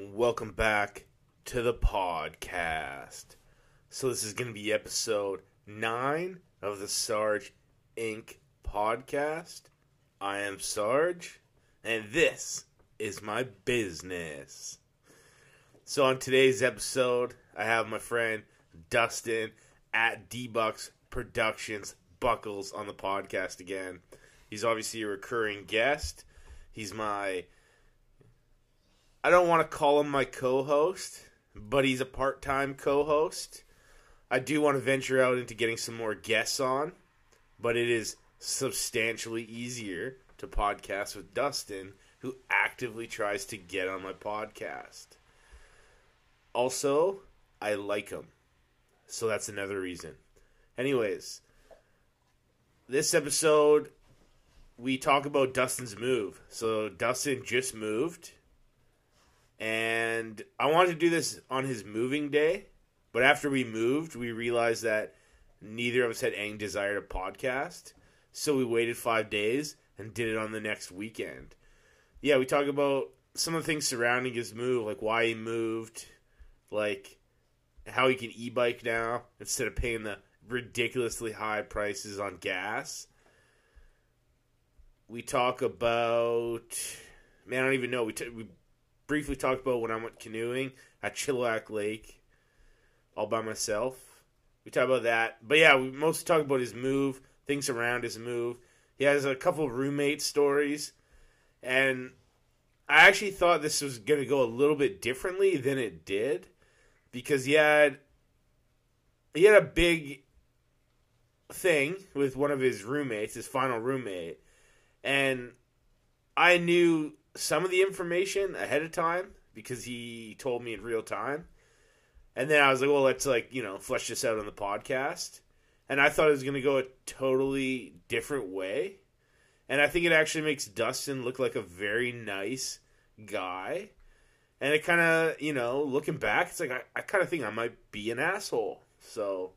Welcome back to the podcast. So, this is going to be episode 9 of the Sarge Inc. podcast. I am Sarge, and this is my business. So, on today's episode, I have my friend Dustin at DBux Productions Buckles on the podcast again. He's obviously a recurring guest. He's my I don't want to call him my co-host, but he's a part-time co-host. I do want to venture out into getting some more guests on, but it is substantially easier to podcast with Dustin, who actively tries to get on my podcast. Also, I like him. So that's another reason. Anyways, this episode we talk about Dustin's move. So Dustin just moved and I wanted to do this on his moving day, but after we moved, we realized that neither of us had any desire to podcast. So we waited five days and did it on the next weekend. Yeah, we talk about some of the things surrounding his move, like why he moved, like how he can e bike now instead of paying the ridiculously high prices on gas. We talk about man, I don't even know. We t- we briefly talked about when I went canoeing at Chilliwack Lake all by myself. We talk about that. But yeah, we mostly talk about his move, things around his move. He has a couple roommate stories. And I actually thought this was going to go a little bit differently than it did because he had he had a big thing with one of his roommates, his final roommate. And I knew some of the information ahead of time because he told me in real time. And then I was like, well, let's like, you know, flesh this out on the podcast. And I thought it was going to go a totally different way. And I think it actually makes Dustin look like a very nice guy. And it kind of, you know, looking back, it's like I, I kind of think I might be an asshole. So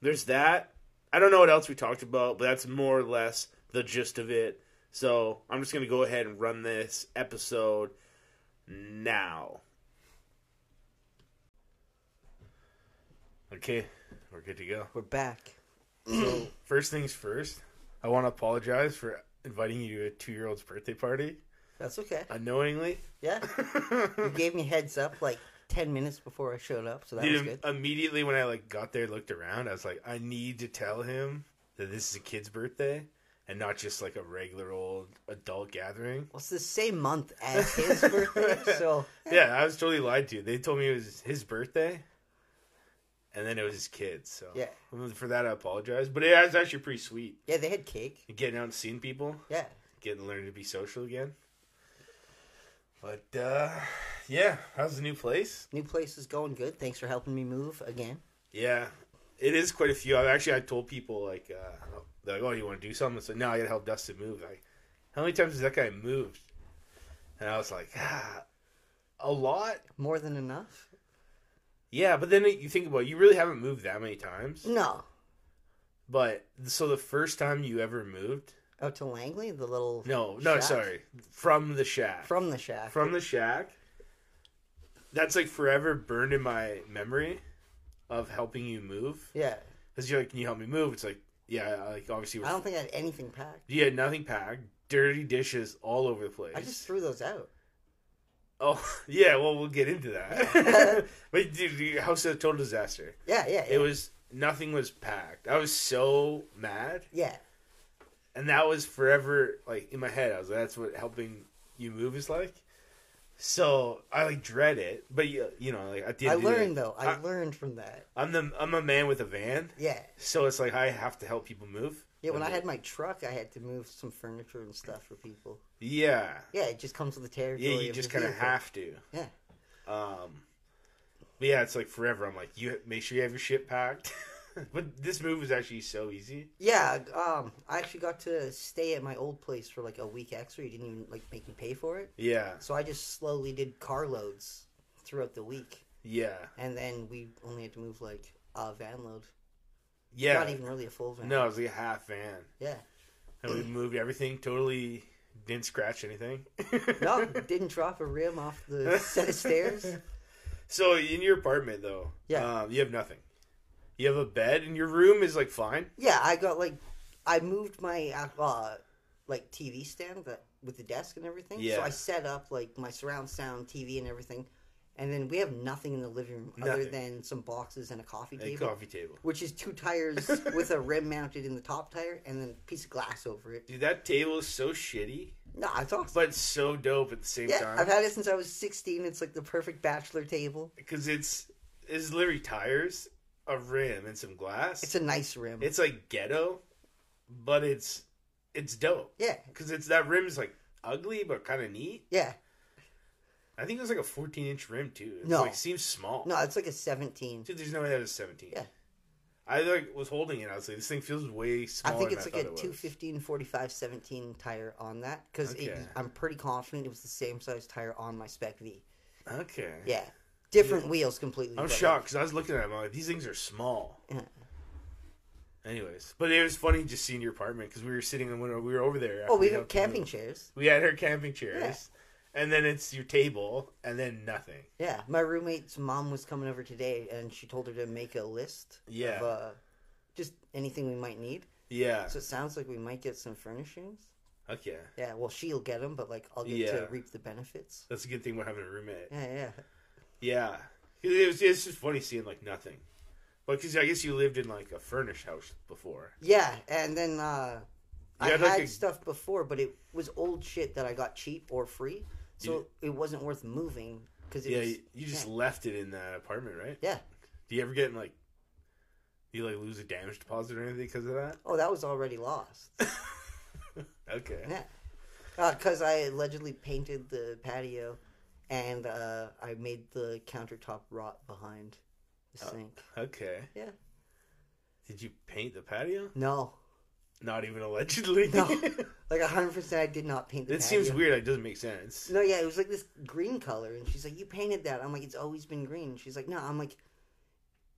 there's that. I don't know what else we talked about, but that's more or less the gist of it. So I'm just going to go ahead and run this episode now. Okay, we're good to go. We're back. So, first things first, I want to apologize for inviting you to a two year old's birthday party That's okay. unknowingly. Yeah. You gave me heads up like 10 minutes before I showed up, so that was good. immediately when I like got there, looked around, I was like, I need to tell him that this is a kid's birthday and not just like a regular old adult gathering. Well, it's the same month as his birthday, so Yeah, I was totally lied to. They told me it was his birthday, and then it was his kids. So Yeah. for that I apologize. But it was actually pretty sweet. yeah, they had cake. Getting out and seeing people, Yeah. getting to learn to be social again. But uh yeah, how's the new place? New place is going good. Thanks for helping me move again. Yeah, it is quite a few. I actually I told people like, uh, they're like, oh, you want to do something? So now I got to help Dustin move. Like, how many times has that guy moved? And I was like, ah, a lot. More than enough? Yeah, but then you think about it, you really haven't moved that many times. No. But so the first time you ever moved? Out to Langley, the little No, no, shack? sorry, from the shack. From the shack. from the shack. That's like forever burned in my memory of helping you move. Yeah. Because you're like, can you help me move? It's like, yeah, like obviously, we're I don't think I had anything packed. You had nothing packed, dirty dishes all over the place. I just threw those out. oh yeah, well we'll get into that. but dude, your house is a total disaster. Yeah, yeah. It was nothing was packed. I was so mad, yeah. and that was forever like in my head. I was like, that's what helping you move is like. So I like dread it, but you, you know, like at the I end of the day, learned though. I, I- learned from that. I'm the I'm a man with a van, Yeah. so it's like I have to help people move. Yeah, when I had my truck, I had to move some furniture and stuff for people. yeah, Yeah, it just comes with the territory. yeah, you just kind of have to. Yeah. Um, but yeah, it's like forever. I'm like, you make sure you have your shit packed. but this move is actually so easy. Yeah, um, I actually got to stay at my old place for like a week extra. You didn't even like make me pay for it, Yeah, so I just slowly did carloads throughout the week, yeah, and then we only had to move like a van load. yeah. Not even really a full van. No, it was like a half van, Yeah. and we moved everything totally Didn't scratch anything. No, didn't drop a rim off the set of stairs. So in your apartment though, Yeah. um, you have nothing. You have a bed, and your room is like fine. Yeah, I got like, I moved my uh, like TV stand that with the desk and everything. Yeah. So I set up like my surround sound TV and everything, and then we have nothing in the living room other Nothing. than some boxes and a coffee A table, coffee table. which is two tires with a rim mounted in the top tire and then a piece of glass over it. Dude, that table is so shitty, No, it's awesome. but so dope at the same Yeah, time. I've had it since I was 16. It's like the perfect bachelor table. because it's it's literally tires, a rim, and some glass. It's a nice rim. It's like ghetto, but it's it's dope yeah, because it's that rim is like ugly but kind of neat. yeah. I think it was like a 14 inch rim too. It's No. like seems small. No, it's like a 17. Dude, there's no way that was 17. Yeah. I like was holding it. I was like, this thing feels way smaller. I think than it's like a it 215 45 17 tire on that because Okay. I'm pretty confident it was the same size tire on my Spec V. Okay. Yeah, different wheels completely. I'm shocked because I was looking at them. I'm like, these things are small. Yeah. Anyways, but it was funny just seeing your apartment because we were sitting and we were over there. Oh, we have camping chairs. We had her camping chairs, Yeah. and then it's your table, and then nothing. Yeah, my roommate's mom was coming over today, and she told her to make a list Yeah. of uh, just anything we might need. Yeah. So it sounds like we might get some furnishings. Okay. Yeah, well, she'll get them, but like I'll get Yeah. to reap the benefits. That's a good thing we're having a roommate. Yeah, yeah. Yeah. It was, it's just funny seeing like nothing. But because I guess you lived in like a furnished house before. Yeah, and then uh, I had had, like, a- stuff before, but it was old shit that I got cheap or free, so You- it wasn't worth moving because it Yeah, was. you, just yeah. left it in that apartment, right? Yeah. Do you ever get in, like, do you like lose a damage deposit or anything because of that? Oh, that was already lost. Okay. Yeah, because I allegedly painted the patio, and uh, I made the countertop rot behind the Oh. sink. Okay. Yeah. Did you paint the patio? No, Not even allegedly. No. like hundred percent, I did not paint the it seems weird. It doesn't make sense. No, yeah, it was like this green color, and she's like, "You painted that?" I'm like, "It's always been green." She's like, "No." I'm like,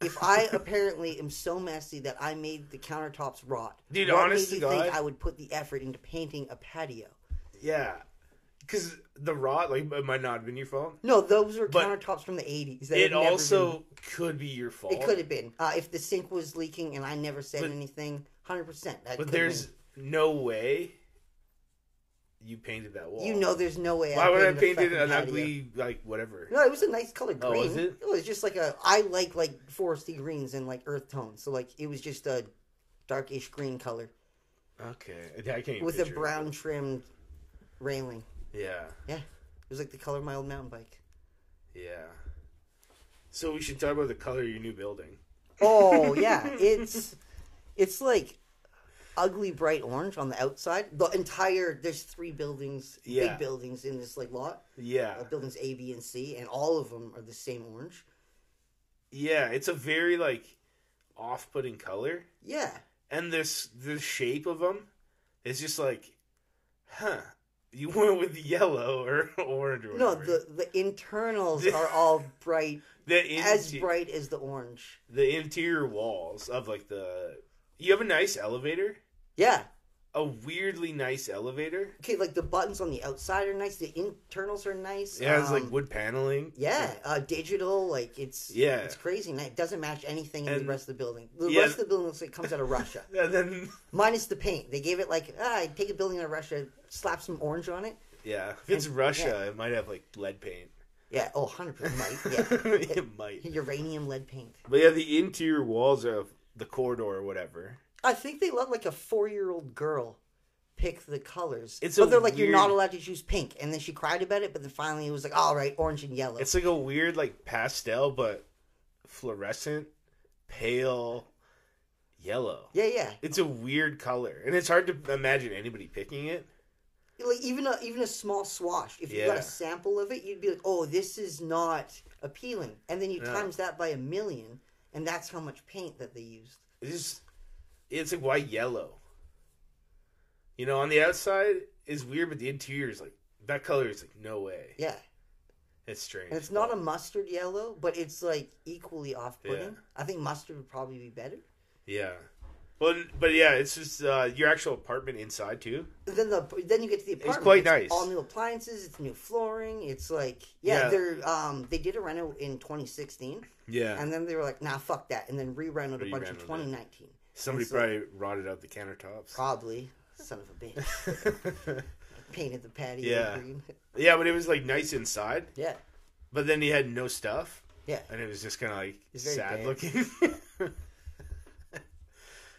"If I apparently am so messy that I made the countertops rot, Dude, what honest made to you think I would put the effort into painting a patio?" Yeah. Because the rot, like, it might not have been your fault. No, those were But countertops from the '80s. It never also could be your fault. it could have been uh, if the sink was leaking and I never said But- anything. Hundred percent. But there's no way you painted that wall. you know, there's no way. Why would I painted a painted fucking an ugly, like, whatever? No, it was a nice color Oh, green. was it? was just like a. I like like foresty greens and like earth tones. So like it was just a darkish green color Okay. I can't even with a picture it. brown trimmed railing. Yeah. Yeah. It was like the color of my old mountain bike. Yeah. So we should talk about the color of your new building. Oh yeah, it's it's like ugly bright orange on the outside. The entire there's three buildings, Yeah. big buildings in this like lot. Yeah. Uh, buildings A, B, and C, and all of them are the same orange. Yeah, it's a very like off-putting color, Yeah, and this the shape of them is just like, huh? You went with yellow or orange or no, whatever. the the internals are all bright, the as bright as the orange. the interior walls of like the. You have a nice elevator, Yeah. A weirdly nice elevator. Okay, like the buttons on the outside are nice. The internals are nice. It has um, like wood paneling. Yeah, uh, digital. Like it's Yeah. it's crazy. And it doesn't match anything in And- the rest of the building. The Yeah. rest of the building looks like it comes out of Russia, And then minus the paint. They gave it like ah, take a building out of Russia, slap some orange on it. yeah, if it's And- Russia, it might have like lead paint. Yeah, oh, 100 percent might. Yeah, it might. uranium lead paint. But yeah, the interior walls of the corridor or whatever. I think they let like a four year old girl pick the colors. It's but they're like, you're not allowed to choose pink. And then she cried about it, but then finally it was like, all right, orange and yellow. It's like a weird like pastel but fluorescent, pale yellow. yeah, yeah. It's a weird color, and it's hard to imagine anybody picking it. Like even a even a small swash. If you got a sample of it, you'd be like, oh, this is not appealing. And then you No. times that by a million, and that's how much paint that they used. It's it's like why yellow? You know, on the outside is weird, but the interior is like that color is like no way. Yeah, It's strange. and it's not a mustard yellow, but it's like equally off putting. Yeah. I think mustard would probably be better. Yeah. Well, but yeah, it's just uh, your actual apartment inside too. then the then you get to the apartment. It's quite nice. All new appliances. It's new flooring. It's like yeah, Yeah. they're um they did a reno in 2016, Yeah, and then they were like, nah, fuck that, and then re-renoed a bunch in Re-renoed it. 2019. somebody so- probably rotted out the countertops. Probably, son of a bitch, painted the patio Yeah. green. yeah, but it was like nice inside. Yeah, But then he had no stuff, yeah. and it was just kind of like sad bare. looking.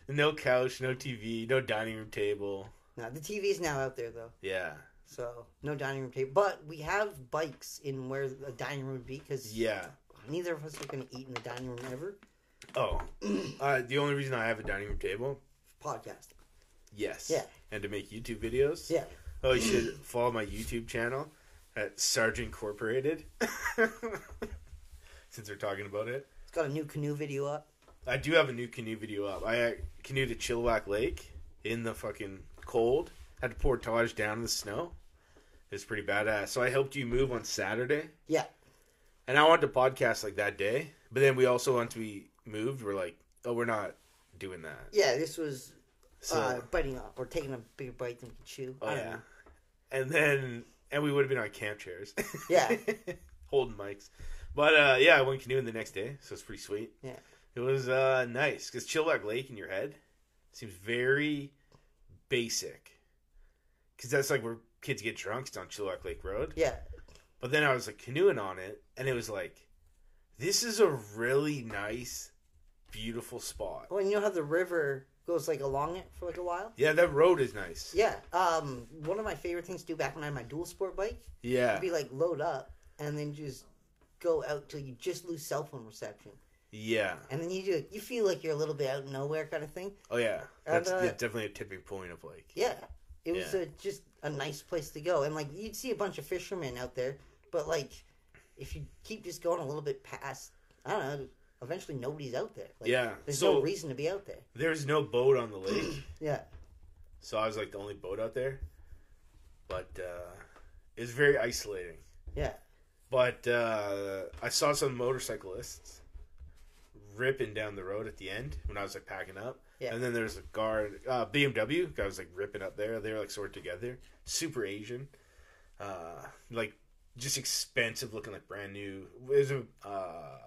no couch, no TV, no dining room table. Now the TV is now out there though, Yeah, so no dining room table. But we have bikes in where the dining room would be because yeah. neither of us are going to eat in the dining room ever. Oh, uh, the only reason I have a dining room table, Podcast. yes, Yeah. and to make YouTube videos. Yeah. Oh, you should follow my YouTube channel at Sergeant Incorporated. Since we're talking about it, It's got a new canoe video up. I do have a new canoe video up. I uh, canoed to Chilliwack Lake in the fucking cold. Had to portage down in the snow. It was pretty badass. So I helped you move on Saturday, Yeah. and I wanted to podcast like that day. But then we also once we moved, we're like, oh, we're not doing that. Yeah, this was So uh, biting off or taking a bigger bite than we could chew. oh I don't yeah, know. and then and we would have been on camp chairs. Yeah. holding mics. But uh, yeah, I went canoeing the next day, so it's pretty sweet. Yeah. it was uh, nice because Chilliwack Lake in your head seems very basic. Because that's like where kids get drunk it's on Chilliwack Lake Road. Yeah. But then I was like canoeing on it, and it was like, this is a really nice, beautiful spot. Well, you know how the river goes like along it for like a while? Yeah, that road is nice. Yeah. Um, one of my favorite things to do back when I had my dual sport bike Yeah, would be like load up and then just go out till you just lose cell phone reception, yeah. and then you do, you feel like you're a little bit out of nowhere kind of thing. Oh yeah, And, that's uh, yeah, definitely a tipping point of like. Yeah. It was Yeah. a, just a nice place to go, and like you'd see a bunch of fishermen out there, but like if you keep just going a little bit past, I don't know. Eventually, nobody's out there. Like, Yeah, There's so- no reason to be out there. There's no boat on the lake. Yeah. So I was like the only boat out there. But uh, it was very isolating. Yeah. But uh, I saw some motorcyclists ripping down the road at the end when I was like packing up. Yeah. And then there's a guard, uh, BMW guy was like ripping up there. They were like sort of together, super Asian, uh, like just expensive looking, like brand new. It was a uh,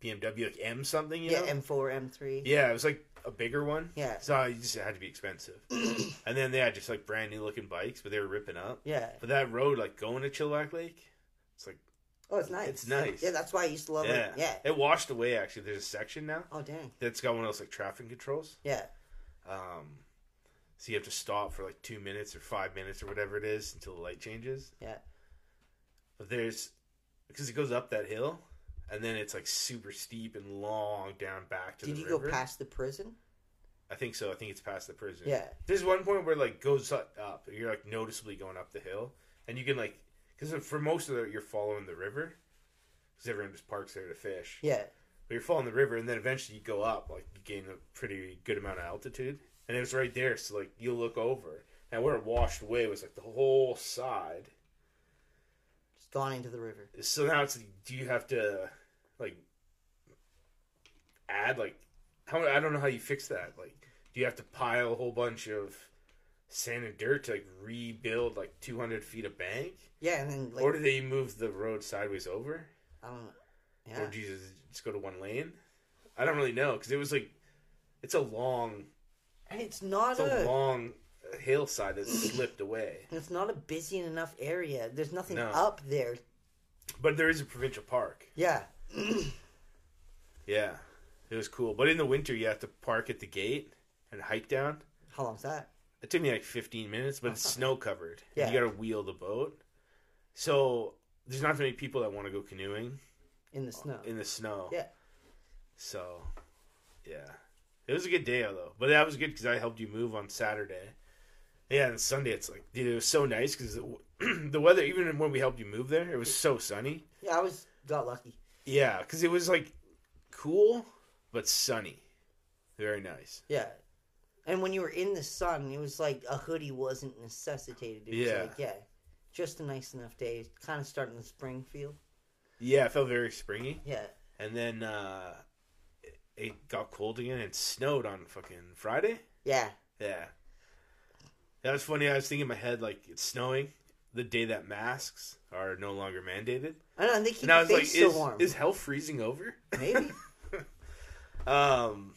BMW like M something, you Yeah. know? M4, M3. Yeah, it was like a bigger one. Yeah. So it just had to be expensive. and then they had just like brand new looking bikes, but they were ripping up. Yeah. But that road, like going to Chilliwack Lake, it's like Oh, it's nice. It's nice. Yeah, that's why I used to love yeah, it. Yeah. It washed away actually. There's a section now Oh, dang. that's got one of those like traffic controls. Yeah. Um, so you have to stop for like two minutes or five minutes or whatever it is until the light changes. Yeah. But there's because it goes up that hill, and then it's like super steep and long down back to. Did the you river. go past the prison? I think so. I think it's past the prison. Yeah. There's one point where it, like goes up. You're like noticeably going up the hill, and you can like because for most of it you're following the river because everyone just parks there to fish. Yeah. But you're following the river, and then eventually you go up, like you gain a pretty good amount of altitude, and it was right there. So like you look over, and where it washed away was like the whole side. Gone into the river. So now it's do you have to like add like how I don't know how you fix that. Like, do you have to pile a whole bunch of sand and dirt to like rebuild like 200 feet of bank, Yeah, and then, like, or do they move the road sideways over, I don't know. Yeah. or do you just, go to one lane? I don't really know because it was like it's a long, And it's not it's a, a long hillside that slipped away. it's not a busy enough area. There's nothing No. up there. But there is a provincial park. Yeah. Yeah, it was cool. But in the winter, you have to park at the gate and hike down. How long's that? It took me like 15 minutes, but it's snow covered. Yeah. You got to wheel the boat. So there's not many people that want to go canoeing In the snow. in the snow. Yeah. So, yeah. It was a good day, though. But that was good because I helped you move on Saturday. Yeah, and Sunday, it's like, dude, it was so nice because the, the weather, even when we helped you move there, it was so sunny. Yeah, I was got lucky. Yeah, because it was like cool, but sunny. Very nice. Yeah. And when you were in the sun, it was like a hoodie wasn't necessitated. It was Yeah. like, yeah, just a nice enough day. Kind of starting the spring feel. Yeah, it felt very springy. Yeah. And then uh, it got cold again and snowed on fucking Friday. Yeah. Yeah. That was funny. I was thinking in my head like it's snowing the day that masks are no longer mandated. I know, and they keep And I was like, so is, warm. is hell freezing over? Maybe. Um,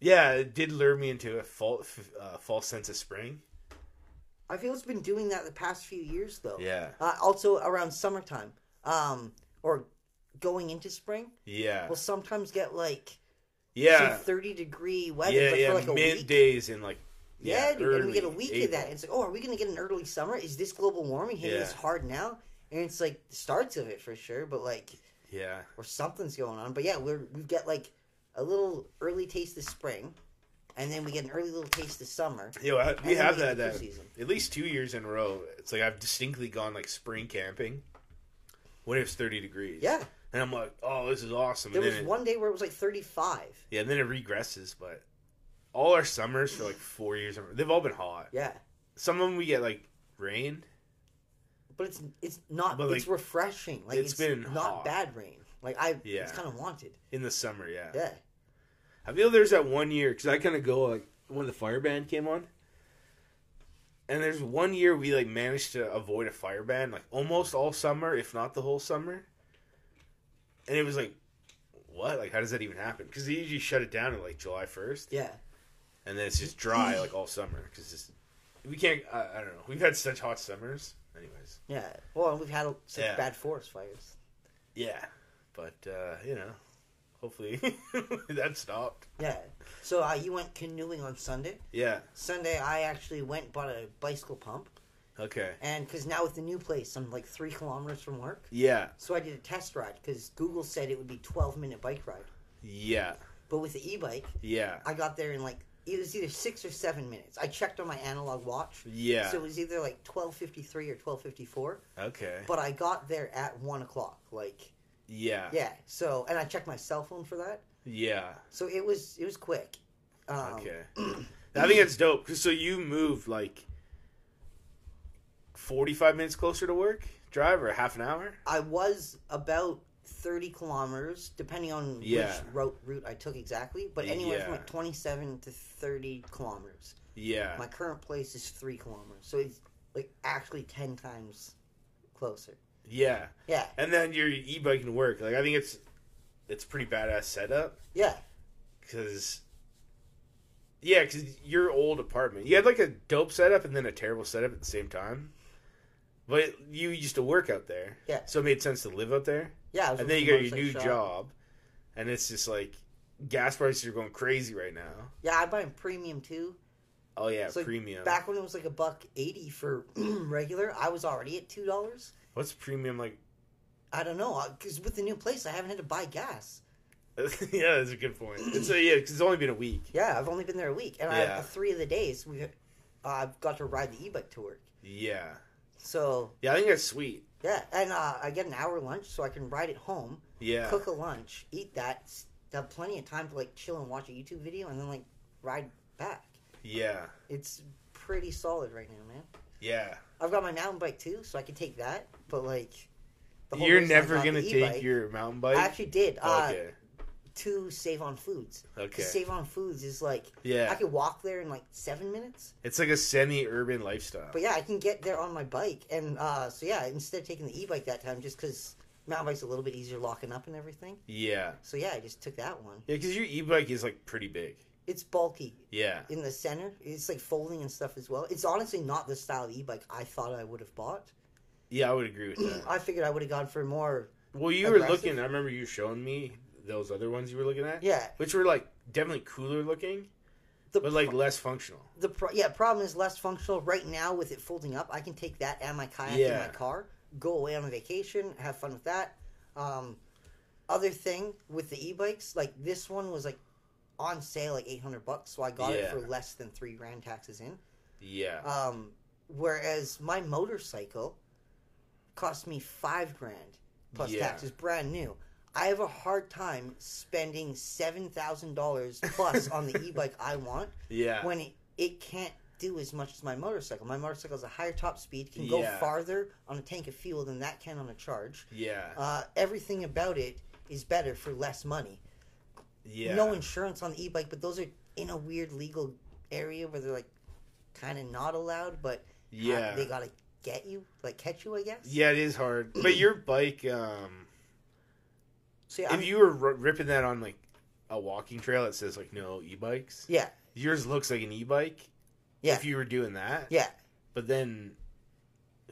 yeah, it did lure me into a false, uh, false sense of spring. I feel it's been doing that the past few years, though. Yeah, Uh, also around summertime, um, or going into spring, yeah, we'll sometimes get like yeah, thirty degree weather, yeah, but yeah. for like a Mid week. days in like Yeah, dude, and we get a week of that. It's like, oh, are we going to get an early summer? Is this global warming hitting Yeah. us hard now? And it's like the starts of it for sure, but like, Yeah, or something's going on. But yeah, we're we've got like a little early taste of spring, and then we get an early little taste of summer. Yo, I, we have that, that season. at least two years in a row. It's like I've distinctly gone like spring camping when it's thirty degrees. Yeah, and I'm like, oh, this is awesome. there and was it, one day where it was like thirty five. yeah, and then it regresses. But all our summers for like four years, in they've all been hot. Yeah, Some of them we get like rain. but it's it's not. But, it's like, refreshing. Like it's it's, been not hot. bad rain. Like I, Yeah. it's kind of wanted. in the summer. Yeah, Yeah, I feel there's that one year because I kind of go like when the fire ban came on, and there's one year we like managed to avoid a fire ban like almost all summer, if not the whole summer. And it was like, what? Like, how does that even happen? Because they usually shut it down at like July first, yeah. And then it's just dry like all summer because we can't. I, I don't know. We've had such hot summers, anyways. Yeah. Well, we've had such Yeah. bad forest fires. Yeah, but uh, you know, hopefully that stopped. Yeah. So uh, you went canoeing on Sunday. Yeah. Sunday, I actually went bought a bicycle pump, Okay. and because now with the new place, I'm like three kilometers from work. Yeah. So I did a test ride because Google said it would be 12 minute bike ride, Yeah. but with the e-bike, Yeah. I got there in like it was either six or seven minutes. I checked on my analog watch, Yeah. so it was either like 12:53 or 12:54. okay. But I got there at one o'clock. Like Yeah. yeah. So and I checked my cell phone for that. Yeah. So it was it was quick. Um, Okay. I think it's dope. 'cause so you moved like forty-five minutes closer to work, drive or half an hour. I was about 30 kilometers, depending on Yeah. which route, route I took exactly, but anywhere from like 27 to 30 kilometers. Yeah. My current place is 3 kilometers, so it's like actually 10 times closer. Yeah. Yeah, And then your e-bike can work. Like I think it's it's pretty badass setup yeah, because. Yeah, because your old apartment, you had like a dope setup and then a terrible setup at the same time. But you used to work out there, Yeah. So it made sense to live out there. Yeah. And then you got your new shop. job, and it's just like gas prices are going crazy right now. Yeah, I buy a premium too. Oh yeah, like premium. Back when it was like a buck 80 for regular, I was already at $2. What's premium like? I don't know, because with the new place, I haven't had to buy gas. yeah, that's a good point. It's a, yeah, because it's only been a week. Yeah, I've only been there a week, and Yeah. I, three of the days we, uh, I've got to ride the e-bike to work. Yeah, So yeah, I think that's sweet. Yeah, and uh, I get an hour lunch, so I can ride it home, Yeah, cook a lunch, eat that, s- have plenty of time to like chill and watch a YouTube video, and then like ride back. yeah, It's pretty solid right now, man. yeah. I've got my mountain bike too, so I can take that. But like, the whole You're reason I never got gonna take e-bike- your mountain bike. I actually did. Uh, okay, To Save on Foods. okay, Save on Foods is like yeah. I could walk there in like seven minutes. It's like a semi-urban lifestyle. But yeah, I can get there on my bike, and uh, so yeah, instead of taking the e-bike that time, just because mountain bike's a little bit easier locking up and everything. yeah, So yeah, I just took that one. yeah, because your e-bike is like pretty big. It's bulky Yeah, in the center. It's like folding and stuff as well. It's honestly not the style of e-bike I thought I would have bought. yeah, I would agree with that. I figured I would have gone for more. well, you were looking. I remember you showing me those other ones you were looking at, Yeah, which were like definitely cooler looking, the but like less functional. the pro- yeah problem is less functional right now with it folding up. I can take that and my kayak in my car, go away on a vacation, have fun with that. Um, other thing with the e-bikes, like this one was like on sale like eight hundred bucks, so I got it for less than three grand taxes in. Yeah, Um, whereas my motorcycle cost me five grand plus Yeah. taxes, brand new. I have a hard time spending seven thousand dollars plus on the e-bike I want yeah, when it, it can't do as much as my motorcycle. My motorcycle has a higher top speed, can go Yeah. farther on a tank of fuel than that can on a charge. yeah, Uh, everything about it is better for less money. Yeah. no insurance on the e-bike, but those are in a weird legal area where they're like kind of not allowed, but Yeah. they gotta get you, like catch you, I guess. Yeah, it is hard. But your bike, um, Yeah, if I'm- you were r- ripping that on like a walking trail that says like no e-bikes, yeah, yours looks like an e-bike. Yeah. If you were doing that. yeah, But then,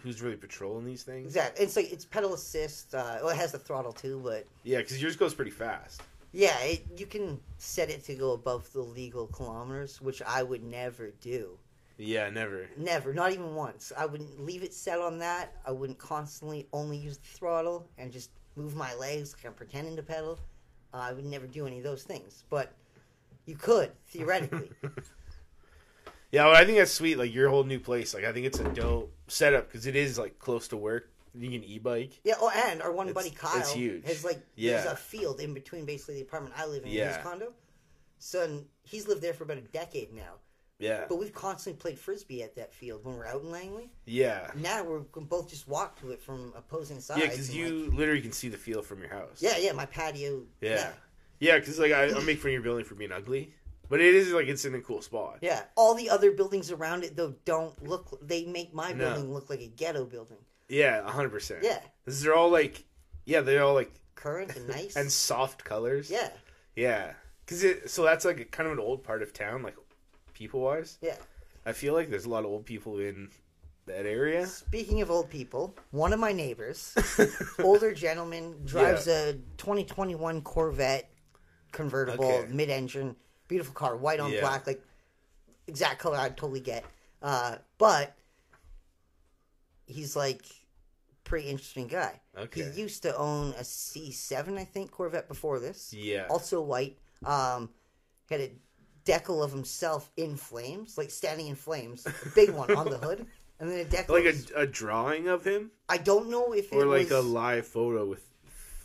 who's really patrolling these things? exactly. It's like it's pedal assist. Uh, well, it has the throttle too, but Yeah, because yours goes pretty fast. yeah, it, you can set it to go above the legal kilometers, which I would never do. Yeah, never. Never, not even once. I wouldn't leave it set on that. I wouldn't constantly only use the throttle and just move my legs like I'm pretending to pedal. Uh, I would never do any of those things, but you could theoretically. Yeah, well, I think that's sweet. Like your whole new place. Like I think it's a dope setup because it is like close to work. You can e-bike. yeah. Oh, and our one It's- buddy Kyle it's huge. has like Yeah. there's a field in between basically the apartment I live in and Yeah. his condo. So and he's lived there for about a decade now. Yeah, But we've constantly played frisbee at that field when we're out in Langley. yeah, Now we're we can both just walk to it from opposing sides. yeah. Because you like- literally can see the field from your house. yeah, yeah, my patio. yeah, yeah. Because like I, I make fun of your building for being ugly, but it is like it's in a cool spot. Yeah, all the other buildings around it though don't look. They make my No. building look like a ghetto building. Yeah, hundred percent. Yeah, is all like, yeah, they're all like current and nice. and soft colors. yeah, yeah. Because it so that's like a, kind of an old part of town, like people wise. yeah. I feel like there's a lot of old people in that area. Speaking of old people, one of my neighbors, older gentleman, drives a 2021 Corvette convertible, Okay. mid-engine, beautiful car, white on Yeah. black, like exact color I'd totally get. Uh, but he's like pretty interesting guy. Okay. He used to own a C7, I think, Corvette before this. Yeah. Also white. Um, had a decal of himself in flames, like standing in flames, a big one on the hood, and then a decal. like a, a drawing of him I don't know if it or like was, a live photo with.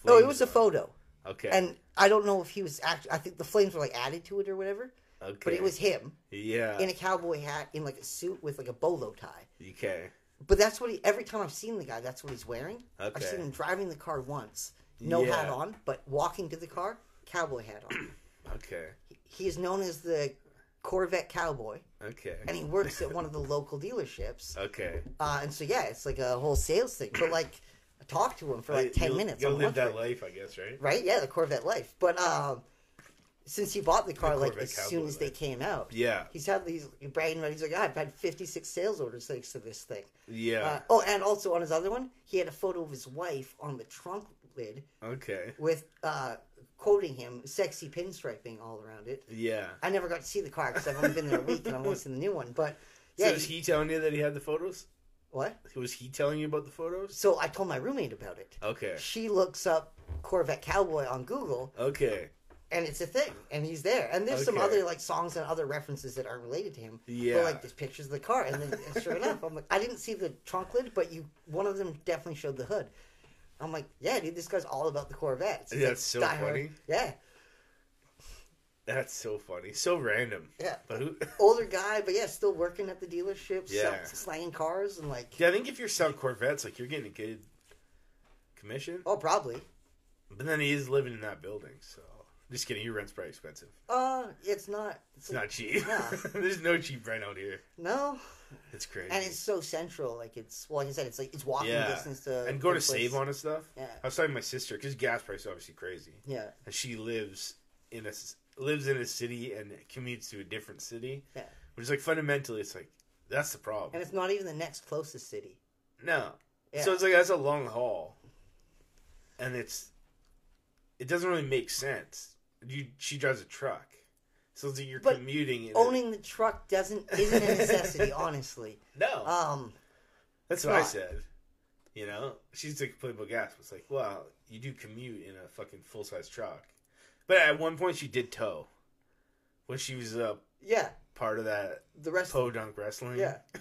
Oh, it was a photo, Okay. and I don't know if he was actually. I think the flames were like added to it or whatever, okay. but it was him Yeah. in a cowboy hat, in like a suit with like a bolo tie. okay. But that's what he. Every time I've seen the guy, that's what he's wearing. Okay. I've seen him driving the car once, no hat on, but walking to the car, cowboy hat on. Okay. He is known as the Corvette Cowboy, Okay. and he works at one of the local dealerships. Okay. Uh, and so yeah, it's like a whole sales thing. But like, I talked to him for like ten You'll- minutes. You'll live that break. life, I guess, right? right? Yeah, the Corvette life. But um, since he bought the car, The like as soon as they came out, Yeah. he's had these bragging about. He's like, "Ah, I've had fifty six sales orders thanks to this thing. Yeah. Uh, oh, and also on his other one, he had a photo of his wife on the trunk lid okay. with uh, quoting him, "sexy pinstriping" all around it. Yeah. I never got to see the car because I've only been there a week and I've only seen the new one. But yeah, so was he telling you that he had the photos? what? Was he telling you about the photos? So I told my roommate about it. Okay. She looks up Corvette Cowboy on Google, Okay. and it's a thing, and he's there. And there's some other like songs and other references that aren't related to him. Yeah. But like there's pictures of the car, and then and sure enough, I'm like, I didn't see the trunk lid, but you one of them definitely showed the hood. I'm like, yeah, dude, this guy's all about the Corvettes. He's, Yeah, like, that's so diehard- funny. Yeah, That's so funny. So random. yeah. But who? Older guy, but yeah, still working at the dealership, Yeah. yeah. slanging cars and like, Yeah, I think if you're selling Corvettes, like you're getting a good commission. oh, probably. But then he is living in that building, so just kidding. Your rent's probably expensive. Uh, it's not. It's not cheap. Nah. There's no cheap rent out here. No, It's crazy. and it's so central. Like it's well, like I said, it's like it's walking yeah, distance to and go to place. save on and stuff. Yeah, I was talking to my sister because gas price is obviously crazy, yeah, and she lives in a lives in a city and commutes to a different city. Yeah. which is like fundamentally, it's like that's the problem. and it's not even the next closest city. No. Yeah. So it's like that's a long haul. And it's it doesn't really make sense. You she drives a truck. So like you're But commuting Owning the truck doesn't isn't a necessity, honestly. No. Um, that's what I said. You know? She's like play about gas. It's like, well, you do commute in a fucking full size truck. But at one point she did tow. When she was a yeah, part of that the rest. podunk wrestling. Yeah.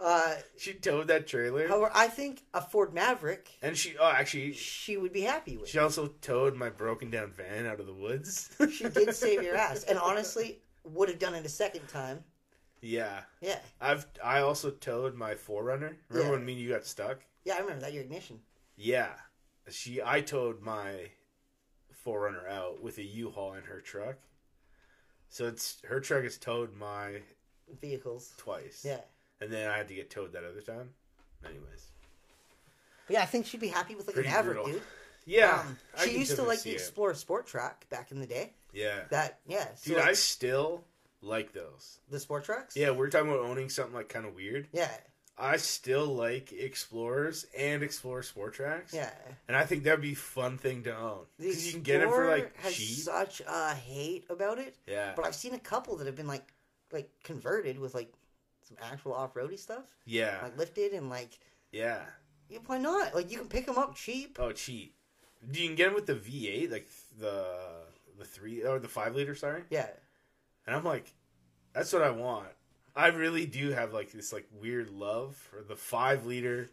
Uh, She towed that trailer. however, I think a Ford Maverick and she oh actually she would be happy with. she also towed my broken down van out of the woods. She did save your ass, and honestly, would have done it a second time. Yeah, Yeah, I've I also towed my 4Runner. Remember Yeah. when me and you got stuck? yeah, I remember that your ignition. Yeah, she I towed my 4Runner out with a U-Haul in her truck. So it's her truck has towed my Vehicles. twice. Yeah. And then I had to get towed that other time. Anyways. But yeah, I think she'd be happy with like Pretty an brutal. dude. Yeah. Um, she used to like the it. Explorer Sport Trac back in the day. Yeah. That yeah, so Dude, like, I still like those. the Sport Tracs. Yeah, we're talking about owning something like kind of weird. yeah, I still like Explorers and Explorer Sport Tracs. yeah. And I think that'd be a fun thing to own. Because you can get it for like has cheap. such a hate about it, Yeah. but I've seen a couple that have been like like converted with like some actual off roady stuff, Yeah. like lifted and like Yeah. yeah, why not? Like you can pick them up cheap. Oh, cheap. Do you can get them with the V8, like the the three or the five liter. Sorry. Yeah, And I'm like, that's what I want. I really do have like this like weird love for the five liter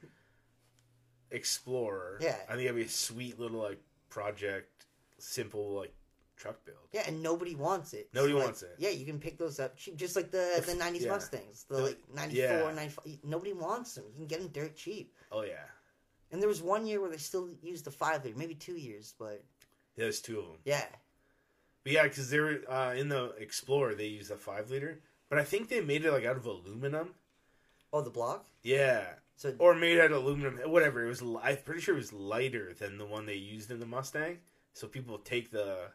Explorer. Yeah. I think that'd be a sweet little like project, simple like truck build. yeah, and nobody wants it. Nobody Like, wants it. Yeah, you can pick those up cheap, just like the the '90s yeah. Mustangs, the like '94, yeah. '95. Nobody wants them. You can get them dirt cheap. Oh yeah, And there was one year where they still used the five liter, maybe two years, but there's two of them. yeah, But yeah, because they were uh, in the Explorer, they used a five liter, but I think they made it like out of aluminum. oh the block. Yeah, So or made out of aluminum, whatever. It was. I'm pretty sure it was lighter than the one they used in the Mustang. So people take the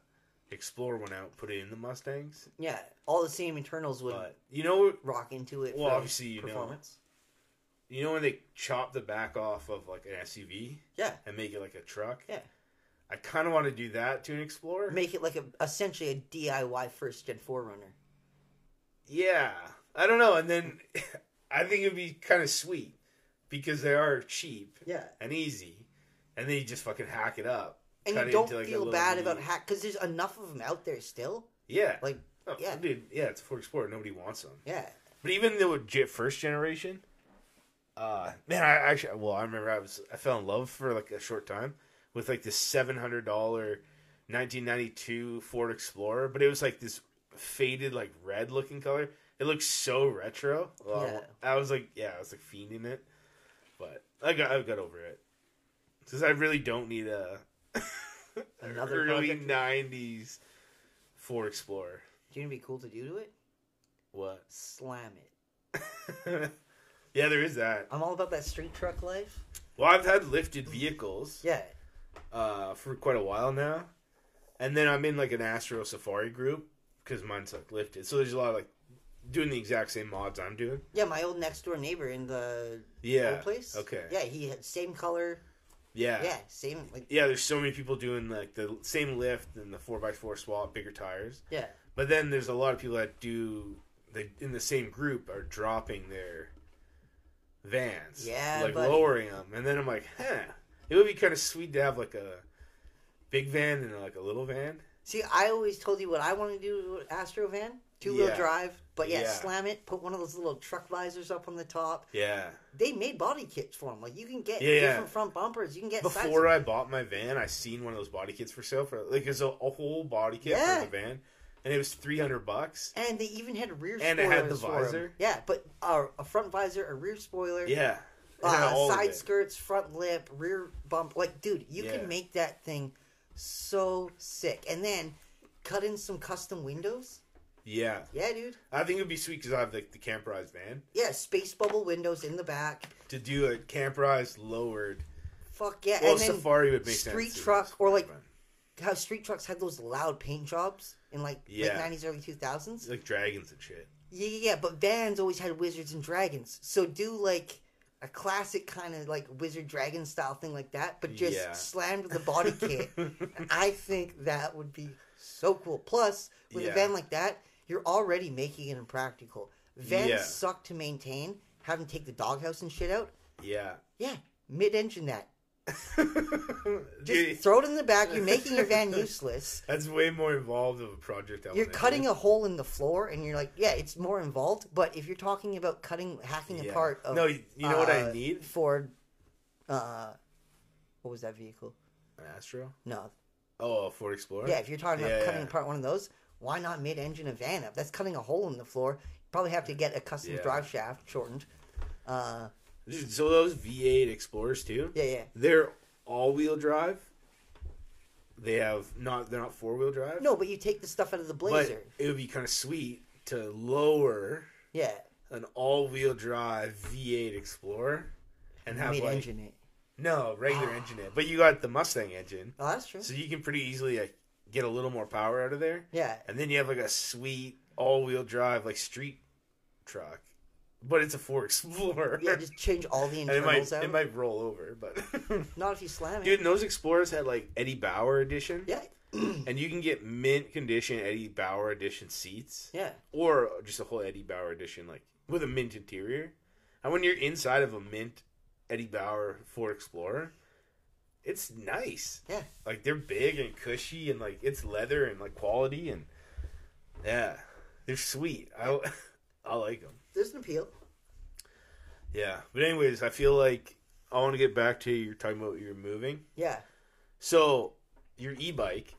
Explorer one out, put it in the Mustangs. yeah, all the same internals would But you know, rock into it. Well, for obviously, you know. performance. you know when they chop the back off of like an SUV Yeah, and make it like a truck. Yeah. I kind of want to do that to an Explorer. make it like a essentially a DIY first gen 4Runner. Yeah, I don't know. And then I think it'd be kind of sweet because they are cheap Yeah, and easy, and then you just fucking hack it up. And you don't like, feel bad mini- about hack because there's enough of them out there still. Yeah, Like oh, yeah. dude. Yeah, it's a Ford Explorer. Nobody wants them. yeah, But even the first generation, uh, man, I actually, well, I remember I was, I fell in love for like a short time with like this seven hundred dollar, nineteen ninety two Ford Explorer, but it was like this faded like red looking color. It looks so retro. Well, Yeah. I was like, yeah, I was like fiending it, but I got, I got over it because I really don't need a Another early project? nineties Ford Explorer. do you know what'd be cool to do to it? What? Slam it. yeah, there is that. I'm all about that street truck life. Well, I've had lifted vehicles Yeah, uh, for quite a while now, and then I'm in like an Astro Safari group because mine's like lifted. So there's a lot of like doing the exact same mods I'm doing. yeah. My old next door neighbor in the Yeah. old place. Okay. Yeah, he had same color. Yeah. Yeah, same like Yeah, There's so many people doing like the same lift and the four x four swap, bigger tires. yeah. But then there's a lot of people that do they in the same group are dropping their vans. Yeah, like buddy. lowering them, and then I'm like, huh. It would be kind of sweet to have like a big van and like a little van. See, I always told you what I want to do with Astro van, two wheel Yeah. drive. But yeah, Yeah. slam it. Put one of those little truck visors up on the top. Yeah. They made body kits for them. Like you can get Yeah, different front bumpers. You can get Before I bought my van, I seen one of those body kits for sale for like it's a, a whole body kit for the van, and it was three hundred bucks. and they even had a rear And it had the spoilers for 'em. visor? Yeah, but uh, a front visor, a rear spoiler, Yeah, uh, side skirts, front lip, rear bump. Like, dude, you Yeah. can make that thing so sick. And then cut in some custom windows. Yeah, Yeah, dude. I think it'd be sweet because I have like the camperized van Yeah, space bubble windows in the back. to do a camperized lowered. Fuck yeah. Well, and then Safari would make street sense. truck or like how street trucks had those loud paint jobs in like Yeah. late nineties, early two thousands. like dragons and shit. Yeah, yeah, yeah, but vans always had wizards and dragons. So do like a classic kind of like wizard dragon style thing like that, but just Yeah. slammed with the body kit. I think that would be so cool. Plus, with a van like that, you're already making it impractical. Vans Yeah. suck to maintain. Having to take the doghouse and shit out. yeah. Yeah, mid-engine that. Just throw it in the back. You're making your van useless. that's way more involved of a project. You're cutting a hole in the floor, and you're like, yeah, it's more involved. But if you're talking about cutting, hacking Yeah. apart, of, No, you know what I uh, need? Ford. Uh, what was that vehicle? An Astro. No, Oh, a Ford Explorer. yeah. If you're talking about Yeah, cutting yeah. apart one of those, why not mid-engine a van up? That's cutting a hole in the floor. You probably have to get a custom Yeah. drive shaft shortened. Uh, Dude, So those V8 Explorers too. yeah, yeah. They're all-wheel drive. they have not they're not four wheel drive. No, but you take the stuff out of the but Blazer. it would be kind of sweet to lower yeah, an all wheel drive V8 Explorer and have mid like engine it. no regular engine in, it. but you got the Mustang engine, Oh, that's true. so you can pretty easily like, get a little more power out of there, Yeah, and then you have like a sweet all wheel drive like street truck, but it's a Ford Explorer. yeah. Just change all the and it internals might out. it might roll over, but Not if you slam it. dude, and those Explorers had like Eddie Bauer edition. Yeah, And you can get mint condition Eddie Bauer edition seats, yeah. or just a whole Eddie Bauer edition, like with a mint interior. And when you're inside of a mint Eddie Bauer Ford Explorer, it's nice. Yeah. like they're big and cushy, and like it's leather and like quality, and yeah, they're sweet. I I like them. There's an appeal. Yeah, but anyways, I feel like I want to get back to you're talking about you're moving. Yeah. So your e-bike.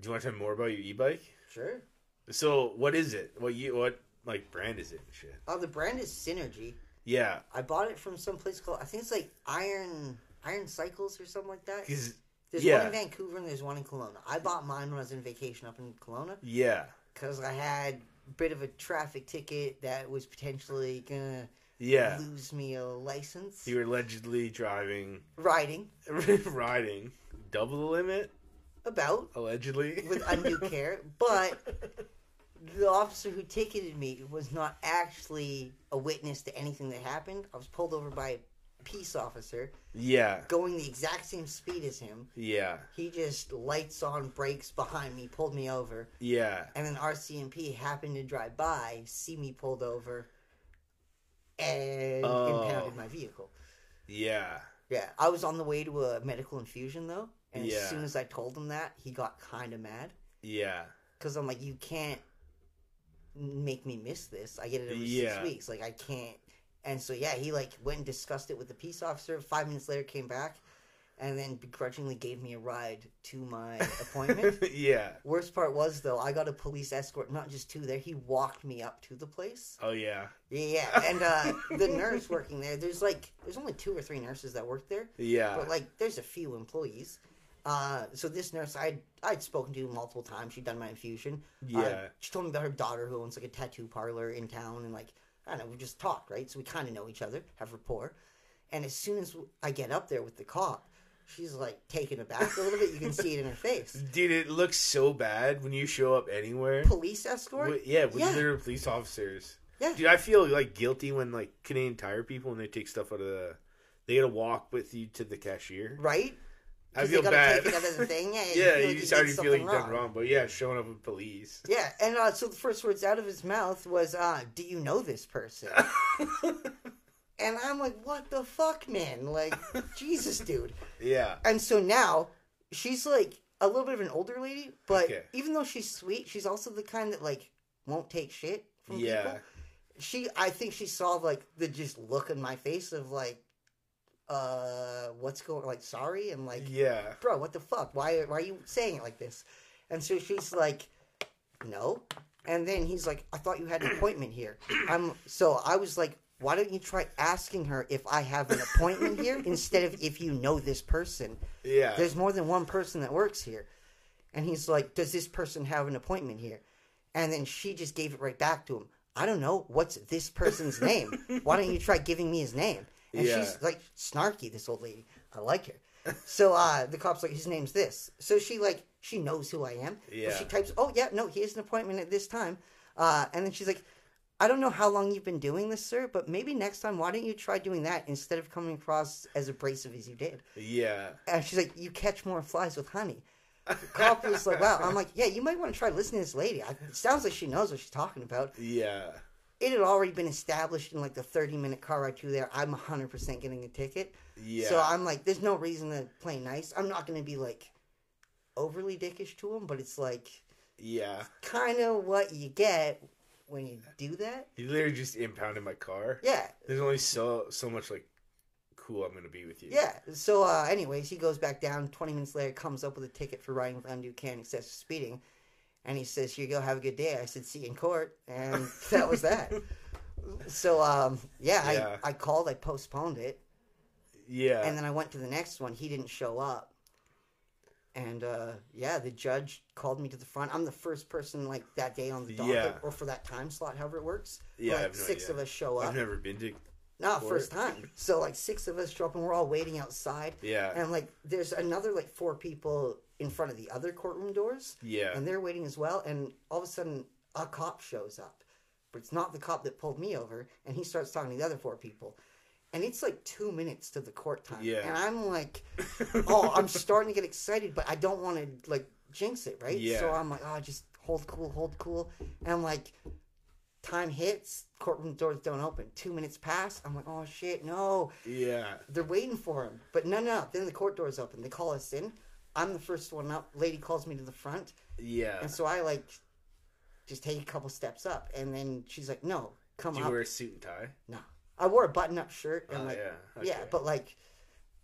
Do you want to tell me more about your e-bike? Sure. So what is it? What you what like brand is it? and Shit. Oh, the brand is Synergy. Yeah, I bought it from some place called I think it's like Iron Iron Cycles or something like that. There's yeah. one in Vancouver and there's one in Kelowna. I bought mine when I was in vacation up in Kelowna yeah, because I had a bit of a traffic ticket that was potentially gonna yeah. lose me a license. You were allegedly driving, Riding riding double the limit. about Allegedly, with undue care, but the officer who ticketed me was not actually a witness to anything that happened. I was pulled over by peace officer yeah, going the exact same speed as him. yeah, He just lights on brakes behind me, pulled me over, yeah, and then RCMP happened to drive by, see me pulled over, and Oh. impounded my vehicle. yeah. Yeah, I was on the way to a medical infusion though, and Yeah. as soon as I told him that, he got kind of mad Yeah, because I'm like, you can't make me miss this. I get it every Yeah. six weeks. Like I can't. And so yeah, he like went and discussed it with the peace officer. Five minutes later, came back, and then begrudgingly gave me a ride to my appointment. yeah. Worst part was though, I got a police escort, not just two there. He walked me up to the place. Oh yeah, Yeah, and uh, the nurse working there, there's like, there's only two or three nurses that work there, yeah, but like, there's a few employees. Uh, so this nurse, I'd I'd spoken to multiple times. She'd done my infusion. Uh, yeah, she told me about her daughter who owns like a tattoo parlor in town, and like I don't know, we just talked, right? So we kind of know each other, have rapport. And as soon as I get up there with the cop, she's like taken aback a little bit. You can see it in her face. Dude, it looks so bad when you show up anywhere. Police escort. Yeah, with Yeah. literal police officers. Yeah. Dude, I feel like guilty when like Canadian Tire people when they take stuff out of the, they gotta walk with you to the cashier. Right? I feel bad. take it out of the thing. Yeah, you like just already feel like you've done wrong, but yeah, showing up with police. Yeah, and uh, so the first words out of his mouth was, uh, "Do you know this person?" and I'm like, "What the fuck, man? Like, Jesus, dude." yeah, And so now she's like a little bit of an older lady, but Okay. even though she's sweet, she's also the kind that like won't take shit from yeah, people. She, I think she saw like the just look in my face of like, uh, what's going like sorry and like yeah, bro, what the fuck? Why, why are you saying it like this? And so she's like, no. And then he's like, I thought you had an appointment here. I'm so I was like, why don't you try asking her if I have an appointment here instead of if you know this person? yeah. There's more than one person that works here. And he's like, does this person have an appointment here? And then she just gave it right back to him. I don't know. What's this person's name? Why don't you try giving me his name? And Yeah. she's like snarky, this old lady. I like her. So uh, the cop's like, his name's this. So she like she knows who I am. Yeah. she types, oh yeah, no, he has an appointment at this time. Uh, and then she's like, I don't know how long you've been doing this, sir, but maybe next time, why don't you try doing that instead of coming across as abrasive as you did? yeah, And she's like, you catch more flies with honey. The cop was like, wow. I'm like, yeah, you might want to try listening to this lady. I, it sounds like she knows what she's talking about. yeah, It had already been established in like the 30 minute car ride to there. I'm 100% getting a ticket. yeah. So I'm like, there's no reason to play nice. I'm not going to be like overly dickish to him, but it's like yeah. kind of what you get when you do that. You literally just impounded my car. Yeah, There's only so so much like cool I'm gonna be with you. yeah. So, uh, anyways, he goes back down. 20 minutes later, comes up with a ticket for riding with undue care and excessive speeding. And he says, Here you go, have a good day. I said, See you in court. And that was that. So, um, yeah, Yeah. I, I called, I postponed it. Yeah. And then I went to the next one. He didn't show up. And uh, yeah, the judge called me to the front. I'm the first person like that day on the docket, Yeah. or for that time slot, however it works. Yeah, like no six idea. of us show up. I've never been to. Not for first time. So like six of us show up and we're all waiting outside. Yeah. And like there's another like four people in front of the other courtroom doors. Yeah. And they're waiting as well. And all of a sudden a cop shows up. But it's not the cop that pulled me over. And he starts talking to the other four people. And it's like two minutes to the court time. Yeah. And I'm like, oh, I'm starting to get excited, but I don't want to like jinx it, right? Yeah. So I'm like, oh, just hold cool, hold cool. And I'm like, time hits, courtroom doors don't open. Two minutes pass. I'm like, oh shit, no. Yeah. They're waiting for him. But no, no. Then the court doors open. They call us in. I'm the first one up. Lady calls me to the front. Yeah. And so I like just take a couple steps up. And then she's like, no, come Do you up. wear a suit and tie? No. I wore a button up shirt and Oh, like yeah. yeah, but like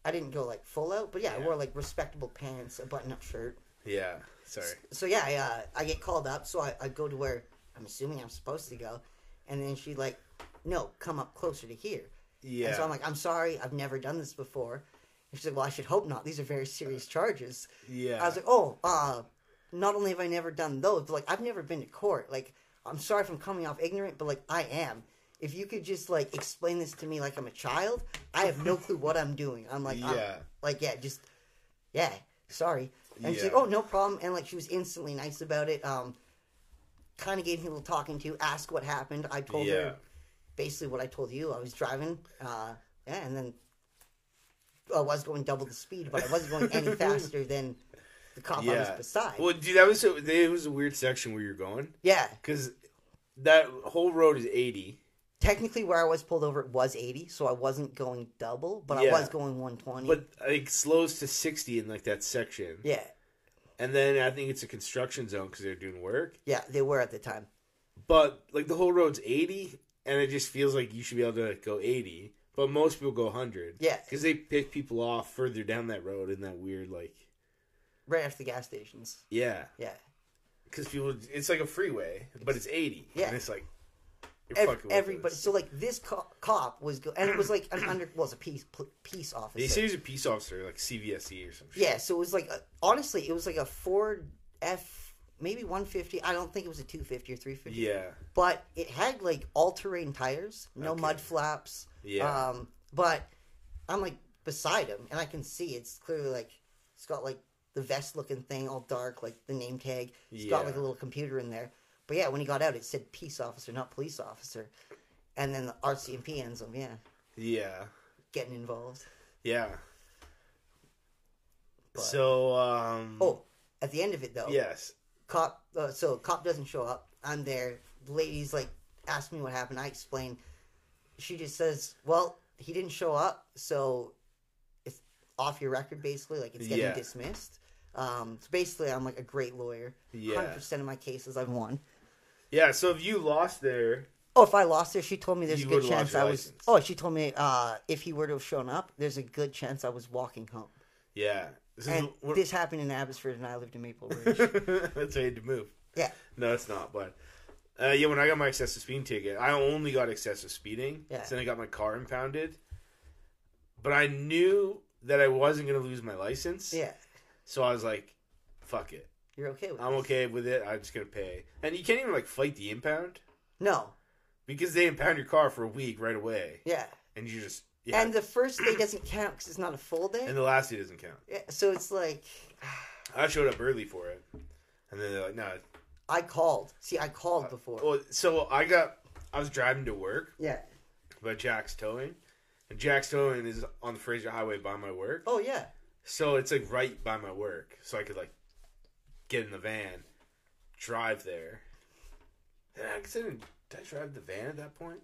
I didn't go like full out, but yeah, I Yeah. wore like respectable pants, a button up shirt. Yeah. Sorry. So yeah, I, uh, I get called up, so I, I go to where I'm assuming I'm supposed to go, and then she like, no, come up closer to here. Yeah. And so I'm like, I'm sorry, I've never done this before. And she's like, well, I should hope not. These are very serious charges. yeah. I was like, oh, uh, not only have I never done those, but like I've never been to court. Like, I'm sorry if I'm coming off ignorant, but like I am. If you could just like explain this to me like I'm a child, I have no clue what I'm doing. I'm like, I'm- Yeah. like yeah, just yeah, sorry. And she's like, oh, no problem. And like she was instantly nice about it. Um, kind of gave me a little talking to, asked what happened. I told Yeah. her basically what I told you. I was driving, uh, yeah, and then I was going double the speed, but I wasn't going any faster than the cop I was yeah. beside. Well, dude, that was a, it was a weird section where you're going yeah, because that whole road is 80. technically where I was pulled over it was 80, so I wasn't going double, but I Yeah. was going 120. But it slows to 60 in like that section. yeah, And then I think it's a construction zone because they're doing work. yeah, they were at the time. But like the whole road's 80 and it just feels like you should be able to go 80. But most people go 100. Yeah. Because they pick people off further down that road in that weird like Right after the gas stations. yeah. Yeah. Because people, it's like a freeway, but it's 80. Yeah. And it's like you're Ev- fucking everybody. So like this co- cop was, go- and it was like an under well, it was a peace peace officer. They say he's a peace officer, like CVSE or some shit. yeah, so it was like a, honestly, it was like a Ford F, maybe 150. I don't think it was a 250 or 350. Yeah. but it had like all terrain tires, no Okay. mud flaps. Yeah. Um, but I'm like beside him, and I can see it's clearly like it's got like the vest looking thing, all dark, like the name tag. It's got like a little computer in there. But yeah, when he got out, it said peace officer, not police officer. And then the RCMP ends him, yeah, Yeah. getting involved. Yeah. But- So, um. Oh, at the end of it though, Yes. cop. Uh, so cop doesn't show up. I'm there. The lady's like, ask me what happened. I explain. She just says, "Well, he didn't show up, so it's off your record, basically. Like it's getting Yeah. dismissed." Um, so basically, I'm like a great lawyer. Yeah. Hundred percent of my cases I've won. Yeah, so if you lost there, Oh, if I lost there, she told me there's a good chance I was. license. Oh, she told me uh, if he were to have shown up, there's a good chance I was walking home. yeah. This is this happened in Abbotsford, and I lived in Maple Ridge. That's why you had to move. yeah, No, it's not. But uh, yeah, when I got my excessive speeding ticket, I only got excessive speeding. Yeah. So then I got my car impounded. But I knew that I wasn't going to lose my license. yeah, So I was like, fuck it. you're okay with I'm this. okay with it. I'm just going to pay. And you can't even like fight the impound No, because they impound your car for a week right away. yeah. And you just. Yeah. And the first day doesn't count because it's not a full day. and the last day doesn't count. Yeah, so it's like I showed up early for it. And then they're like, no. I called. See, I called uh, before. Well, so I got. I was driving to work Yeah. by Jack's Towing. And Jack's Towing is on the Fraser Highway by my work. Oh yeah. So it's like right by my work. So I could like get in the van, drive there. Did I, did I drive the van at that point?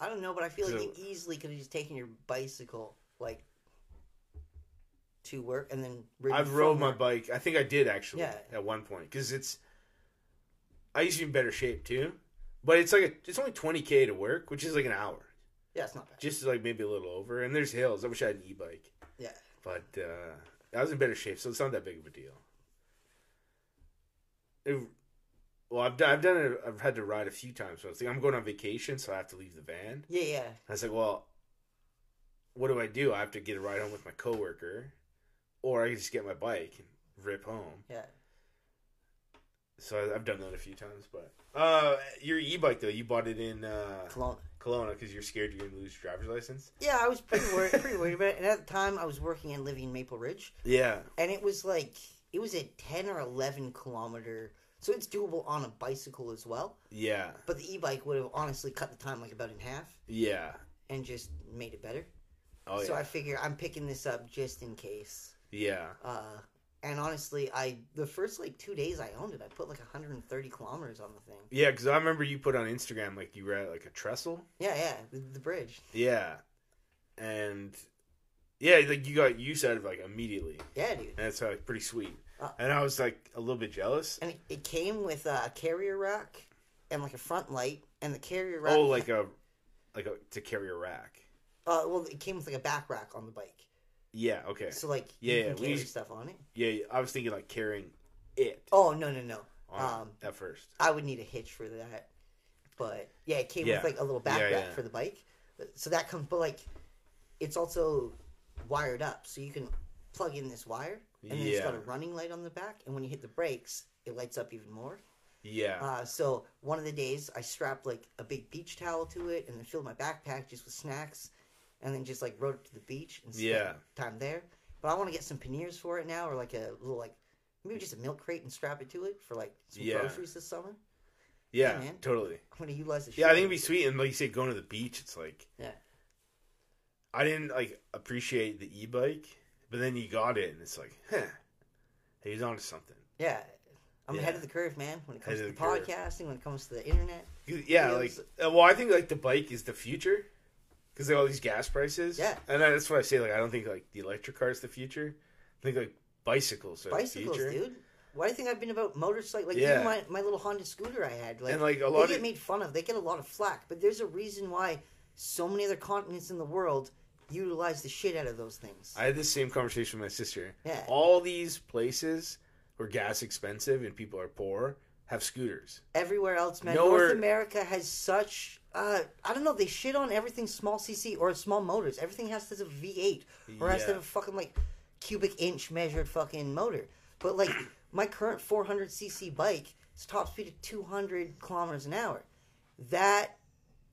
I don't know, but I feel like So- you easily could have just taken your bicycle like to work and then ridden I've rode my work. bike. I think I did actually Yeah. at one point because it's. I used to be in better shape too, but it's like a, it's only twenty k to work, which is like an hour, Yeah, it's not bad. just like maybe a little over. And there's hills. I wish I had an e bike, Yeah. but uh, I was in better shape, so it's not that big of a deal. It, well, I've done, I've done it. I've had to ride a few times. So I was like, I'm going on vacation, so I have to leave the van. Yeah, yeah. I was like, well, what do I do? I have to get a ride home with my coworker, or I can just get my bike. And rip home. Yeah. So I've done that a few times, but uh, your e-bike though, you bought it in uh, Kelowna. Kelowna because you're scared you're gonna lose your driver's license. Yeah, I was pretty worried, pretty worried about it. And at the time, I was working and living in Maple Ridge, Yeah, and it was like it was a ten or eleven kilometer, so it's doable on a bicycle as well. yeah, But the e-bike would have honestly cut the time like about in half yeah. and just made it better. Oh so yeah, I figure I'm picking this up just in case. yeah. Uh, and honestly, I the first like two days I owned it, I put like 130 kilometers on the thing. Yeah, because I remember you put on Instagram like you were at like a trestle. Yeah, yeah, the, the bridge. Yeah, and yeah, like you got use out of like immediately, Yeah, dude. and it's like pretty sweet. Uh, and I was like a little bit jealous. And it, it came with a carrier rack and like a front light, and the carrier rack. Oh, like a like a to carry a rack. Uh, well, it came with like a back rack on the bike, Yeah. Okay. so like Yeah, you yeah, can we carry used- stuff on it. Yeah, I was thinking like carrying it Oh no no no! Um, at first. I would need a hitch for that, but yeah, it came Yeah. with like a little back Yeah, rack yeah. for the bike. So that comes, but like, it's also wired up, so you can plug in this wire, and then it's got a running light on the back, and when you hit the brakes, it lights up even more. Yeah. Uh, so one of the days, I strapped like a big beach towel to it, and then filled my backpack just with snacks, and then just like rode it to the beach and spent Yeah. time there. But I want to get some panniers for it now, or like a little like maybe just a milk crate and strap it to it for like some Yeah. groceries this summer. yeah. man. Totally. I'm gonna utilize the. Yeah, I think it'd be sweet. And like you say, going to the beach, it's like Yeah. I didn't like appreciate the e-bike, but then you got it, and it's like, huh, he's onto something. Yeah. I'm Yeah. ahead of the curve, man. When it comes to the the curve. podcasting, when it comes to the internet. Yeah, like Videos. uh, well, I think like the bike is the future because of all these gas prices. Yeah. and that's why I say. Like, I don't think like the electric car is the future. I think like bicycles are Bicycles, the future. dude. Why do you think I've been about motorcycles? Like Yeah. even my, my little Honda scooter I had, like, and like a lot they get of made fun of. They get a lot of flack, but there's a reason why so many other continents in the world utilize the shit out of those things. I had this same conversation with my sister. Yeah. All these places where gas expensive and people are poor have scooters. Everywhere else, man, Nowhere- North America has such. Uh, I don't know. They shit on everything small CC or small motors. Everything has to have a V8 or has to Yeah. have a fucking like cubic inch measured fucking motor. But like my current 400 cc bike, its top speed of 200 kilometers an hour. That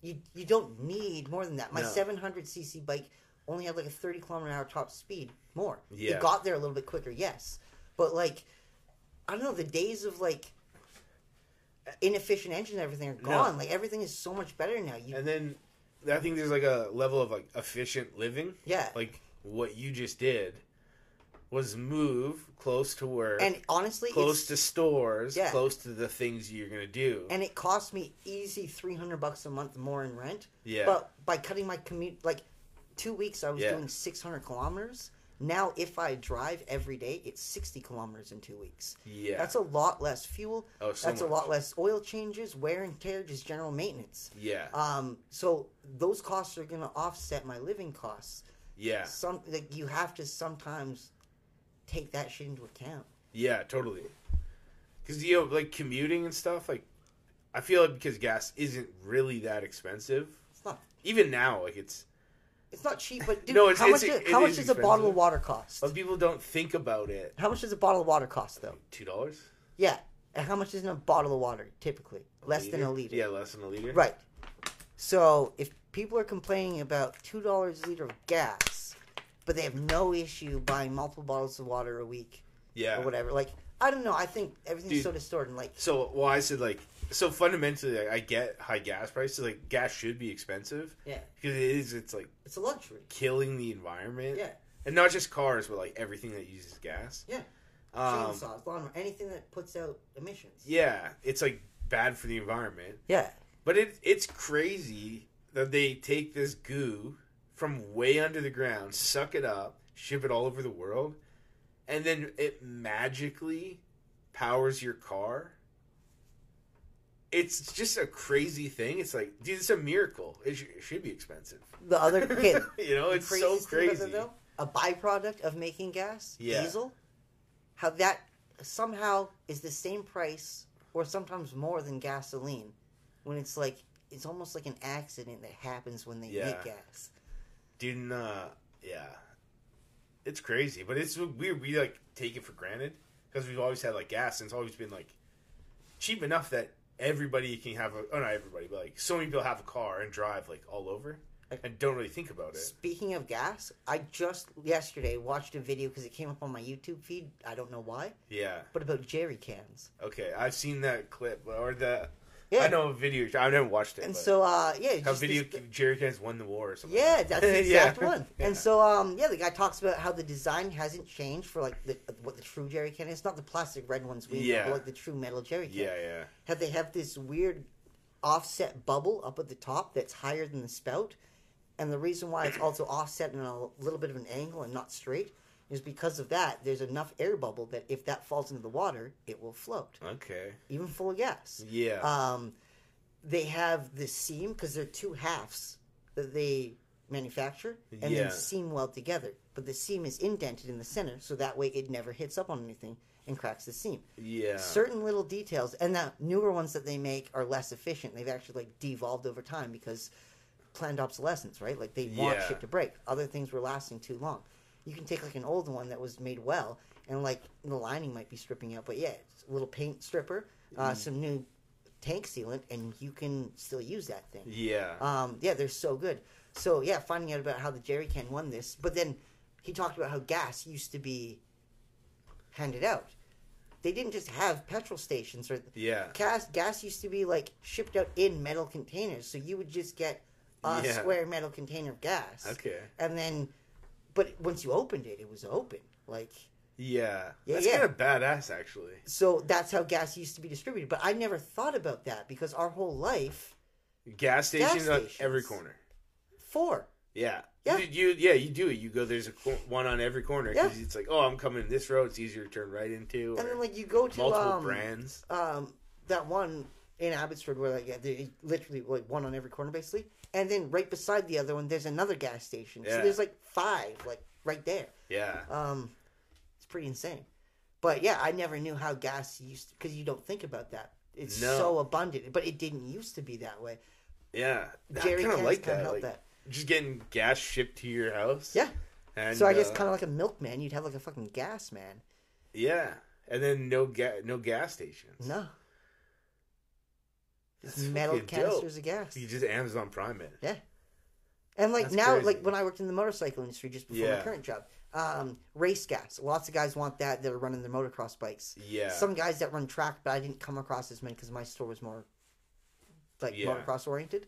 you you don't need more than that. My No. 700 cc bike only had like a 30 kilometer an hour top speed more. Yeah. It got there a little bit quicker, yes, but like I don't know the days of like inefficient engines and everything are No. gone. Like everything is so much better now. You And then I think there's like a level of like efficient living. yeah. Like what you just did was move close to work, and honestly, close to stores, Yeah. close to the things you're gonna do. and it cost me easy 300 bucks a month more in rent. yeah. But by cutting my commute, like two weeks, I was Yeah. doing 600 kilometers. Now, if I drive every day, it's 60 kilometers in two weeks. yeah. That's a lot less fuel. oh, so That's a lot less oil changes, wear and tear, just general maintenance. Yeah. Um, so those costs are going to offset my living costs. yeah. Some like you have to sometimes take that shit into account. Yeah, totally. Because you know, like commuting and stuff, like I feel like because gas isn't really that expensive, It's not. even now, like it's. It's not cheap, but dude, No, it's- how it's- much? it how much does a bottle of water cost? But people don't think about it. How much does a bottle of water cost, though? Two dollars. Yeah, and how much is in a bottle of water typically? Less than a liter. Yeah, less than a liter. Right. So if people are complaining about two dollars a liter of gas, but they have no issue buying multiple bottles of water a week Yeah. or whatever, like I don't know. I think everything's Dude. so distorted. Like So, well, I said like, so fundamentally, I get high gas prices. Like, gas should be expensive yeah, because it is. It's like it's a luxury. killing the environment. Yeah, And not just cars, but like everything that uses gas. Yeah. Um, chainsaws, lawnmower, anything that puts out emissions. yeah, it's like bad for the environment. Yeah. But it it's crazy that they take this goo from way under the ground, suck it up, ship it all over the world, and then it magically powers your car. It's just a crazy thing. It's like, dude, it's a miracle. It, sh- it should be expensive. The other okay, you know, it's so craziest thing about crazy. though, a byproduct of making gas, Yeah. diesel, how that somehow is the same price or sometimes more than gasoline, when it's like it's almost like an accident that happens when they Yeah. make gas. Dude, uh, yeah, it's crazy, but it's weird. We like take it for granted. because we've always had like gas, and it's always been like cheap enough that everybody can have a. Oh, not everybody, but like so many people have a car and drive like all over, and don't really think about it. Speaking of gas, I just yesterday watched a video because it came up on my YouTube feed. I don't know why, Yeah. but about jerry cans. Okay, I've seen that clip or the. Yeah. I know a video. I've never watched it. And so, uh, yeah, how video this- Jerry Cans won the war or something. Yeah, that's the Yeah. exact one. Yeah. And so, um, yeah, the guy talks about how the design hasn't changed for like the, what the true jerry can. It's not the plastic red ones we know, Yeah. but like the true metal jerry can. Yeah, yeah. Have they have this weird offset bubble up at the top that's higher than the spout, and the reason why it's also offset in a little bit of an angle and not straight is because of that. There's enough air bubble that if that falls into the water, it will float, Okay. even full of gas. Yeah. Um, they have the seam because they're two halves that they manufacture and Yeah. then seam weld together. But the seam is indented in the center, so that way it never hits up on anything and cracks the seam. yeah. Certain little details, and the newer ones that they make are less efficient. They've actually like devolved over time because planned obsolescence, right? Like they want Yeah. shit to break. Other things were lasting too long. You can take like an old one that was made well, and like the lining might be stripping out, but yeah, it's a little paint stripper, uh, Mm. some new tank sealant, and you can still use that thing. yeah. Um, yeah, they're so good. So yeah, finding out about how the jerry can won this, but then he talked about how gas used to be handed out. They didn't just have petrol stations or yeah. gas. Gas used to be like shipped out in metal containers, so you would just get a Yeah. square metal container of gas, Okay. and then, but once you opened it, it was open. Like Yeah. Yeah, That's yeah. kind of badass, actually. so, that's how gas used to be distributed. But I never thought about that because our whole life, Gas stations on stations. every corner. four. Yeah. Yeah. You, you yeah you do it. You go. There's a cor- one on every corner because Yeah. it's like oh I'm coming this road. It's easier to turn right into. And then like you go to multiple um, brands. um, that one in Abbotsford where like they literally like one on every corner basically, and then right beside the other one there's another gas station. So Yeah. there's like five like right there. Yeah. Um, it's pretty insane. But yeah, I never knew how gas used because you don't think about that. It's No. so abundant, but it didn't used to be that way. Yeah. I Jerry kind of like kinda that. help Like that. just getting gas shipped to your house. Yeah. And, so I guess uh, kind of like a milkman, you'd have like a fucking gas man. yeah. And then no gas, no gas stations. No, That's just metal fucking dope. canisters of gas. You just Amazon Prime it. Yeah. And like That's now, crazy. like when I worked in the motorcycle industry just before my current job, um, race gas. Lots of guys want that that are running their motocross bikes. Yeah. Some guys that run track, but I didn't come across as many because my store was more like Yeah. motocross oriented.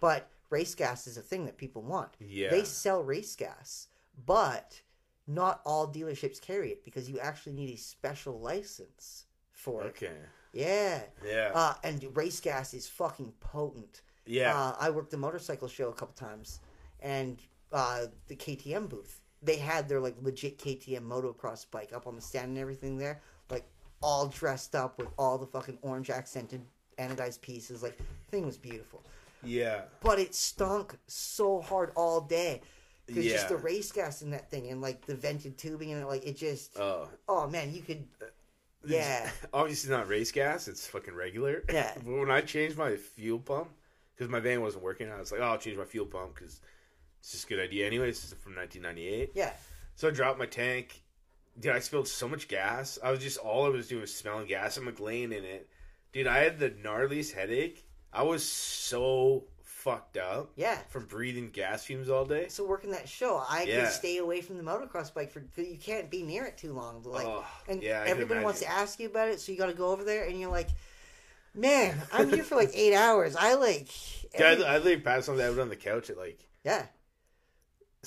But race gas is a thing that people want. yeah. They sell race gas, but not all dealerships carry it because you actually need a special license for it. okay. Yeah. Yeah. Uh, and race gas is fucking potent. yeah. Uh, I worked the motorcycle show a couple times, and uh, the KTM booth. They had their like legit KTM motocross bike up on the stand and everything there, like all dressed up with all the fucking orange accented anodized pieces. Like thing was beautiful, yeah. but it stunk so hard all day. Because just the race gas in that thing and like the vented tubing and like it just Oh. oh man you could yeah Obviously not race gas. It's fucking regular. Yeah. but when I changed my fuel pump because my van wasn't working, I was like, oh, I'll change my fuel pump because it's just a good idea. Anyways, this is from 1998. yeah So I dropped my tank. Dude, I spilled so much gas. I was just all I was doing was smelling gas. I'm like laying in it. Dude, I had the gnarliest headache. I was so fucked up yeah. from breathing gas fumes all day. So working that show, I Yeah. could stay away from the motocross bike for you can't be near it too long. Like, Oh, and yeah, everybody wants to ask you about it, so you got to go over there, and you're like, "Man, I'm here for like eight hours. I like, every- I, I laid past on out on the couch at like yeah,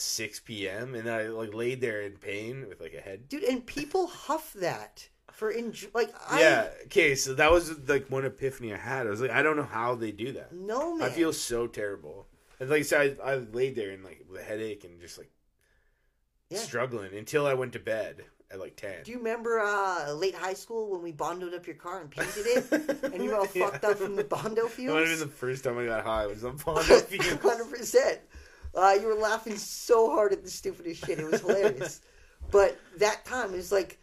6 p.m. and I like laid there in pain with like a head. dude." And people huff that for enjoy. Like, I Yeah. Okay. So that was like one epiphany I had. I was like, I don't know how they do that. no man. I feel so terrible. And like I said, I, I laid there and like with a headache and just like Yeah. struggling until I went to bed at like ten. Do you remember uh, late high school when we bondoed up your car and painted it, and you were all fucked up from the bondo That might have been the first time I got high. Was on Bondo fumes. Hundred percent. Uh, you were laughing so hard at the stupidest shit. It was hilarious. but that time it was like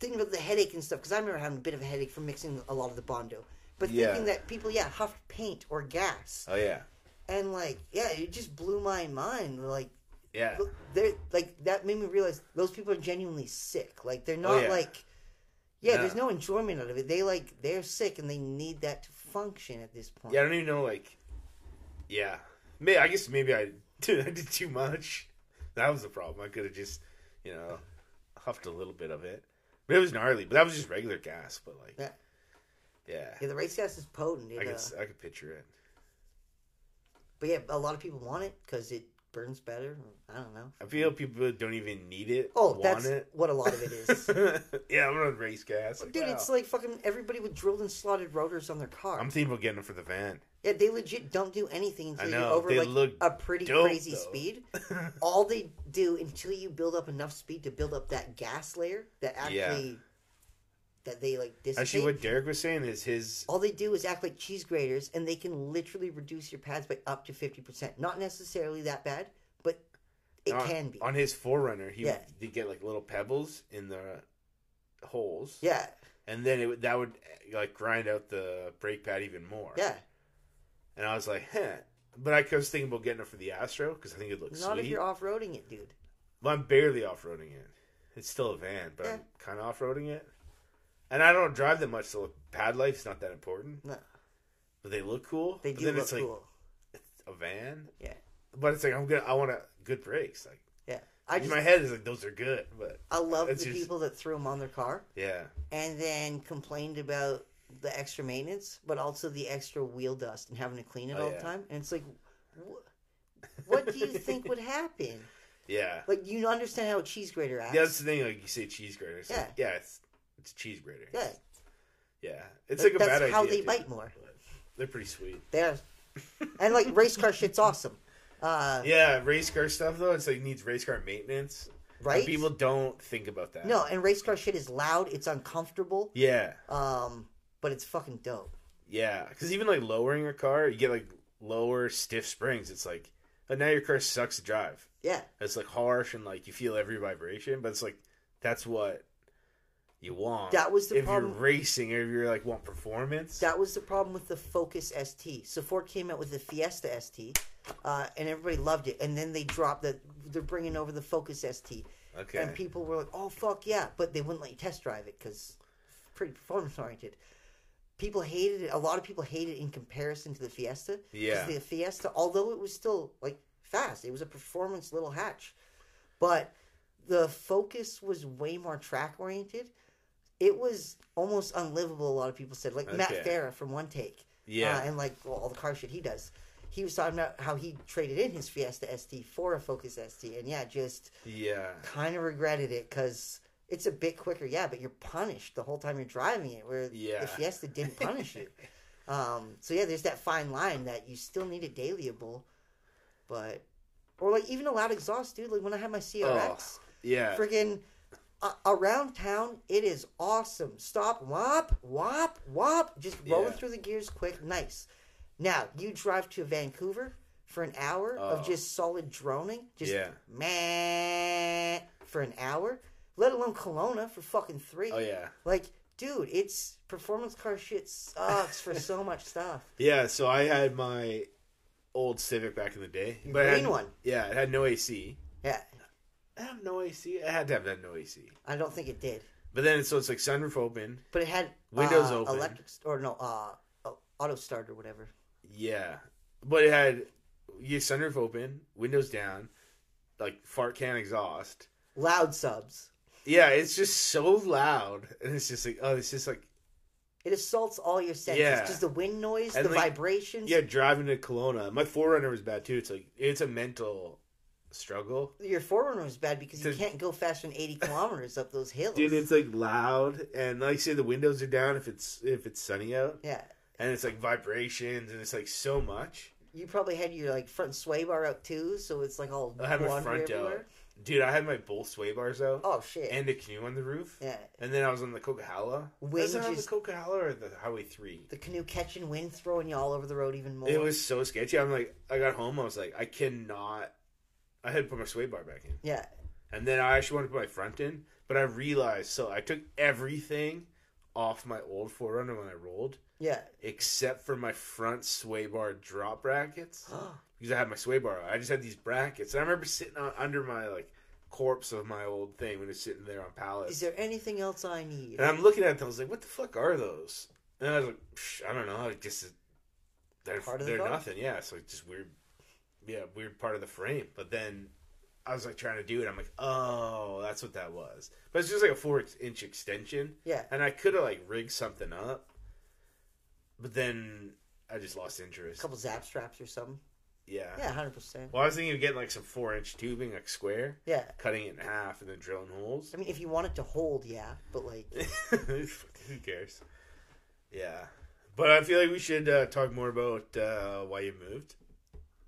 thinking about the headache and stuff because I remember having a bit of a headache from mixing a lot of the bondo. But Yeah. thinking that people, yeah, huffed paint or gas, Oh yeah. and like, yeah, it just blew my mind. Like, Yeah. they're like that made me realize those people are genuinely sick. Like they're not yeah. like yeah, No. there's no enjoyment out of it. They like they're sick and they need that to function at this point. Yeah, I don't even know. Like, yeah, May I guess maybe I did. I did too much. That was the problem. I could have just, you know, huffed a little bit of it. But it was gnarly. But that was just regular gas. But like, Yeah. yeah, Yeah, the race gas is potent. It, I uh, could I could picture it. but yeah, a lot of people want it because it burns better. I don't know. I feel people don't even need it. Oh, that's it. what a lot of it is. yeah, I'm on race gas. Like, Dude, wow. it's like fucking everybody with drilled and slotted rotors on their car. I'm thinking about getting them for the van. yeah, they legit don't do anything until know, you're over like a pretty dope, crazy though. speed. All they do until you build up enough speed to build up that gas layer that Yeah. That they like dissipate. Actually, what Derek was saying is his. all they do is act like cheese graters, and they can literally reduce your pads by up to fifty percent. Not necessarily that bad, but it on, can be. on his 4Runner. He Yeah. would get like little pebbles in the holes. yeah, and then it would, that would like grind out the brake pad even more. yeah. And I was like, huh. But I was thinking about getting it for the Astro because I think it looks Not if sweet. you're off roading it, dude. well, I'm barely off roading it. It's still a van, but I'm kind of off roading it. And I don't drive that much, so pad life's not that important. No, But they look cool. they do look it's like cool. a van. Yeah. But it's like I'm gonna. I want a good brakes. Like Yeah, I in just my head is like those are good, but I love the just- people that threw them on their car yeah, and then complained about the extra maintenance, but also the extra wheel dust and having to clean it Oh, all yeah. the time. And it's like, wh- what do you think would happen? yeah. Like, you understand how a cheese grater acts? Yeah, that's the thing. Like you say, cheese grater. It's Yeah. like, yeah, it's it's a cheese grater. Yeah, yeah. It's like a that's bad how idea. they dude. bite more. But They're pretty sweet. They're and like race car shit's awesome. Uh, Yeah, race car stuff though, it's like needs race car maintenance. right? And people don't think about that. no, and race car shit is loud. It's uncomfortable. Yeah, Um, but it's fucking dope. yeah. Because even like lowering a car, you get like lower stiff springs. It's like, but now your car sucks to drive. Yeah, It's like harsh and like you feel every vibration, but it's like that's what you want. That was the if problem- you're racing or if you're like want performance. that was the problem with the Focus ST. So Ford came out with the Fiesta ST, uh, and everybody loved it. And then they dropped that they're bringing over the Focus ST, okay. and people were like, "Oh fuck yeah!" But they wouldn't let you test drive it because pretty performance oriented. People hated it. A lot of people hated it in comparison to the Fiesta. Yeah. the Fiesta, although it was still like fast, it was a performance little hatch, but the Focus was way more track oriented. It was almost unlivable. A lot of people said, like Matt Okay. Farah from One Take, Yeah. uh, and like well, all the car shit he does. He was talking about how he traded in his Fiesta ST for a Focus ST, and yeah, just yeah. kind of regretted it because it's a bit quicker, yeah, but you're punished the whole time you're driving it, where Yeah. the Fiesta didn't punish you. Um, so yeah, there's that fine line that you still need a dailyable, but or like even a loud exhaust, dude. Like when I had my CRX, Yeah. friggin' uh, around town, it is awesome. Stop, whop, whop, whop, just rolling Yeah. through the gears quick, nice. Now you drive to Vancouver for an hour Oh. of just solid droning, just Yeah. meh for an hour, let alone Kelowna for fucking three. Oh yeah. Like, dude, it's performance car shit sucks for so much stuff. Yeah, so I had my old Civic back in the day. But green had, one. Yeah, it had no AC. Yeah, I have no AC. I had to have that no AC. I don't think it did, But then so it's like sunroof open. but it had Windows uh, open. electric or no, uh, uh, auto start or whatever. Yeah, but it had your sunroof open, windows down, like fart can exhaust. Loud subs. Yeah, it's just so loud, and it's just like oh, it's just like It assaults all your senses. Yeah. Just the wind noise, And the like- vibrations. yeah. Driving to Kelowna, my 4Runner was bad too. It's like it's a mental struggle. Your 4Runner was bad because you can't go faster than 80 kilometers up those hills. Dude, it's like loud, and like say, the windows are down if it's if it's sunny out, yeah. and it's like vibrations, and it's like so much. You probably had your like front sway bar out too, so it's like all I had my front out. Dude, I had my both sway bars out Oh shit. and a canoe on the roof. yeah. And then I was on the Coquihalla. Was it on the Coquihalla or the Highway 3? The canoe catching wind, throwing you all over the road even more. It was so sketchy. I'm like, I got home, I was like, I cannot. I had to put my sway bar back in. Yeah. And then I actually wanted to put my front in, but I realized, so I took everything off my old 4Runner when I rolled, Yeah. except for my front sway bar drop brackets. because I had my sway bar. I just had these brackets. And I remember sitting on, under my like corpse of my old thing when it's sitting there on pallets. Is there anything else I need? And I'm looking at them. I was like, "What the fuck are those?" And I was like, Psh, "I don't know. Like just they're Part of the they're nothing. Yeah, it's like just weird. Yeah, weird part of the frame. But then I was like trying to do it. I'm like, oh, that's what that was. But it's just like a four inch extension, yeah. and I could have like rigged something up. But then I just lost interest. A couple zap straps or something. Yeah. Yeah, hundred percent. Well, I was thinking of getting like some four inch tubing, like square, Yeah. cutting it in half, and then drilling holes. I mean, if you want it to hold, yeah, but like, Who cares? Yeah, but I feel like we should uh, talk more about uh, why you moved.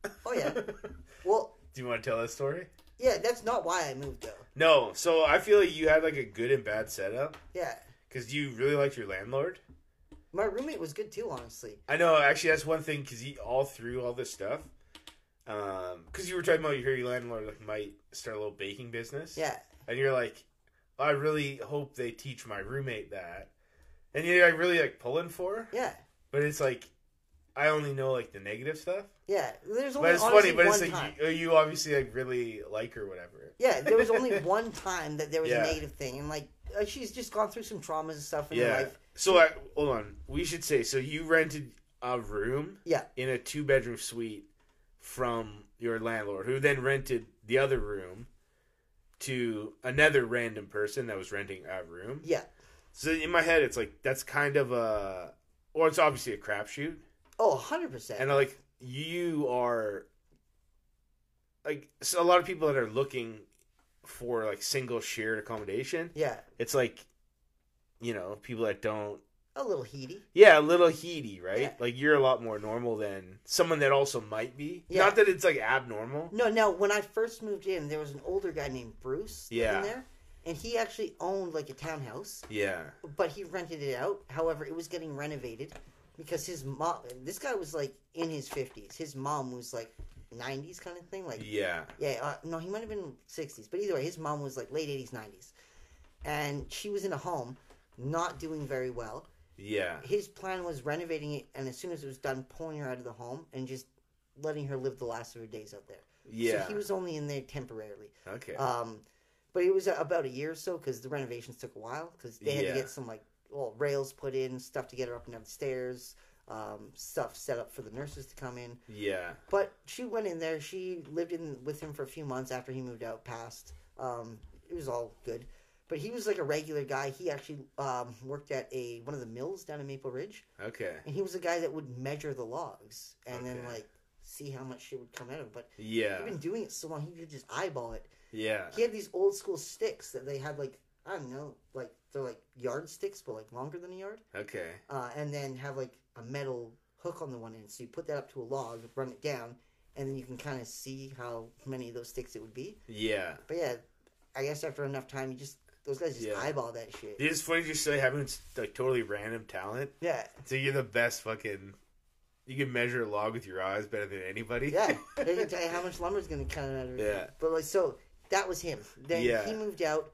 oh yeah. Well, Do you want to tell that story? yeah, that's not why I moved though. No. So I feel like you had like a good and bad setup Yeah, because you really liked your landlord. my roommate was good too, honestly. I know. Actually, that's one thing because he all through all this stuff. Um, because you were talking about your your landlord like might start a little baking business. Yeah, and you're like, I really hope they teach my roommate that, and you're like really like pulling for, yeah, but it's like, I only know like the negative stuff. yeah. There's only But it's honestly funny, but it's like time. you, you obviously like really like her, whatever. Yeah, there was only one time that there was Yeah. a negative thing, and like uh, she's just gone through some traumas and stuff in her life. So I, hold on, we should say so. You rented a room, Yeah. in a two bedroom suite from your landlord, who then rented the other room to another random person that was renting a room. Yeah. So in my head, it's like that's kind of a, or it's obviously a crapshoot. Oh, 100%. and like you are like so a lot of people that are looking for like single shared accommodation yeah. it's like you know people that don't A little heaty. yeah a little heaty right Yeah. like you're a lot more normal than someone that also might be Yeah. not that it's like abnormal No, no, when I first moved in, there was an older guy named Bruce Yeah. in there, and he actually owned like a townhouse, yeah but he rented it out. However, it was getting renovated because his mom, this guy was like in his 50s. His mom was like 90s kind of thing. Like, yeah yeah, uh, no, he might have been 60s, but either way, his mom was like late 80s, 90s. And she was in a home, not doing very well. yeah His plan was renovating it, and as soon as it was done, pulling her out of the home and just letting her live the last of her days out there. yeah So he was only in there temporarily. okay Um, but it was about a year or so because the renovations took a while because they had Yeah. to get some like well rails put in, stuff to get her up and down the stairs, um, stuff set up for the nurses to come in. yeah But she went in there. She lived in with him for a few months after he moved out. Past. Um, it was all good. But he was like a regular guy. He actually um, worked at a one of the mills down in Maple Ridge, okay and he was a guy that would measure the logs and then like see how much shit would come out of. it. But yeah he'd been doing it so long, he could just eyeball it. yeah He had these old school sticks that they had like I don't know, like they're like yard sticks, but like longer than a yard, okay uh, and then have like a metal hook on the one end. So you put that up to a log, run it down, and then you can kind of see how many of those sticks it would be. yeah But yeah, I guess after enough time, you just those guys just Yeah. eyeball that shit. it's funny just say having like totally random talent Yeah, So you're the best fucking. You can measure a log with your eyes better than anybody. yeah. they can tell you how much lumber's gonna come out of it. Yeah. But like so, that was him. Then Yeah. he moved out,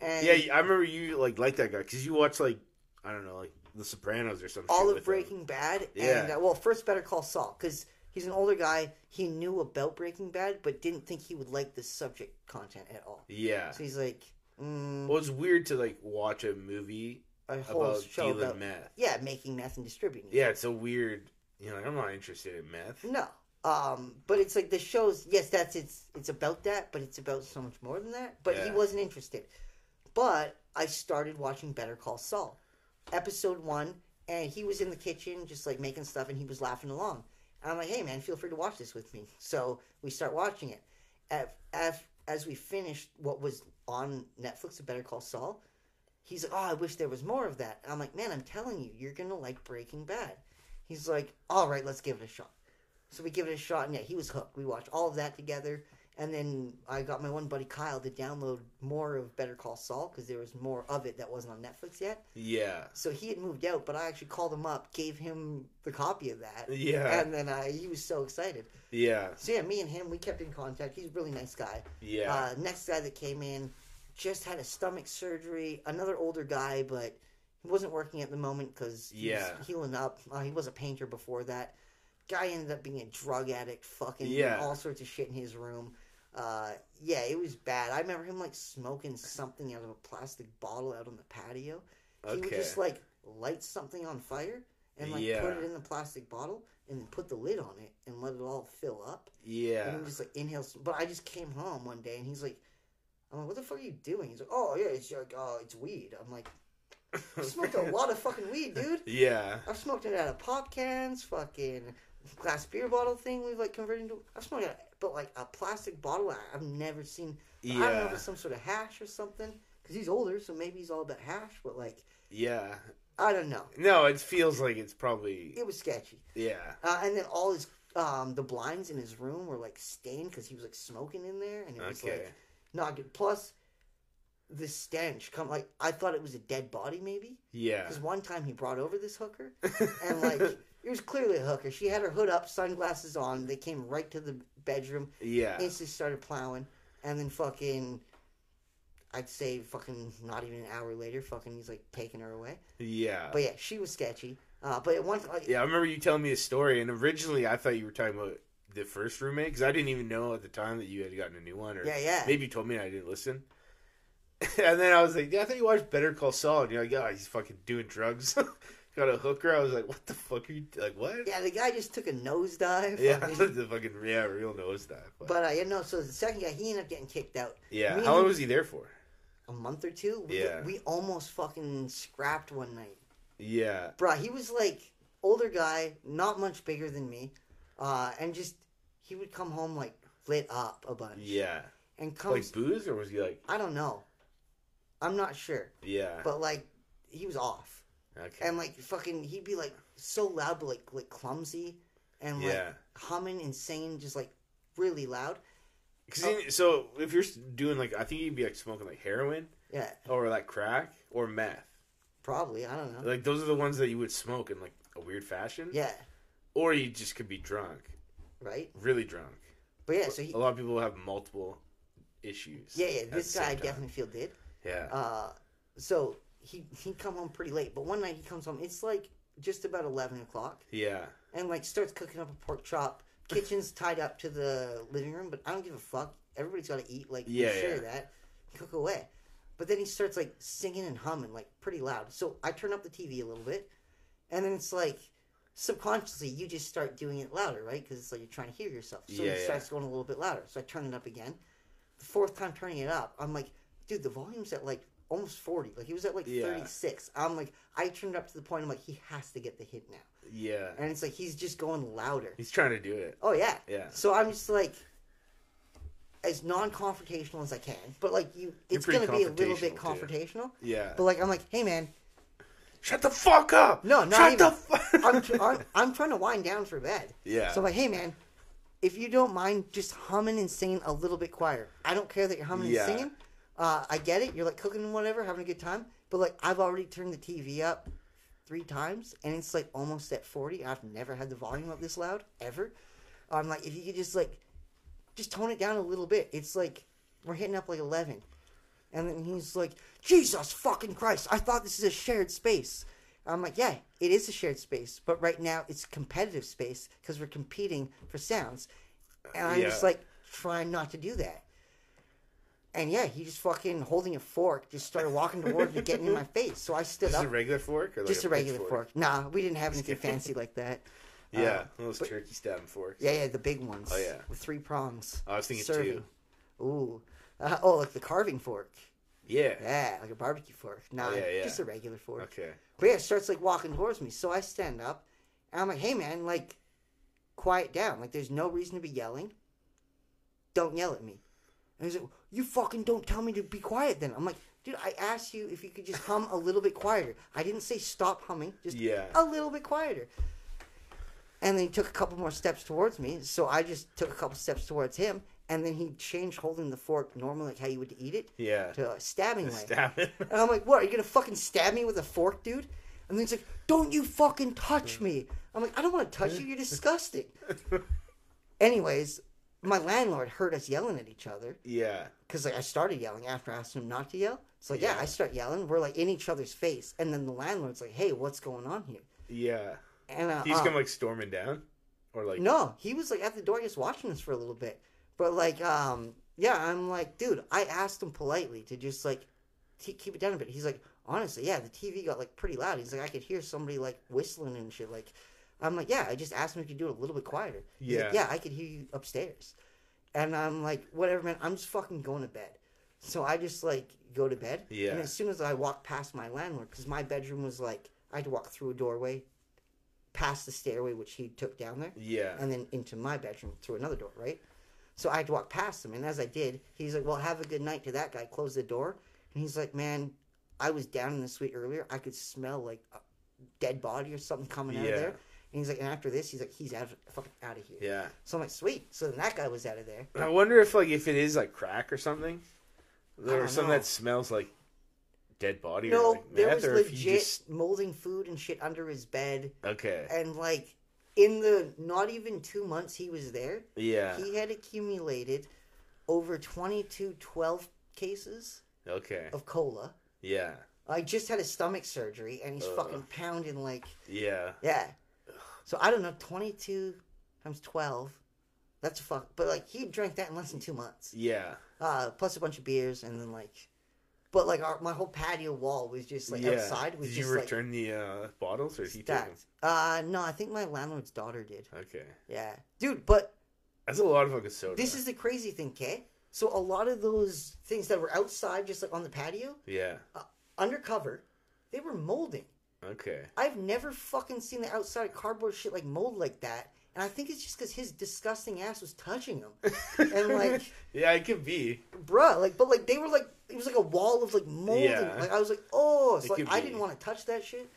and Yeah, I remember you like like that guy because you watch like I don't know like The Sopranos or something. all of Breaking Bad. Yeah. And uh, well, first Better Call Saul because he's an older guy. He knew about Breaking Bad, but didn't think he would like the subject content at all. Yeah. So he's like, mm, Well, it's weird to like watch a movie a whole about show dealing about meth. yeah, making meth and distributing. it. Yeah, it's a weird. You know, like, I'm not interested in meth. No. Um, but it's like the shows. Yes, that's it's it's about that, but it's about so much more than that. But he wasn't interested. But I started watching Better Call Saul, episode one, and he was in the kitchen just like making stuff, and he was laughing along. And I'm like, hey man, feel free to watch this with me. So we start watching it. As, as, we finished what was on Netflix of Better Call Saul, he's like, oh, I wish there was more of that. And I'm like, man, I'm telling you, you're gonna like Breaking Bad. He's like, all right, let's give it a shot. So we give it a shot, and yeah, he was hooked. We watched all of that together, and then I got my one buddy Kyle to download more of Better Call Saul because there was more of it that wasn't on Netflix yet. Yeah. So he had moved out, but I actually called him up, gave him the copy of that, Yeah. and then uh, he was so excited. Yeah. So yeah, me and him, we kept in contact. He's a really nice guy. Yeah. Uh, next guy that came in just had a stomach surgery. Another older guy, but he wasn't working at the moment because he Yeah. was healing up. Uh, he was a painter before that. guy ended up being a drug addict, fucking Yeah. all sorts of shit in his room. Uh, yeah, it was bad. I remember him like smoking something out of a plastic bottle out on the patio. He would just like light something on fire and like Yeah. put it in the plastic bottle and then put the lid on it and let it all fill up. Yeah. And just like inhale. But I just came home one day and he's like, I'm like, what the fuck are you doing? He's like, oh yeah, it's like, oh, it's weed. I'm like, I smoked a lot of fucking weed, dude. Yeah. I've smoked it out of pop cans, fucking glass beer bottle thing we've like converted into. I've smoked it, but like a plastic bottle. I- I've never seen. Yeah. I don't know if it's some sort of hash or something. Because he's older, so maybe he's all about hash. But like, Yeah. I don't know. No, it feels like it's probably It was sketchy. yeah. Uh, and then all his um the blinds in his room were like stained because he was like smoking in there, and it was Okay. like not good. Plus, the stench come like I thought it was a dead body maybe. Yeah. Because one time he brought over this hooker, and like it was clearly a hooker. She had her hood up, sunglasses on. They came right to the bedroom, yeah. instantly started plowing, and then fucking, I'd say fucking not even an hour later, fucking he's like taking her away. Yeah. But yeah, she was sketchy. Uh, but at one like, Yeah, I remember you telling me a story, and originally I thought you were talking about the first roommate because I didn't even know at the time that you had gotten a new one, or yeah, yeah, maybe you told me and I didn't listen. and then I was like, yeah, I thought you watched Better Call Saul, and you're like, oh, he's fucking doing drugs. Got a hooker. I was like, what the fuck are you like? What? yeah. The guy just took a nosedive. Yeah, fucking- the fucking yeah, real nosedive. But, But uh, you know, so the second guy, he ended up getting kicked out. yeah, me how long was he there for? A month or two. We, Yeah. we almost fucking scrapped one night. Yeah, Bruh, he was like older guy, not much bigger than me, uh, and just he would come home like lit up a bunch. yeah. and come Like booze, or was he like, I don't know. I'm not sure, yeah, but like he was off, okay, and like fucking, he'd be like so loud, but like like clumsy, and like yeah. humming insane, just like really loud. 'Cause he- so if you're doing like, I think you'd be like smoking like heroin Yeah, or like crack or meth. probably. I don't know. Like those are the ones that you would smoke in like a weird fashion. Yeah, Or you just could be drunk, right. really drunk. But yeah, so he. A lot of people have multiple issues. Yeah, yeah. at This the guy I same time. definitely feel did. Yeah. Uh, so he he come home pretty late, but one night he comes home. It's like just about eleven o'clock, yeah. and like starts cooking up a pork chop. Kitchen's tied up to the living room, but I don't give a fuck. Everybody's got to eat. Like Yeah, share yeah. that. Cook away. But then he starts like singing and humming like pretty loud. So I turn up the TV a little bit, and then it's like subconsciously you just start doing it louder, right? Because it's like you're trying to hear yourself. So Yeah, it yeah. starts going a little bit louder. So I turn it up again. The fourth time turning it up, I'm like, dude, the volume's at like almost 40. Like he was at like Yeah. 36. I'm like, I turned up to the point I'm like, he has to get the hit now. Yeah. And it's like he's just going louder. He's trying to do it. Oh yeah. Yeah. So I'm just like as non-confrontational as I can, but like you, it's gonna be a little bit confrontational, confrontational. Yeah. But like I'm like, hey man, Shut the fuck up. No, not Shut even. the fuck. I'm, tr- I'm I'm trying to wind down for bed. yeah. So I'm like, hey man, if you don't mind just humming and singing a little bit quieter. I don't care that you're humming Yeah. and singing. Uh, I get it. You're like cooking and whatever, having a good time. But like I've already turned the TV up three times and it's like almost at 40. I've never had the volume up this loud ever. I'm like, if you could just like, just tone it down a little bit. It's like we're hitting up like 11. And then he's like, Jesus fucking Christ, I thought this is a shared space. I'm like, yeah, it is a shared space, but right now it's competitive space because we're competing for sounds. And I'm just like trying not to do that. And yeah, he just fucking holding a fork, just started walking towards me, getting in my face. So I stood Just up, a regular fork or like just a regular pitchfork? fork. Nah, we didn't have anything fancy like that. Yeah, Uh, those but- turkey stabbing forks. Yeah, yeah, the big ones. Oh, yeah. with three prongs. Oh, I was thinking Serving. two. Ooh, uh, oh, like the carving fork. Yeah. Yeah, like a barbecue fork. Nah, Oh, yeah, yeah. just a regular fork. Okay. But yeah, it starts like walking towards me. So I stand up and I'm like, hey man, like, quiet down. Like, there's no reason to be yelling. Don't yell at me. And he's like, you fucking don't tell me to be quiet then. I'm like, dude, I asked you if you could just hum a little bit quieter. I didn't say stop humming, just Yeah. a little bit quieter. And then he took a couple more steps towards me. So I just took a couple steps towards him. And then he changed holding the fork normally, like how you would eat it, Yeah. to a stabbing way. Stab it. And I'm like, what? Are you gonna fucking stab me with a fork, dude? And then he's like, don't you fucking touch me. I'm like, I don't want to touch you. You're disgusting. Anyways, my landlord heard us yelling at each other yeah. because like I started yelling after I asked him not to yell. So yeah, Yeah. I start yelling. We're like in each other's face, and then the landlord's like, "Hey, what's going on here?" Yeah. And uh, He's uh, come like storming down, or like No, he was like at the door just watching us for a little bit. But like, um, yeah, I'm like, dude, I asked him politely to just like t- keep it down a bit. He's like, honestly, yeah, the TV got like pretty loud. He's like, I could hear somebody like whistling and shit. Like, I'm like, yeah, I just asked him if you could do it a little bit quieter. He's like, Yeah. yeah, I could hear you upstairs. And I'm like, whatever, man. I'm just fucking going to bed. So I just like go to bed. Yeah. And as soon as I walk past my landlord, because my bedroom was like, I had to walk through a doorway, past the stairway which he took down there yeah, and then into my bedroom through another door, right? So I had to walk past him, and as I did, he's like, "Well, have a good night." To that guy, close the door, and he's like, "Man, I was down in the suite earlier. I could smell like a dead body or something coming out of there." And he's like, "And after this, he's like, he's out, of, fucking out of here." yeah. So I'm like, "Sweet." So then that guy was out of there. I wonder if like if it is like crack or something, or something know. that smells like dead body No, or like there was or if you legit just molding food and shit under his bed, okay, and like in the not even two months he was there, yeah, he had accumulated over 22 12 cases okay, of cola. yeah, I just had a stomach surgery, and he's Ugh. fucking pounding like yeah, yeah. So I don't know, twenty two times twelve. That's a fuck. But like he drank that in less than two months. yeah, Uh, plus a bunch of beers, and then like, but like our, my whole patio wall was just like yeah. outside was Did just you like return the uh, bottles or did he take them? Uh, no, I think my landlord's daughter did. Okay, Yeah, dude. But that's a lot of fucking soda. this is the crazy thing, Kay. So a lot of those things that were outside, just like on the patio, yeah, undercover, they were molding. Okay, I've never fucking seen the outside cardboard shit like mold like that. And I think it's just because his disgusting ass was touching him. And, like- yeah, it could be. Bruh, like, but like they were like, it was like a wall of like molding. Yeah. Like I was like, oh, so like I didn't want to touch that shit.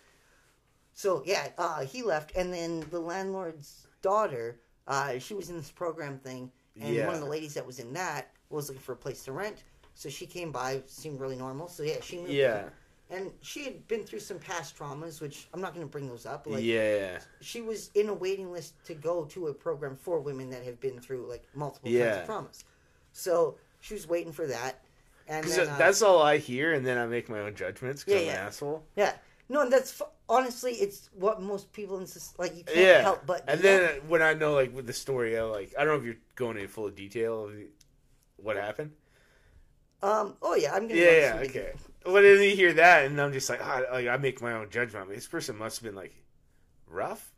So yeah, uh, he left, and then the landlord's daughter, uh, she was in this program thing, and Yeah. one of the ladies that was in that was looking for a place to rent. So she came by, seemed really normal. So yeah, she moved. Yeah, and she had been through some past traumas, which I'm not going to bring those up. Like, yeah, she was in a waiting list to go to a program for women that have been through like multiple Yeah. kinds of traumas. So she was waiting for that, and then, uh, that's all I hear, and then I make my own judgments. Cause Yeah, I'm yeah. an asshole. yeah. No, and that's honestly, it's what most people in this like you can't Yeah, help but. and then that. uh, when I know like with the story, I like I don't know if you're going into full detail of what happened. um, oh yeah, I'm gonna. Yeah, go yeah, okay. Well, then you hear that, and I'm just like, ah, like I make my own judgment. This person must have been like rough,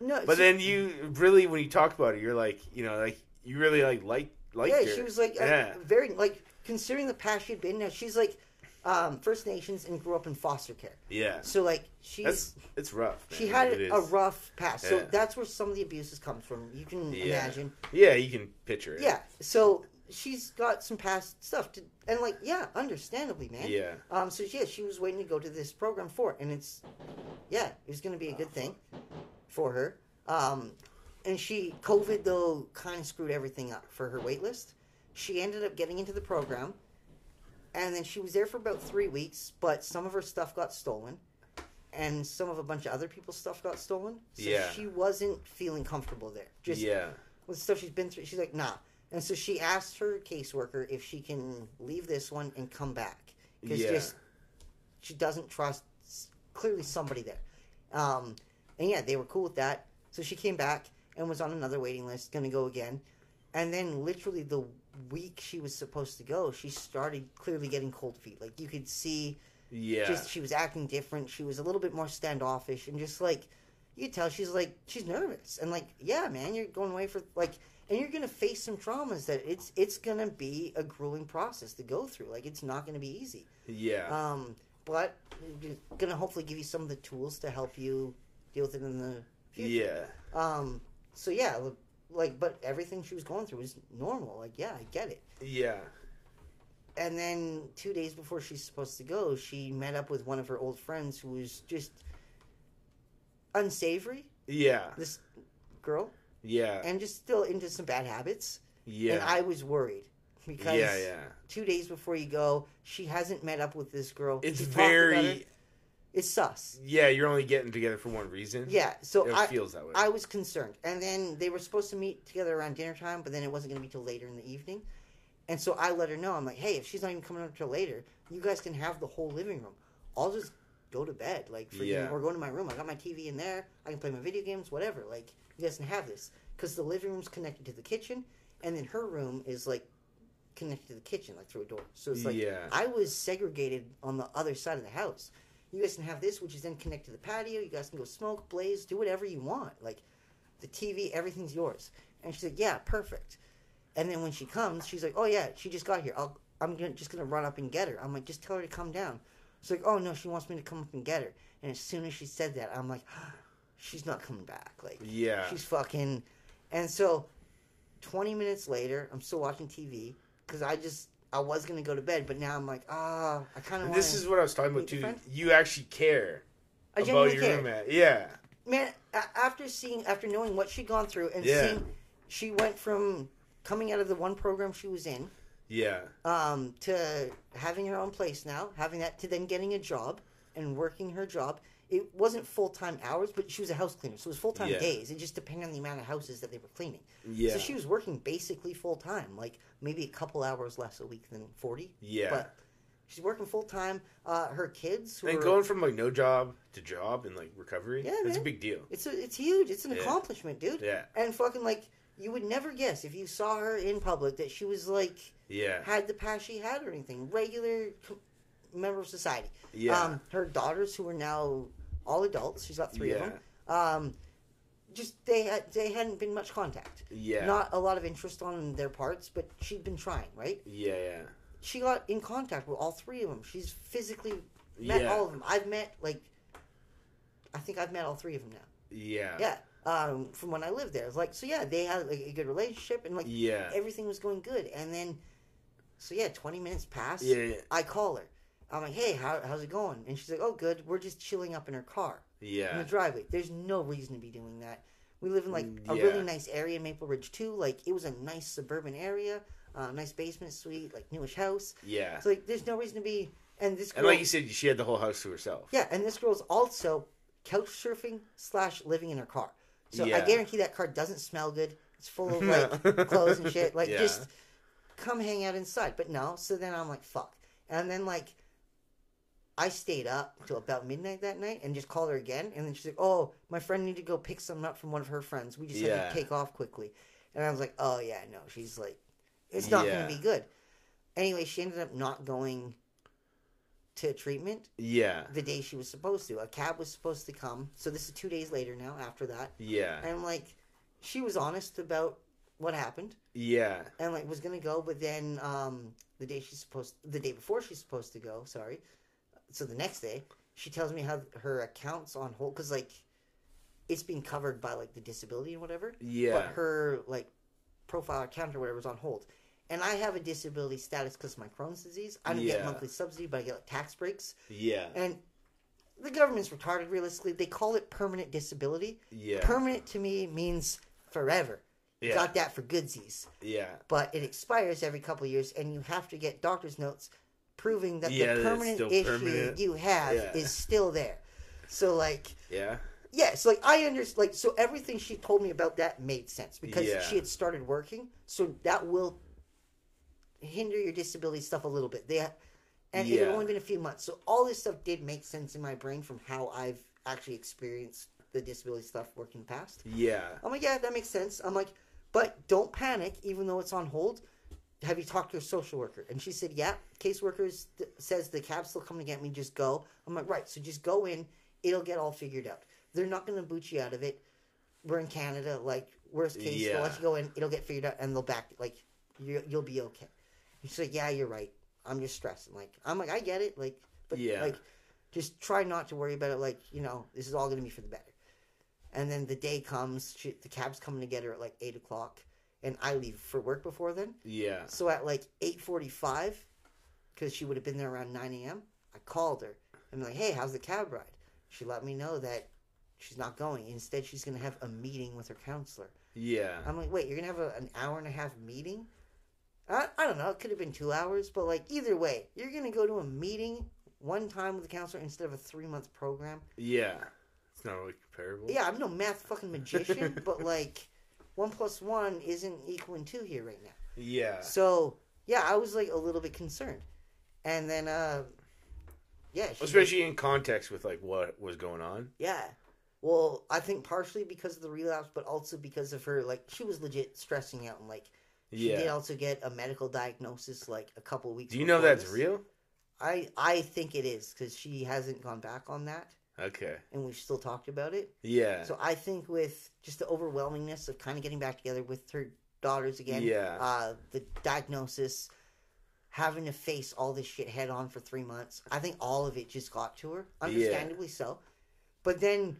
No, but she- then you really, when you talk about it, you're like, you know, like you really like like like yeah, her. she was like yeah, very like considering the past she'd been. Now she's like um, First Nations and grew up in foster care. yeah. So like she's That's it's rough. she had It a is. rough past. So Yeah. that's where some of the abuses comes from. You can Yeah. imagine. Yeah, you can picture it. Yeah. So she's got some past stuff to, and like, yeah, understandably, man. yeah, Um. So yeah, she was waiting to go to this program for it, and it's, yeah, it's going to be a good thing for her. Um, and she COVID though kind of screwed everything up for her wait list. She ended up getting into the program, and then she was there for about three weeks, but some of her stuff got stolen. And some of a bunch of other people's stuff got stolen. So Yeah. she wasn't feeling comfortable there. Just yeah, with stuff she's been through. She's like, nah. And so she asked her caseworker if she can leave this one and come back because Yeah. just she doesn't trust clearly somebody there. Um, and yeah, they were cool with that. So she came back and was on another waiting list, gonna go again. And then literally the week she was supposed to go, she started clearly getting cold feet. Like you could see yeah. just she was acting different. She was a little bit more standoffish and just like you could tell she's like she's nervous and like yeah, man, you're going away for like and you're gonna face some traumas that it's it's gonna be a grueling process to go through. Like it's not gonna be easy. yeah, Um, but it's gonna hopefully give you some of the tools to help you deal with it in the future. yeah, Um. So yeah, like but everything she was going through was normal. Like yeah, I get it yeah, and then two days before she's supposed to go, she met up with one of her old friends who was just unsavory. yeah, This girl, yeah, and just still into some bad habits. yeah, And I was worried because yeah, yeah. two days before you go, she hasn't met up with this girl. It's She talked about very. It's sus. yeah. You're only getting together for one reason. Yeah. So it I. feels that way. I was concerned, and then they were supposed to meet together around dinner time, but then it wasn't going to be till later in the evening. And so I let her know. I'm like, hey, if she's not even coming up till later, you guys can have the whole living room. I'll just go to bed. Like, freaking, Yeah. or go to my room. I got my TV in there. I can play my video games, whatever. Like, you guys can have this because the living room's connected to the kitchen, and then her room is like connected to the kitchen, like through a door. So it's like Yeah. I was segregated on the other side of the house. You guys can have this, which is then connected to the patio. You guys can go smoke, blaze, do whatever you want. Like the TV, everything's yours. And she's like, yeah, perfect. And then when she comes, she's like, oh yeah, she just got here. I'll, I'm gonna, just gonna run up and get her. I'm like, just tell her to come down. She's like, oh no, she wants me to come up and get her. And as soon as she said that, I'm like, she's not coming back. Like Yeah. she's fucking. And so, 20 minutes later, I'm still watching TV because I just I was gonna go to bed, but now I'm like, ah, I kind of this is what I was talking about too. You actually care I about your care. roommate. Yeah. man after seeing after knowing what she'd gone through and Yeah. seeing she went from coming out of the one program she was in Yeah. um, to having her own place now having that to then getting a job and working her job it wasn't full-time hours but she was a house cleaner so it was full-time Yeah. days it just depended on the amount of houses that they were cleaning Yeah. so she was working basically full-time like maybe a couple hours less a week than 40 yeah. but she's working full-time uh, her kids and are- going from like no job to job and like recovery, Yeah, that's a big deal. It's a, it's huge. It's an Yeah. accomplishment, dude. Yeah. And fucking like you would never guess if you saw her in public that she was like Yeah. had the past she had or anything. Regular member of society. Yeah. Um, her daughters who are now all adults. She's got three of them. Um, just they had they hadn't been much contact. yeah. Not a lot of interest on their parts, but she'd been trying. Right. yeah. Yeah. She got in contact with all three of them. She's physically met Yeah. all of them. I've met like. I think I've met all three of them now. Yeah. Yeah, um, from when I lived there. Like so, yeah, they had like, a good relationship, and like Yeah. everything was going good. And then, so yeah, twenty minutes pass. Yeah. yeah. I call her. I'm like, hey, how, how's it going? And she's like, oh, good. We're just chilling up in her car Yeah. in the driveway. There's no reason to be doing that. We live in like a Yeah. really nice area, in Maple Ridge too. Like it was a nice suburban area, uh, nice basement suite, like newish house. Yeah. So like, there's no reason to be. And this girl, And like you said, she had the whole house to herself. yeah, and this girl's also couch surfing slash living in her car. So I guarantee that car doesn't smell good. It's full of like clothes and shit. Like Yeah. just come hang out inside. But no, so then I'm like, fuck. And then like I stayed up till about midnight that night and just called her again. And then she's like, oh, my friend needed to go pick something up from one of her friends. We just had to take off quickly. And I was like, oh yeah, no. She's like, it's not Yeah. going to be good. Anyway, she ended up not going to treatment Yeah. the day she was supposed to. A cab was supposed to come. So this is two days later now after that. Yeah. And like she was honest about what happened Yeah. and like was gonna go, but then um the day she's supposed the day before she's supposed to go, sorry. So the next day, she tells me how her account's on hold because like it's being covered by like the disability and whatever. Yeah. But her like profile account or whatever is on hold. And I have a disability status because of my Crohn's disease. I don't get monthly subsidy, but I get like tax breaks. Yeah. And the government's retarded, realistically. They call it permanent disability. Yeah. Permanent to me means forever. Yeah. Got that for goodsies. Yeah. But it expires every couple of years, and you have to get doctor's notes proving that Yeah, the permanent issue permanent. you have Yeah. is still there. So, like, Yeah. yes, like I understand. Like, so everything she told me about that made sense because Yeah. she had started working. So that will hinder your disability stuff a little bit. They, and it had only been a few months, so all this stuff did make sense in my brain from how I've actually experienced the disability stuff working past. Yeah. I'm like, yeah, that makes sense. I'm like, but don't panic, even though it's on hold. Have you talked to a social worker? And she said, yeah. Caseworker s- says the cab's still coming to get me. Just go. I'm like, right. So just go in. It'll get all figured out. They're not going to boot you out of it. We're in Canada. Like worst case, they'll let you go in. It'll get figured out, and they'll back. Like you, you'll be okay. She's like, yeah, you're right. I'm just stressing. Like, I'm like, I get it. Like, but Yeah. like, just try not to worry about it. Like, you know, this is all going to be for the better. And then the day comes, she, the cab's coming to get her at like eight o'clock, and I leave for work before then. Yeah. So at like eight forty-five, because she would have been there around nine a.m. I called her. I'm like, "Hey, how's the cab ride?" She let me know that she's not going. Instead, she's gonna have a meeting with her counselor. Yeah. I'm like, "Wait, you're gonna have a, an hour and a half meeting?" I, I don't know. It could have been two hours, but like either way, you're gonna go to a meeting one time with a counselor instead of a three-month program. Yeah. It's not really comparable. Yeah, I'm no math fucking magician, but like one plus one isn't equaling two here right now. Yeah. So yeah, I was like a little bit concerned, and then uh, yeah, she especially in context with like what was going on. Yeah. Well, I think partially because of the relapse, but also because of her like she was legit stressing out and like she did also get a medical diagnosis like a couple weeks. Do you know that's this. real? I I think it is because she hasn't gone back on that, Okay. and we've still talked about it. Yeah. So I think with just the overwhelmingness of kind of getting back together with her daughters again, Yeah. uh, the diagnosis, having to face all this shit head on for three months, I think all of it just got to her, understandably so. But then,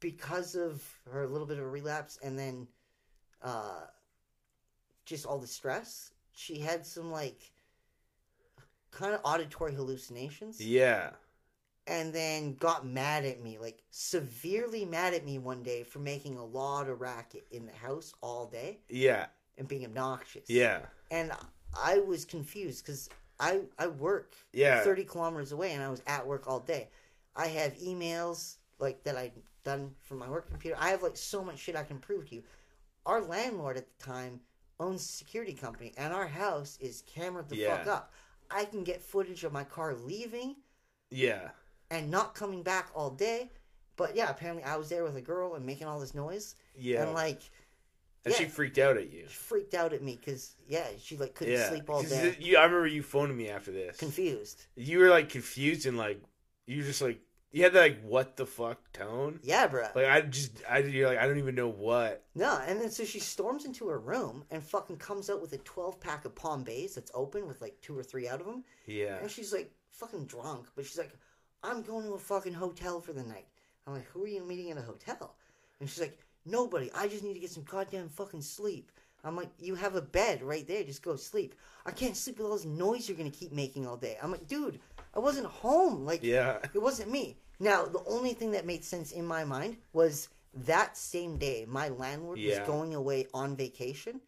because of her little bit of a relapse, and then, uh, just all the stress, she had some like kind of auditory hallucinations yeah. and then got mad at me, like severely mad at me one day for making a lot of racket in the house all day Yeah. and being obnoxious. Yeah. And I was confused because I, I work Yeah. 30 kilometers away and I was at work all day. I have emails like that I've done from my work computer. I have like so much shit I can prove to you. Our landlord at the time owns a security company and our house is cameraed the fuck up. I can get footage of my car leaving Yeah. and not coming back all day. But yeah, apparently I was there with a girl and making all this noise, Yeah. and like and she freaked out at you. she freaked out at me because yeah, she like couldn't Yeah. sleep all day, you, I remember you phoning me after this. confused. you were like confused and like you were just like you had that like what the fuck tone. Yeah, bro. Like I just I you're like I don't even know what. no, and then so she storms into her room and fucking comes out with a twelve pack of Palm Bays that's open with like two or three out of them, Yeah. and she's like fucking drunk, but she's like, I'm going to a fucking hotel for the night. I'm like, who are you meeting at a hotel? And she's like, nobody. I just need to get some goddamn fucking sleep. I'm like, you have a bed right there. Just go sleep. I can't sleep with all this noise you're gonna keep making all day. I'm like, dude, I wasn't home. Like, Yeah. it wasn't me. Now, the only thing that made sense in my mind was that same day, my landlord Yeah. was going away on vacation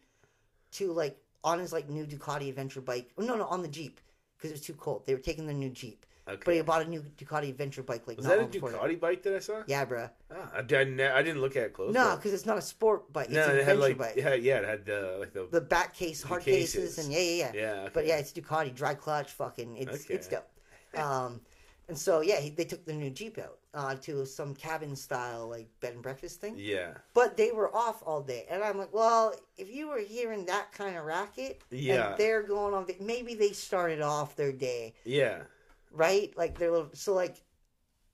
to like on his like new Ducati adventure bike. Oh, no, no, on the Jeep because it was too cold. They were taking their new Jeep, but he bought a new Ducati adventure bike. Like Was that a Ducati bike that I saw? Yeah, bro. Oh, ah, I didn't. I didn't look at it close. No, because it's not a sport bike. It's no, an it had adventure like bike. yeah, yeah, it had the like the, The back case, hard cases. cases. and yeah, yeah, yeah. yeah. But yeah, it's Ducati, dry clutch, fucking, it's Okay. it's dope. Um, and so yeah, he, they took the new Jeep out uh, to some cabin style like bed and breakfast thing. yeah, But they were off all day, and I'm like, well, if you were hearing that kind of racket, Yeah. and they're going on, maybe they started off their day yeah, right, like they're little, so like.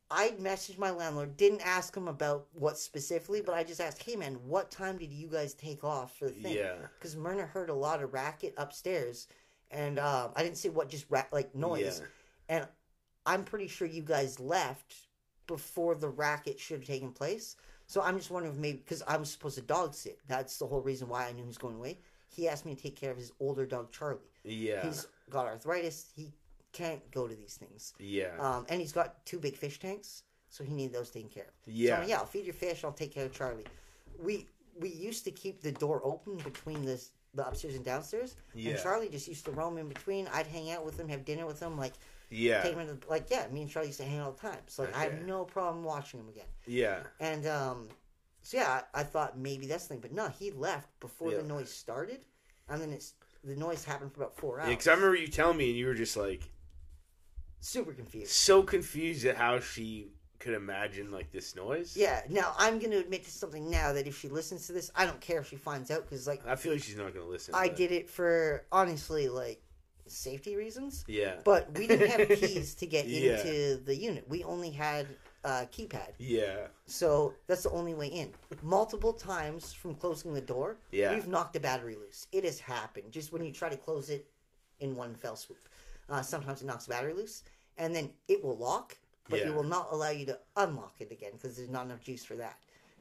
I messaged my landlord, didn't ask him about what specifically, but I just asked, hey man, what time did you guys take off for the thing? yeah, because Myrna heard a lot of racket upstairs, and um, I didn't see what just ra- like noise. Yeah. And I'm pretty sure you guys left before the racket should have taken place. So I'm just wondering if maybe because I was supposed to dog sit. That's the whole reason why I knew he was going away. He asked me to take care of his older dog Charlie. yeah, He's got arthritis. He can't go to these things. yeah, Um, and he's got two big fish tanks, so he needs those taken care of. So yeah, I'm yeah, I'll feed your fish. I'll take care of Charlie. We we used to keep the door open between this the upstairs and downstairs, Yeah. and Charlie just used to roam in between. I'd hang out with him, have dinner with him, like yeah, take him like yeah. Me and Charlie used to hang out all the time, so like, I have no problem watching him again. yeah, And um, so yeah, I, I thought maybe that's the thing, but no, he left before Yeah. the noise started, and then it's the noise happened for about four hours. Because I remember you telling me, and you were just like Super confused. so confused at how she could imagine like this noise. Yeah. Now I'm going to admit to something now that if she listens to this, I don't care if she finds out because like I feel like she's not gonna listen. I did it for honestly like safety reasons. Yeah, But we didn't have keys to get Yeah. into the unit. We only had a keypad. yeah, So that's the only way in. Multiple times from closing the door, Yeah. we've knocked the battery loose. It has happened. Just when you try to close it in one fell swoop. Uh, sometimes it knocks the battery loose, and then it will lock, but Yeah. it will not allow you to unlock it again because there's not enough juice for that.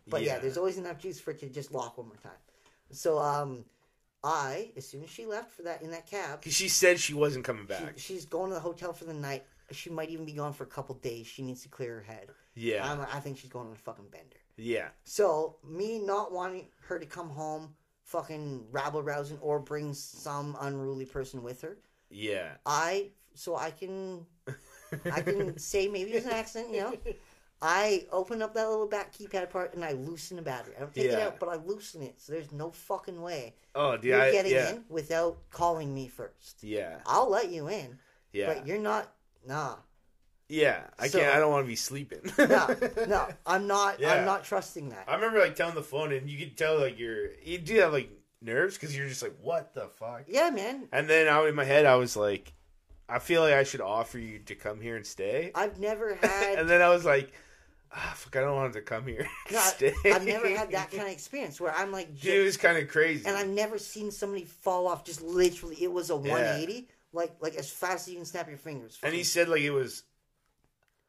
But yeah. Yeah. there's always enough juice for it to just lock one more time. So um, I, as soon as she left for that in that cab, she said she wasn't coming she, back. she's going to the hotel for the night. She might even be gone for a couple days. She needs to clear her head. yeah, I'm, I think she's going on a fucking bender. yeah, So me not wanting her to come home, fucking rabble rousing, or bring some unruly person with her, yeah, I so I can I can say maybe it was an accident, you know. I open up that little back keypad part and I loosen the battery. I don't take it Yeah. out, but I loosen it. So there's no fucking way Oh, dude, you're I, getting yeah, in without calling me first. yeah, I'll let you in, yeah. but you're not. Nah. Yeah, I So- can't. I don't want to be sleeping. No, no, I'm not. Yeah. I'm not trusting that. I remember like telling the phone, and you could tell like you're you do have like nerves because you're just like, what the fuck? Yeah, man. And then out in my head, I was like, I feel like I should offer you to come here and stay. I've never had. and then I was like, ah, fuck, I don't want to come here. no, stay. I've never had that kind of experience where I'm like, Dude, it was kind of crazy. and I've never seen somebody fall off. Just literally, it was a 180, like like as fast as you can snap your fingers. and he said like it was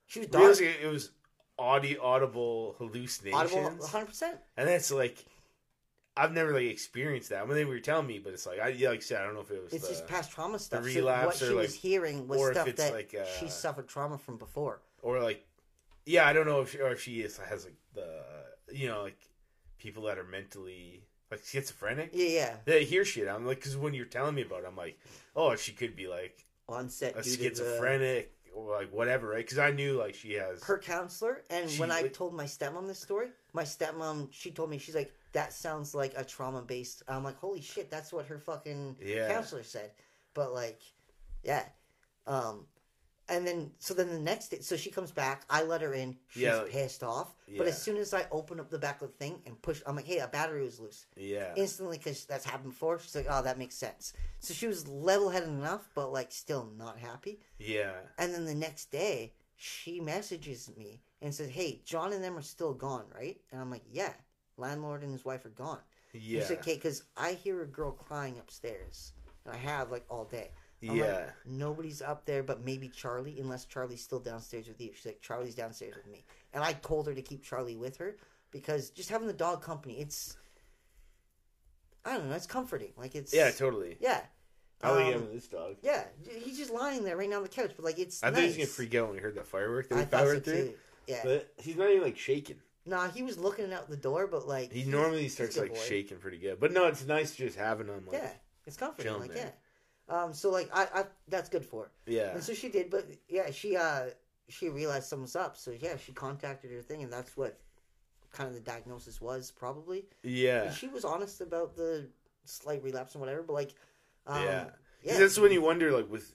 she was dark, realistically it was audio audible hallucinations, audible, 100. percent and that's like. I've never like experienced that. When they were telling me, but it's like I yeah, like I said, I don't know if it was It's the, just past trauma stuff. So relapse what or, she like- was hearing was stuff that like, uh, she suffered trauma from before. or like yeah i don't know if she, or if she is has like the you know like people that are mentally like schizophrenic Yeah, yeah. they hear shit i'm like because when you're telling me about it i'm like oh she could be like On set, a to the- schizophrenic or like whatever right because i knew like she has her counselor and She when i would- told my stepmom this story my stepmom she told me she's like that sounds like a trauma based i'm like holy shit that's what her fucking Yeah. counselor said but like yeah um and then so then the next day so she comes back i let her in she's Yeah, pissed off. But as soon as i open up the back of the thing and push i'm like hey a battery was loose. Yeah. Instantly because that's happened before she's like oh that makes sense. So she was level-headed enough but like still not happy. Yeah. And then the next day, she messages me and says, "Hey, John and them are still gone, right?" And I'm like, "Yeah, landlord and his wife are gone." yeah She's like, "Okay, because I hear a girl crying upstairs, and I have like all day." I'm like, yeah Nobody's up there, but maybe Charlie, unless Charlie's still downstairs with you. She's like, "Charlie's downstairs with me," and I told her to keep Charlie with her because just having the dog company, it's I don't know, it's comforting. Like it's yeah totally yeah. i like Um, having this dog Yeah, he's just lying there right now on the couch, but like it's. i thought he was gonna freak out when he heard that firework that I we thought so through too. Yeah. but he's not even like shaking Nah, he was looking out the door, but like he he's- normally starts like boy. shaking pretty good but no it's nice just having him like Yeah, it's comforting. Like there. yeah. Um. So like I, I that's good for her. yeah And so she did, but yeah, she uh she realized something's up. So yeah, she contacted her thing, and that's what kind of the diagnosis was probably. yeah And she was honest about the slight relapse and whatever, but like. Um, Yeah. Yeah. that's when you wonder like with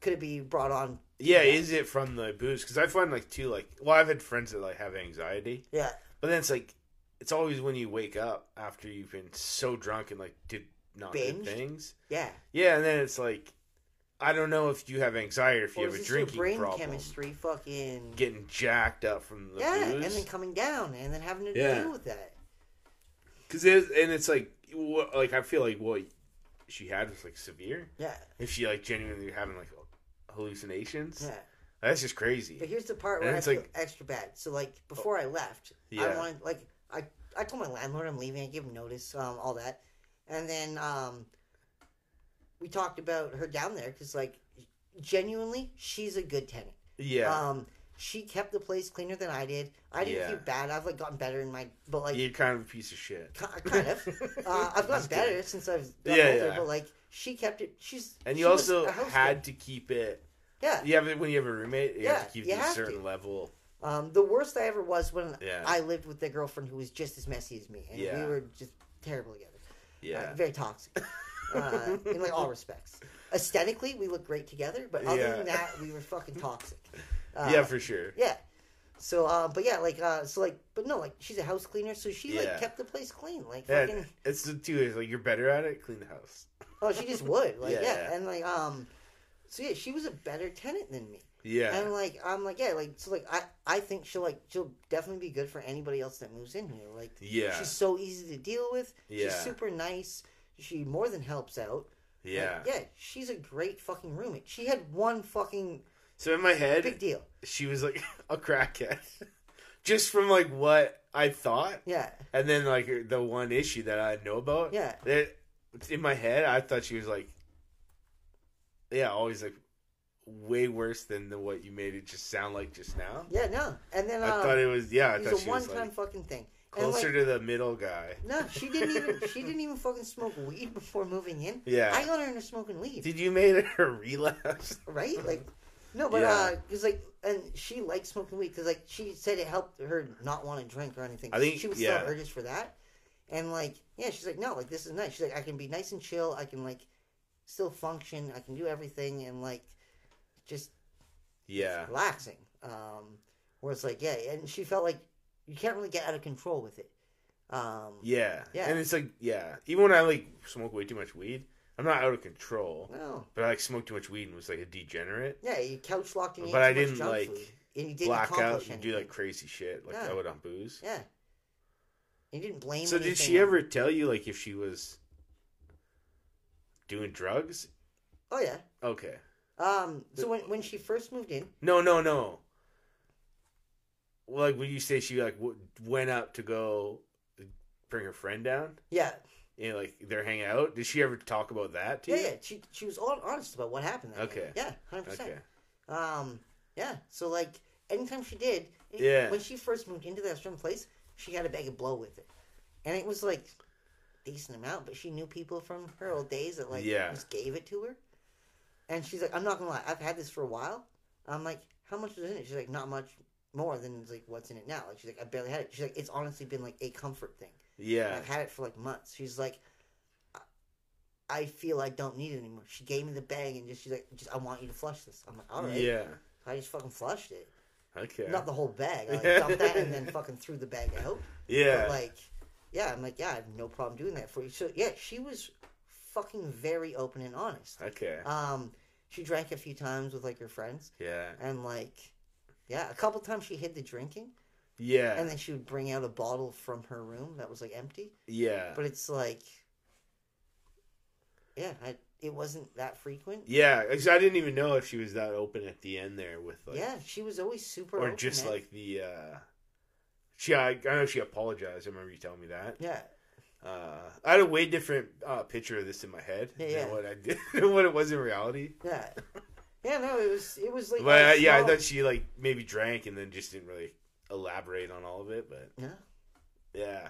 could it be brought on? Yeah, is it from the booze? Because I find like too like well, I've had friends that like have anxiety, Yeah. but then it's like it's always when you wake up after you've been so drunk and like did not good things. Yeah. Yeah, and then it's like I don't know if you have anxiety or if you Or have a drinking brain problem, chemistry fucking getting jacked up from the yeah, booze. and then coming down, and then having to Yeah. deal with that. Because it and it's like what, like I feel like what she had was like severe. Yeah. If she like genuinely having like hallucinations, Yeah. that's just crazy. But here's the part where I it's feel like- extra bad. So like before I left, I wanted like I I told my landlord I'm leaving. I gave him notice, um, all that, and then um, we talked about her down there because like genuinely she's a good tenant. Yeah, Um, she kept the place cleaner than I did. I didn't Yeah. feel bad. I've like gotten better in my, but like you're kind of a piece of shit. kind of. Uh, I've gotten kidding. better since I've gotten Yeah, older, yeah. but like she kept it. She's And you was also had to keep it. yeah. You have it when you have a roommate. You have Yeah, to keep it to a certain to. level. Um, the worst I ever was when Yeah. I lived with a girlfriend who was just as messy as me, and we were just terrible together. Yeah, Uh, very toxic uh, in like all respects. Aesthetically, we look great together, but other Yeah. than that, we were fucking toxic. Uh, yeah, for sure. yeah. So, uh, but yeah, like, uh, so like, but no, like, she's a house cleaner, so she like Yeah. kept the place clean, like, Yeah, fucking. it's the two ways. Like you're better at it. Clean the house. Oh, she just would, like, yeah. Yeah. and like, um, so yeah, she was a better tenant than me. Yeah, And like I'm like yeah like so like I I think she'll like she'll definitely be good for anybody else that moves in here. Like yeah, she's so easy to deal with. Yeah. she's super nice. She more than helps out. Like, yeah. yeah she's a great fucking roommate. She had one fucking So in my head, big deal. she was like a crackhead, just from like what I thought, yeah. And then like the one issue that I know about. yeah. That in my head, I thought she was like, yeah, always like way worse than the what you made it just sound like just now. yeah no and then I uh, thought it was yeah. I it was a she one was time like fucking thing closer like to the middle guy. no she didn't even she didn't even fucking smoke weed before moving in Yeah. I got her into smoking weed Did you made her relapse? right? Like, no, but Yeah. uh, cause like, and she liked smoking weed because like she said it helped her not want to drink or anything. I think- she was yeah. still urges for that, and like, yeah, she's like, no, like this is nice. She's like, I can be nice and chill. I can like still function. I can do everything, and like, just Yeah. relaxing. Um, where it's like, yeah, and she felt like you can't really get out of control with it. Um, Yeah. Yeah. And it's like, yeah. Even when I like smoke way too much weed, I'm not out of control. no, But I like smoked too much weed and was like a degenerate. yeah, you couch you But I didn't, like, food, and you didn't Black out accomplish and do like crazy shit like Yeah. I would on booze. yeah, you didn't blame. Me. So did she ever tell you like if she was doing drugs? Oh yeah. Okay. Um. So when when she first moved in, No, no, no. Like when you say she like w- went up to go bring her friend down, yeah, and like they're hanging out. Did she ever talk about that to yeah, you? yeah. She she was all honest about what happened. That Okay. night. Yeah, hundred percent. Okay. Um, yeah. So like, anytime she did, Yeah. When she first moved into that certain place, she had a bag of blow with it, and it was like decent amount. But she knew people from her old days that like Yeah. just gave it to her, and she's like, "I'm not gonna lie, I've had this for a while." I'm like, "How much is in it?" She's like, "Not much." More than like what's in it now. Like she's like, I barely had it. She's like, it's honestly been like a comfort thing. And Yeah. I've had it for like months. She's like, I- I feel I don't need it anymore. She gave me the bag and just she's like, just I want you to flush this. I'm like, all right. Yeah. I just fucking flushed it. Okay. Not the whole bag. I like, dumped that and then fucking threw the bag out. yeah. But like, yeah, I'm like, yeah, I have no problem doing that for you. So yeah, she was fucking very open and honest. okay. Um, she drank a few times with like her friends yeah. and like, yeah, a couple times she hid the drinking Yeah. and then she would bring out a bottle from her room that was like empty. yeah. But it's like, yeah, I, it wasn't that frequent. Yeah, 'cause I didn't even know if she was that open at the end there with like, yeah, she was always super. or just man. like the. uh She, I, I know she apologized. I remember you telling me that. yeah, Uh, I had a way different uh, picture of this in my head Yeah, than yeah. what I did, what it was in reality. yeah, yeah. No, it was it was like. But uh, yeah, I thought she like maybe drank and then just didn't really elaborate on all of it. But Yeah. yeah,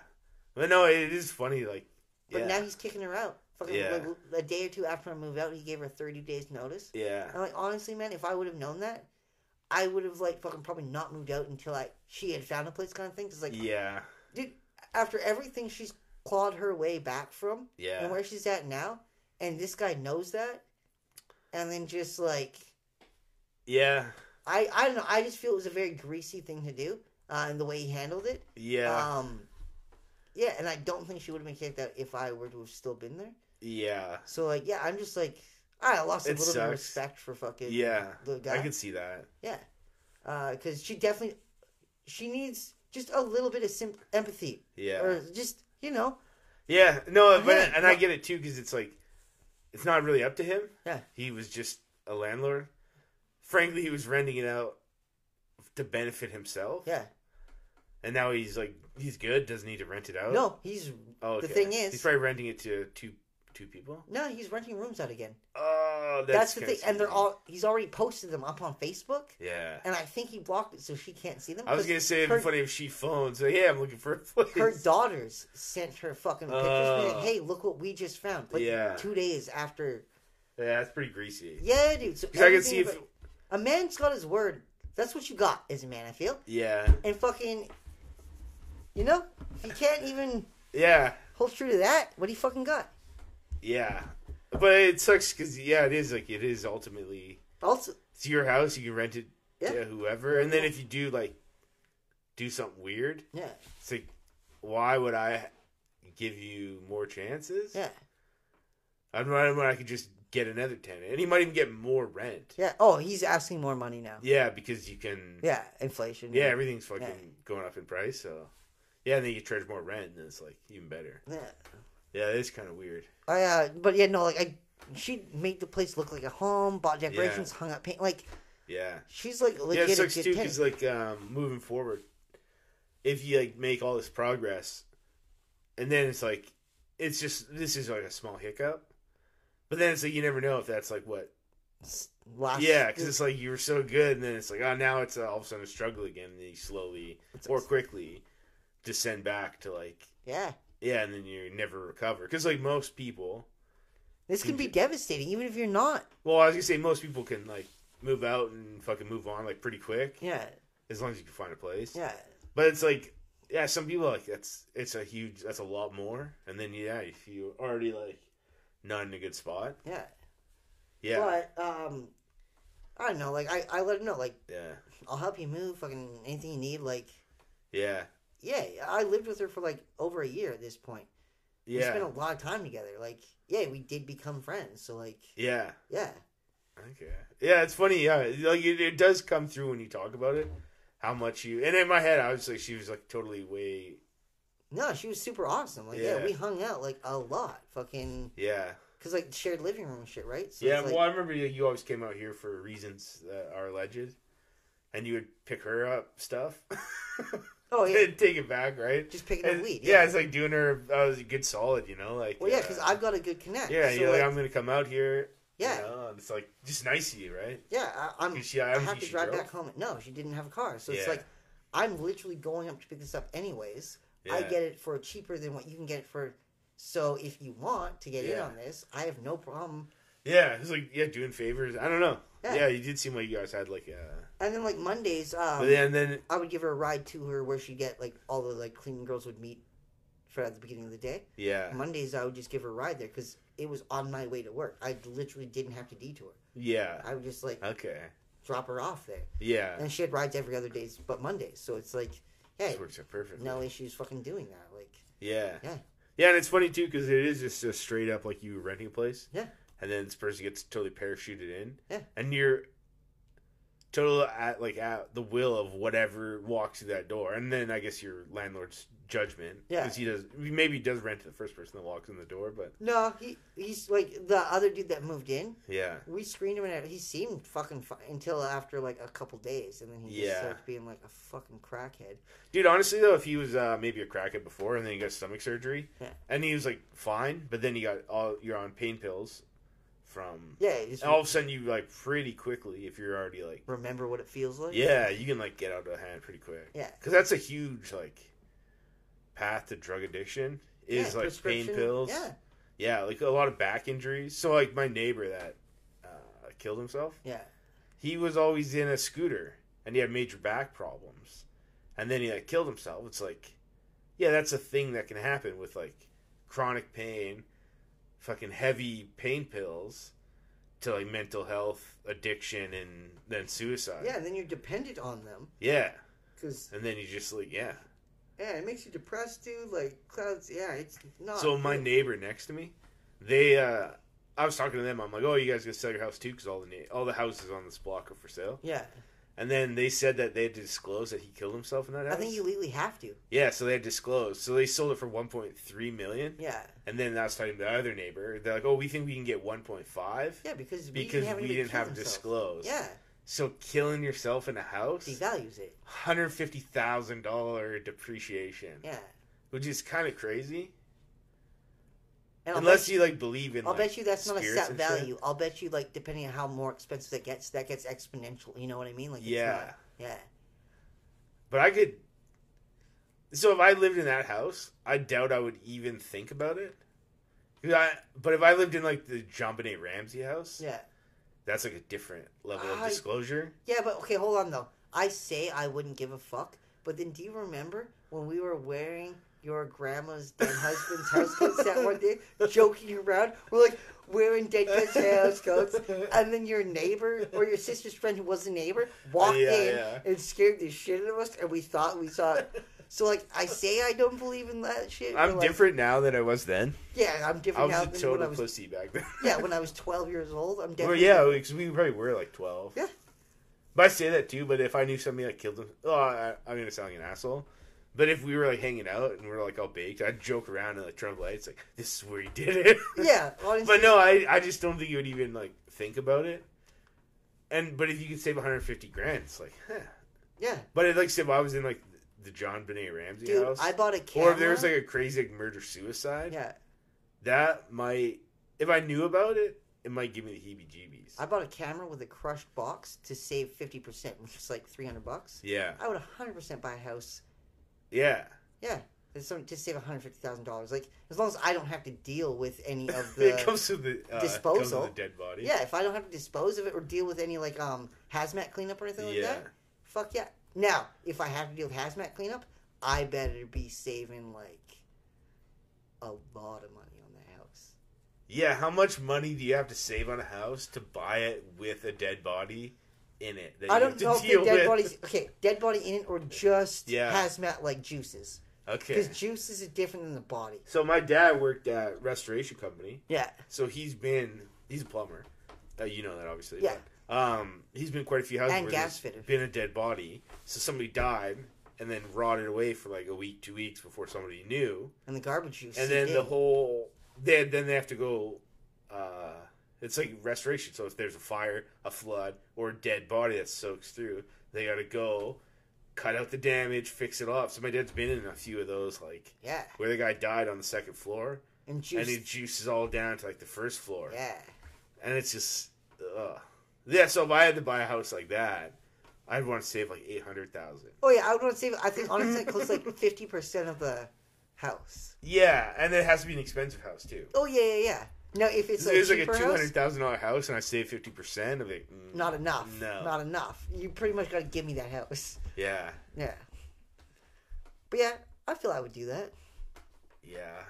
but no, it is funny. Like, But yeah, now he's kicking her out. Fucking Yeah. like, a day or two after I moved out, he gave her thirty days notice. yeah, And like honestly, man, if I would have known that, I would have like fucking probably not moved out until I she had found a place, kind of thing. Cause like, yeah, dude, after everything she's clawed her way back from, yeah, and where she's at now, and this guy knows that, and then just like yeah, I I don't know, I just feel it was a very greasy thing to do, uh, and the way he handled it. yeah, Um, yeah, and I don't think she would have been kicked out if I were to have still been there. yeah, So like, yeah, I'm just like, I lost a It little bit of respect for fucking yeah. the guy. I could see that. Yeah, uh, because she definitely she needs just a little bit of sim- empathy, Yeah, or just you know, yeah. No, but Yeah, and I get it too because it's like it's not really up to him. Yeah. he was just a landlord. Frankly, he was renting it out to benefit himself. yeah. And now he's like he's good, doesn't need to rent it out. No, he's Oh, the thing is- he's probably renting it to two two people. no, he's renting rooms out again. Oh, That's, that's, the thing, and they're all he's already posted them up on Facebook, Yeah. and I think he blocked it so she can't see them. I was gonna say it'd her, be funny if she phones. Like, yeah, I'm looking for a place. her daughters sent her fucking pictures. like, Oh. hey, look what we just found. Like Yeah. two days after. yeah, that's pretty greasy. Yeah, dude. So I can see if. a man's got his word. That's what you got as a man. I feel. Yeah. and fucking, you know, he can't even Yeah. hold true to that. What he fucking got? Yeah. But it sucks because yeah, it is like it is ultimately Also, it's your house. You can rent it Yeah. to whoever, and then if you do like do something weird, yeah, it's like why would I give you more chances? yeah, I'm rather when I could just get another tenant, and he might even get more rent. yeah. Oh, he's asking more money now. Yeah, because you can. Yeah, inflation. Yeah, everything's fucking Yeah. going up in price. So yeah, and then you charge more rent, and it's like even better. yeah. Yeah, it's kind of weird. I, uh, but yeah, no, like I, she made the place look like a home, bought decorations, hung up paint. Like Yeah. she's like yeah, legit it a sucks too because like um, moving forward, if you like make all this progress, and then it's like it's just this is like a small hiccup, but then it's like you never know if that's like what. Last, Yeah, because it's like you were so good, and then it's like oh now it's uh, all of a sudden a struggle again, and you slowly or quickly descend back to like yeah, yeah, and then you never recover because like most people. this can be devastating, even if you're not. Well, I was gonna say most people can like move out and fucking move on like pretty quick Yeah, as long as you can find a place. yeah, But it's like, yeah, some people like that's it's a huge that's a lot more, and then yeah, if you're already like not in a good spot, yeah. yeah, But um, I don't know. Like I, I let her know. Like Yeah. I'll help you move. Fucking anything you need. Like Yeah. Yeah, I lived with her for like over a year at this point. Yeah. We spent a lot of time together. Like yeah, we did become friends. So like Yeah. yeah, Okay. Yeah, it's funny. Yeah, like it, it does come through when you talk about it. How much you and in my head, I was like, she was like totally way. no, she was super awesome. Like yeah, Yeah. we hung out like a lot. Fucking Yeah. because like shared living room shit, right? So yeah. like, well, I remember you, you always came out here for reasons that are alleged, and you would pick her up stuff. oh yeah, take it back, right? just picking up weed. yeah. Yeah. it's like doing her uh, a good solid, you know, like well, yeah, uh, because I've got a good connect. yeah, so, you're like, like, I'm gonna come out here. Yeah. you know, and it's like just nice of you, right? yeah, I, I'm. 'Cause she- I I have to drive drove. back home. No, she didn't have a car, so it's like I'm literally going up to pick this up anyways. I get it for cheaper than what you can get it for. So if you want to get in on this, I have no problem. Yeah, it's like yeah, doing favors. I don't know. Yeah. Yeah, you did seem like you guys had like a. And then like Mondays, um, But then, then I would give her a ride to her where she'd get like all the like cleaning girls would meet for at the beginning of the day. yeah, Mondays I would just give her a ride there because it was on my way to work. I literally didn't have to detour. yeah, I would just like okay, drop her off there, yeah. and she had rides every other days but Mondays. So it's like, hey, This works out perfectly. no issues fucking doing that. Like, Yeah. Yeah. Yeah, and it's funny too because it is just a straight up like you renting a place. Yeah. And then this person gets totally parachuted in. Yeah. And you're total at like at the will of whatever walks through that door, and then I guess your landlord's judgment. Yeah. Because he does maybe he does rent to the first person that walks in the door, but no, he he's like the other dude that moved in. yeah. We screened him and he seemed fucking fine until after like a couple days, and then he just Yeah. starts being like a fucking crackhead. Dude, honestly though, if he was uh, maybe a crackhead before and then he got stomach surgery, Yeah. and he was like fine, but then you got all you're on pain pills from Yeah, and all of a sudden you like pretty quickly if you're already like remember what it feels like. yeah you can like get out of hand pretty quick. Yeah. because that's a huge like path to drug addiction is Yeah, like pain pills. Yeah, yeah like a lot of back injuries. So like my neighbor that uh, killed himself yeah, he was always in a scooter and he had major back problems. And then he like killed himself. It's like yeah that's a thing that can happen with like chronic pain fucking heavy pain pills to like mental health addiction and then suicide yeah. And then you're dependent on them yeah because and then you just like yeah yeah, it makes you depressed, dude. Like clouds. Yeah, it's not. so my good. neighbor next to me they uh i was talking to them i'm like oh you guys gonna sell your house too because all the na- all the houses on this block are for sale Yeah, and then they said that they had to disclose that he killed himself in that house I think you legally have to. Yeah, so they had disclosed. So they sold it for 1.3 million, Yeah, and then was talking to the other neighbor. They're like, "Oh, we think we can get 1.5 yeah, because we because haven't we didn't have himself. disclosed." Yeah, So killing yourself in a house, devalues it. hundred fifty thousand dollar depreciation, Yeah, which is kind of crazy. And I'll Unless bet you like believe in. I'll like, bet you that's not a set and shit. value. I'll bet you like depending on how more expensive that gets, that gets exponential. You know what I mean? Like Yeah. not- yeah, But I could. So if I lived in that house, I doubt I would even think about it. I, but if I lived in like the JonBenét Ramsey house, yeah, that's like a different level of disclosure. yeah. But okay, hold on though. I say I wouldn't give a fuck, but then do you remember when we were wearing your grandma's dead husband's house coats that one day, joking around? We're like wearing dead kids' house coats, and then your neighbor or your sister's friend who was a neighbor walked Yeah, in yeah. and scared the shit out of us, and we thought we saw. it. So like I say I don't believe in that shit. I'm like, different now than I was then. Yeah, I'm different. I was now a when total I was. pussy back then. Yeah, when I was 12 years old, I'm Well, yeah, because we probably were like 12. Yeah. But I say that too, but if I knew somebody that killed him, oh, I, I'm to sound like an asshole. But if we were like hanging out and we are like all baked, I'd joke around and like the lights, like, this is where he did it. Yeah, honestly. but no, I, I just don't think you would even like think about it. And but if you could save 150 grand, it's like, huh. Yeah, But it, like, say if I was in like the JonBenét Ramsey dude, house, I bought a camera. or if there was like a crazy like, murder suicide, yeah, that might, if I knew about it, it might give me the heebie-jeebies. I bought a camera with a crushed box to save 50%, which is like 300 bucks. Yeah, I would 100% buy a house. Yeah. Yeah, it's something to save $150,000. Like as long as I don't have to deal with any of the. it comes with the uh, disposal. A dead body. yeah, if I don't have to dispose of it or deal with any like um hazmat cleanup or anything like that, fuck yeah. Now, if I have to deal with hazmat cleanup, I better be saving like a lot of money on the house. Yeah, How much money do you have to save on a house to buy it with a dead body in it. That I don't know if the dead with. body's okay. Dead body in it or just Yeah. hazmat like juices. Okay. Because juices are different than the body. So my dad worked at restoration company. Yeah. So he's been he's a plumber. Uh, you know that obviously. Yeah. But, um, he's been quite a few houses And where gas fitter. been a dead body. So somebody died and then rotted away for like a week, two weeks before somebody knew. And the garbage juice. and then the whole they then they have to go uh it's like restoration so if there's a fire a flood or a dead body that soaks through they gotta go cut out the damage fix it up so my dad's been in a few of those like Yeah. where the guy died on the second floor And juice. and he juices all down to like the first floor yeah. and it's just uh yeah so if i had to buy a house like that i'd want to save like 800000 Oh yeah, I would want to save. I think honestly, costs like fifty percent of the house. yeah and it has to be an expensive house too Oh yeah, yeah, yeah. No, if it's a it's like a two house, hundred thousand dollar house and I save fifty percent of it. mm, not enough. No. Not enough. You pretty much got to give me that house. Yeah, Yeah. But yeah, I feel I would do that. yeah.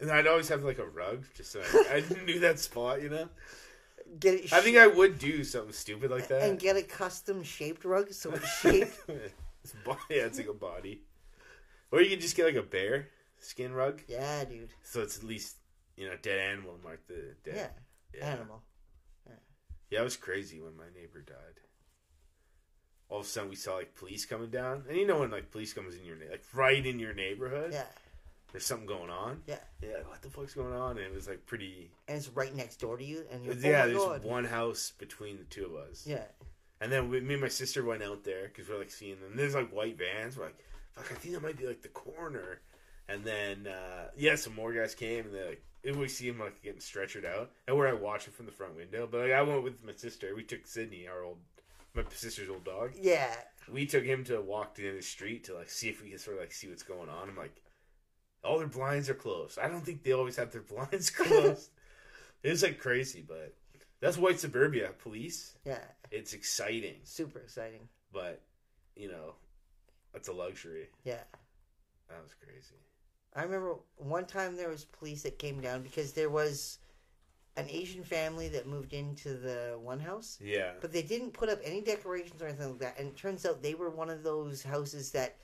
And I'd always have like a rug, just so I, I knew that spot. You know, Get it. I think I would do something stupid like that. and get a custom shaped rug so it's shaped. It's body, yeah, it's like a body. Or you can just get like a bear skin rug, yeah, dude. so it's at least you know dead animal mark the dead. Yeah, yeah. animal. Yeah, it was crazy when my neighbor died. All of a sudden, we saw like police coming down, and you know when like police comes in your like right in your neighborhood. Yeah, there's something going on. Yeah. Yeah, what the fuck's going on? And it was like pretty. and it's right next door to you, and you're yeah, oh there's god. one house between the two of us. Yeah, And then we, me and my sister went out there because we're like seeing them. There's like white vans. We're like, fuck, I think that might be like the coroner. And then, uh, yeah, some more guys came and they like, and we see him like getting stretchered out. And where I watch him from the front window. But like, I went with my sister. We took Sydney, our old, my sister's old dog. yeah. We took him to walk down the street to like see if we could sort of like see what's going on. I'm like, all their blinds are closed. I don't think they always have their blinds closed. it's like crazy, but that's white suburbia police. Yeah, It's exciting, super exciting. but you know, that's a luxury. Yeah. That was crazy. I remember one time there was police that came down because there was an Asian family that moved into the one house, Yeah. but they didn't put up any decorations or anything like that. And it turns out they were one of those houses that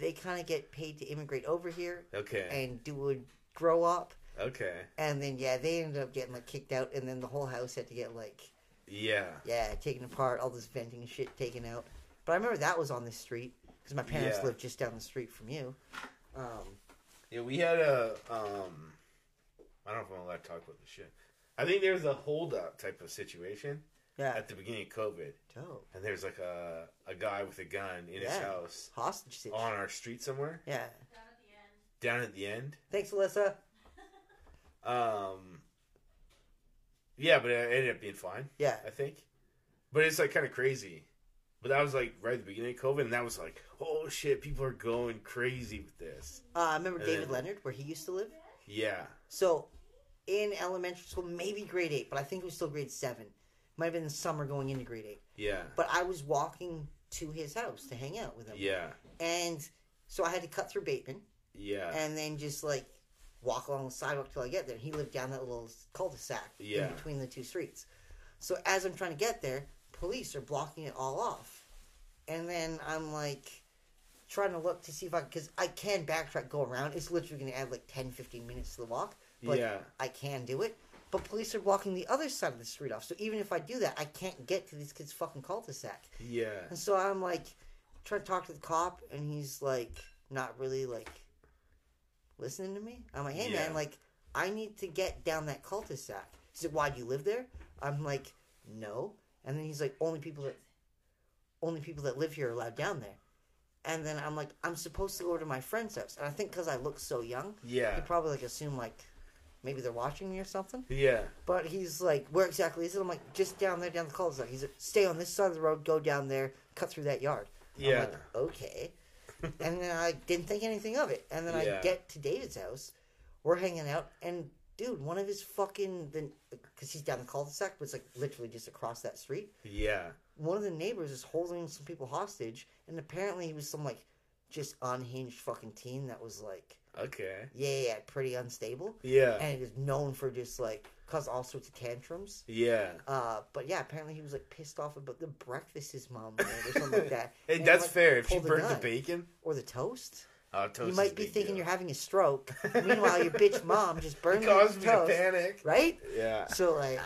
they kind of get paid to immigrate over here Okay. and do a grow op, Okay. and then yeah, they ended up getting like kicked out, and then the whole house had to get like Yeah. yeah taken apart, all this venting shit taken out. But I remember that was on the street because my parents Yeah. lived just down the street from you. Um, Yeah, we had a um I don't know if I'm allowed to talk about this shit. I think there was a hold up type of situation yeah, at the beginning of COVID. dope. And there's like a a guy with a gun in his house Hostage situation. on our street somewhere. Yeah. Down at the end. Thanks, Alyssa. Um Yeah, but it ended up being fine, Yeah. I think. But it's like kinda crazy. But that was like right at the beginning of COVID and that was like, oh shit, people are going crazy with this. Uh, I remember And David then- Leonard, where he used to live. Yeah. So, in elementary school, maybe grade eight, but I think it was still grade seven. Might have been the summer going into grade eight. Yeah. But I was walking to his house to hang out with him. Yeah. And so I had to cut through Bateman Yeah. and then just like walk along the sidewalk till I get there. He lived down that little cul-de-sac Yeah. in between the two streets. So as I'm trying to get there, police are blocking it all off. And then I'm like trying to look to see if I because I can backtrack, go around. It's literally going to add like 10, 15 minutes to the walk. But Yeah. I can do it. But police are blocking the other side of the street off. So even if I do that, I can't get to these kids' fucking cul-de-sac. Yeah. And so I'm like trying to talk to the cop, and he's like not really like listening to me. I'm like, hey Yeah. man, like I need to get down that cul-de-sac. He said, why do you live there? I'm like, no. And then he's like, only people that only people that live here are allowed down there. And then I'm like, I'm supposed to go to my friend's house, and I think because I look so young, Yeah. he probably like assume like maybe they're watching me or something. Yeah. But he's like, where exactly is it? I'm like, just down there, down the cul-de-sac. He's like, stay on this side of the road, go down there, cut through that yard. I'm Yeah. like, okay. and then I didn't think anything of it. And then Yeah. I get to David's house, we're hanging out, and dude, one of his fucking the because he's down the cul-de-sac, but it's like literally just across that street. Yeah. One of the neighbors is holding some people hostage, and apparently he was some like just unhinged fucking teen that was like Okay. Yeah, yeah, pretty unstable, Yeah. and is known for just like cause all sorts of tantrums. yeah. Uh, but yeah, apparently he was like pissed off about the breakfast his mom made or something like that. Hey, And, that's like, fair. If she burnt the bacon, or the toast. Oh, toast you might be thinking deal. you're having a stroke. Meanwhile, your bitch mom just burned It the caused me to toast, panic. right? Yeah. So like,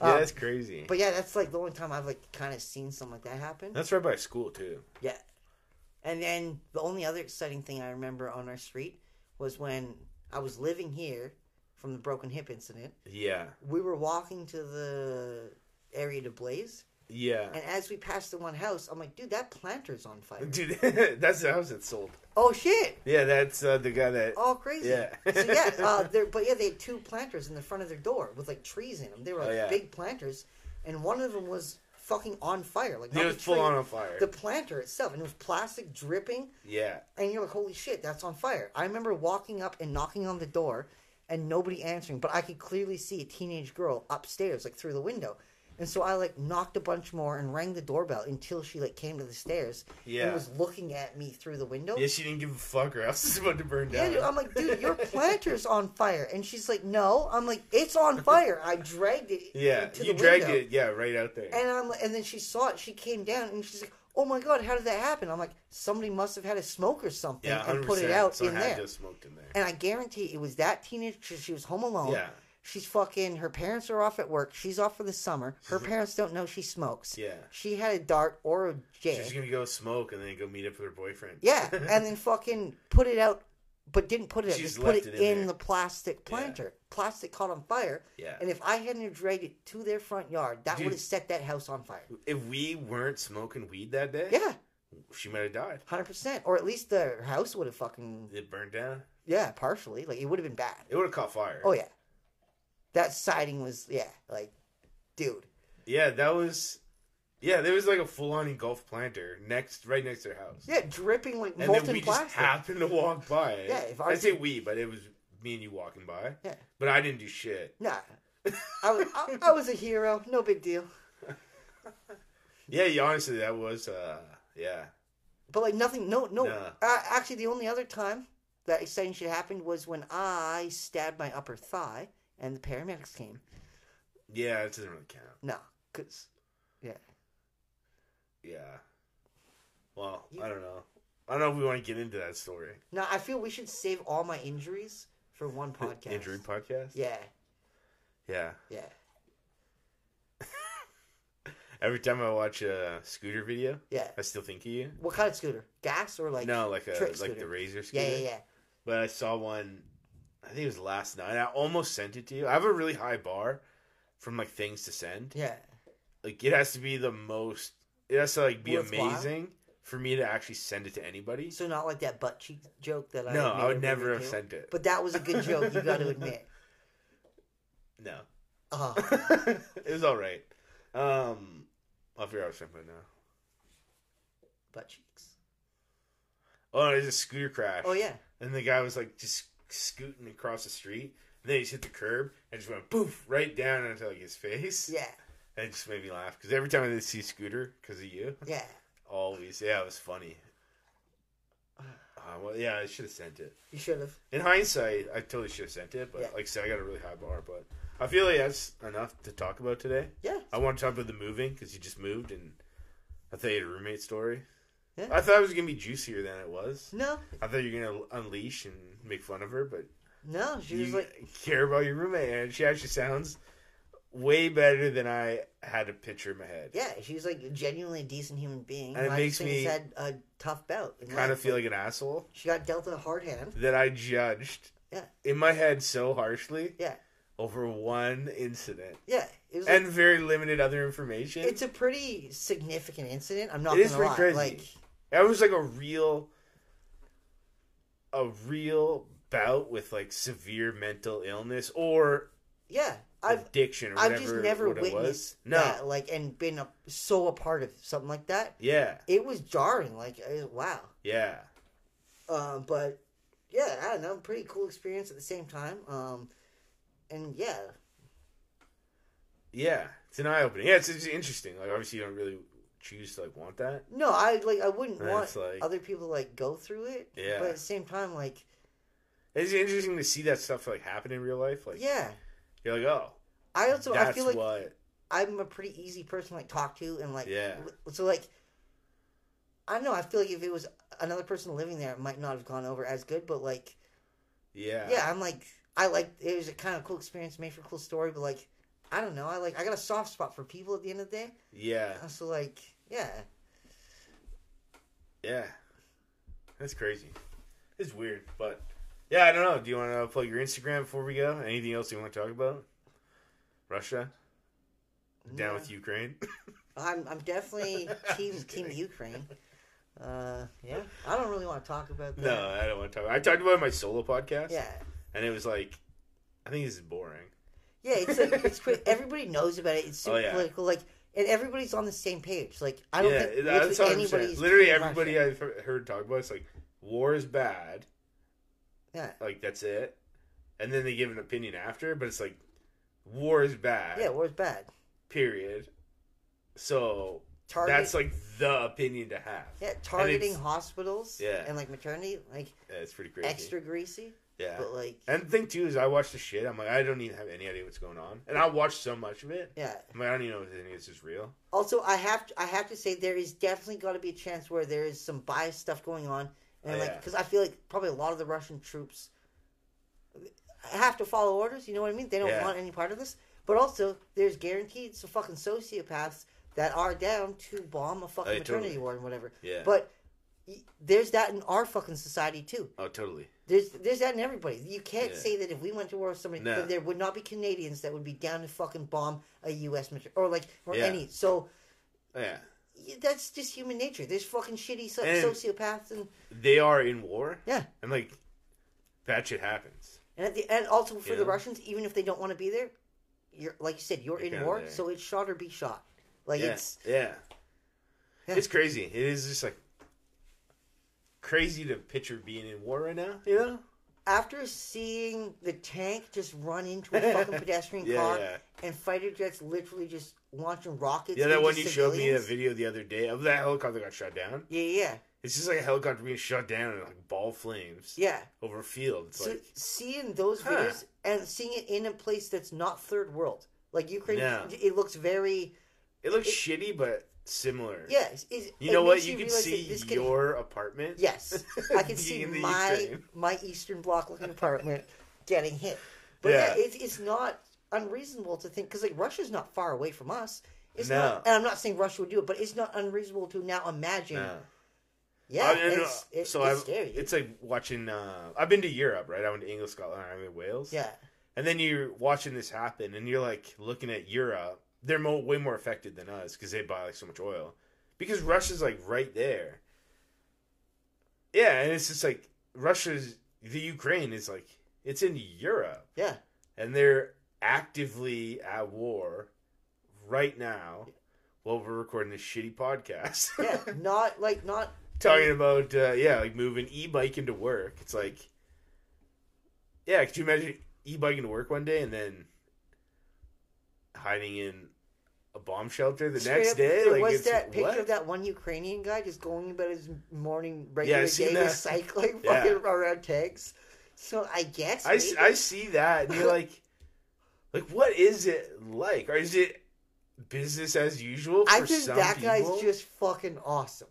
Yeah, um, that's crazy. but yeah, that's like the only time I've like kind of seen something like that happen. That's right by school too. Yeah. And then the only other exciting thing I remember on our street was when I was living here from the broken hip incident. Yeah. We were walking to the area to blaze, Yeah. and as we passed the one house, I'm like, dude, that planter's on fire. Dude, that's the house that sold. Oh shit! Yeah, that's uh, the guy that. All crazy. Yeah. so yeah, uh, there. But yeah, they had two planters in the front of their door with like trees in them. They were like Oh, yeah. big planters, and one of them was fucking on fire. Like It was full on on fire. the planter itself, and it was plastic dripping. Yeah. and you're like, holy shit, that's on fire. I remember walking up and knocking on the door and nobody answering, but I could clearly see a teenage girl upstairs, like through the window. And so I like knocked a bunch more and rang the doorbell until she like came to the stairs Yeah. and was looking at me through the window. Yeah, she didn't give a fuck, or else it's about to burn down. dude, I'm like, dude, your planter's on fire, and she's like, no. I'm like, it's on fire. I dragged it. yeah, you dragged window. it. Yeah, right out there. And I'm, and then she saw it. She came down, and she's like, "Oh my god, how did that happen?" I'm like, "Somebody must have had a smoke or something yeah, and 100%. put it out Someone in there." just smoked in there. And I guarantee it was that teenage. She she was home alone. Yeah. She's fucking. Her parents are off at work. She's off for the summer. Her parents don't know she smokes. Yeah. She had a dart or a J. She's gonna go smoke and then go meet up with her boyfriend. Yeah, and then fucking put it out, but didn't put it out. She Just just put left it, it in in there. the plastic planter. Plastic caught on fire. Yeah. And if I hadn't dragged it to their front yard, that Dude. would have set that house on fire. If we weren't smoking weed that day, Yeah, she might have died. hundred percent. Or at least the house would have fucking It burned down. yeah, partially. Like it would have been bad. It would have caught fire. Oh yeah, that siding was yeah, like, dude. Yeah, that was. Yeah, there was like a full-on engulfed planter next, right next to their house. Yeah, dripping like and molten then we plastic. just happened to walk by. it. Yeah, if I I say we, but it was me and you walking by. Yeah. But I didn't do shit. Nah, I was I, I was a hero. No big deal. Yeah, yeah, honestly, that was. uh Yeah. But like nothing. No, no. Nah. Uh, actually, the only other time that exciting shit happened was when I stabbed my upper thigh and the paramedics came. Yeah, it doesn't really count. No, cause yeah, Yeah. Well, You- I don't know. I don't know if we want to get into that story. no. I feel we should save all my injuries for one podcast. Injury podcast? Yeah, Yeah. yeah, Every time I watch a scooter video, yeah. I still think of you. What kind of scooter? Gas or like? no, like a trick like scooter. the Razor scooter. Yeah, yeah, yeah. But I saw one. I think it was last night. I almost sent it to you. I have a really high bar from like things to send. Yeah. Like it has to be the most. It has to like be Worthwhile? amazing for me to actually send it to anybody. So not like that butt cheek joke that I no, I would never have sent it. But that was a good joke. You got to admit. no, Uh, it was all right. Um, I'll figure out something now. butt cheeks. Oh, there's a scooter crash. Oh yeah. And the guy was like just scooting across the street. And then he just hit the curb and just went poof right down onto like his face. Yeah. And it just made me laugh because every time I see Scooter because of you, Yeah. always yeah, it was funny. Uh, well, yeah, I should have sent it. You should have. In hindsight, I totally should have sent it, but Yeah. like I said, I got a really high bar. But I feel like that's enough to talk about today. Yeah. I want to talk about the moving because you just moved, and I thought you had a roommate story. Yeah. I thought it was gonna be juicier than it was. No. I thought you were gonna unleash and make fun of her, but No. She was like. care about your roommate, and she actually sounds way better than I had a picture in my head. Yeah, she's like genuinely a decent human being. And it makes me had a tough bout. in Kind of feel like an asshole she got dealt a hard hand. that I judged Yeah. in my head so harshly Yeah, over one incident yeah. Like, and very limited other information. it's a pretty significant incident. I'm not It is gonna lie. pretty crazy. Like, That was like a real, a real bout with like severe mental illness or yeah, I've addiction or I've whatever. just never what it was. witnessed No, that, like, and been a, so a part of something like that. yeah, It was jarring. Like, I- wow. yeah, Um, but yeah, I don't know. Pretty cool experience at the same time. Um, and yeah, yeah. It's an eye opening. Yeah, it's, it's interesting. Like obviously you don't really choose to like want that. no, I like I wouldn't And want like- other people to like go through it. Yeah. But at the same time, like It's interesting to see that stuff like happen in real life. Like Yeah. you're like, oh, I also I feel like what. I'm a pretty easy person to like talk to and like Yeah. so like I don't know, I feel like if it was another person living there it might not have gone over as good, but like Yeah. yeah, I'm like I like it was a kind of cool experience, made for a cool story, but like I don't know, I like I got a soft spot for people at the end of the day. Yeah. So like yeah. Yeah. That's crazy. It's weird, but yeah, I don't know. Do you want to plug your Instagram before we go? Anything else you want to talk about? Russia down with Ukraine. I'm I'm definitely team team. Ukraine. Uh yeah. I don't really want to talk about that. no, I don't want to talk. I talked about my solo podcast. Yeah. and it was like, I think this is boring. Yeah, it's like, it's quick. Everybody knows about it. It's super Oh, yeah. political. Like, and everybody's on the same page. Like, I don't yeah, think that's literally what I'm saying. Literally, everybody. I've heard talk about it's like war is bad. Yeah. Like that's it, and then they give an opinion after, but it's like war is bad. Yeah, war is bad. Period. So Target, that's like the opinion to have. yeah, targeting hospitals. Yeah. and like maternity, like Yeah, it's pretty crazy. extra greasy. Yeah. But like, And the thing too is, I watch the shit. I'm like, I don't even have any idea what's going on, and I watch so much of it. yeah. I'm like, I don't even know if any of this is real. Also, I have to, I have to say there is definitely got to be a chance where there is some biased stuff going on, and Oh, like yeah. because I feel like probably a lot of the Russian troops have to follow orders. You know what I mean? They don't Yeah. want any part of this. But also, there's guaranteed some fucking sociopaths that are down to bomb a fucking Oh, yeah, maternity totally. ward and whatever. Yeah. But there's that in our fucking society too. Oh, totally. There's there's that in everybody. You can't Yeah. say that if we went to war with somebody, No. there would not be Canadians that would be down to fucking bomb a U.S. mater- or like or Yeah. any. So Yeah, that's just human nature. There's fucking shitty so- sociopaths and they are in war, yeah, and like that shit happens. and at the and also for the Yeah. Russians, even if they don't want to be there, you're like you said, you're You're in war, there. so it's shot or be shot. Like yeah, it's yeah. Yeah. It's crazy. It is just like crazy to picture being in war right now. You know? after seeing the tank just run into a fucking pedestrian Yeah, car yeah. and fighter jets literally just launching rockets. Yeah, that one you showed me that civilians. video the other day of that helicopter got shot down. Yeah, yeah, It's just like a helicopter being shot down and like ball flames yeah. over a field. It's So like seeing those Huh. videos and seeing it in a place that's not third world, like Ukraine, No. it looks very it looks it- shitty but similar. it's, You know what? You can see your apartment. yes, I can see my Ukraine. my Eastern Bloc looking apartment getting hit. But yeah, Yeah. it's it's not unreasonable to think because like Russia's not far away from us. It's No. not, and I'm not saying Russia would do it, but it's not unreasonable to now imagine. No. Yeah, I- it's, it, so it's I've, scary. it's like watching. Uh, I've been to Europe, right? I went to England, Scotland, in Wales. yeah, And then you're watching this happen, and you're like looking at Europe. They're mo- way more affected than us because they buy like so much oil. Because Russia's like right there. Yeah, and it's just like Russia's the Ukraine is like it's in Europe, yeah. and they're actively at war right now while we're recording this shitty podcast. yeah, not like not talking about uh, yeah, like moving e-biking to work. It's like, yeah, could you imagine e-biking to work one day and then hiding in a bomb shelter the Straight next up, day? There Like, was that picture what? of that one Ukrainian guy just going about his morning regular I've day that. cycling Yeah. fucking around tanks. So I guess I, maybe- I see that and you're like, like what is it like? Or is it business as usual? For I think that guy's just fucking awesome.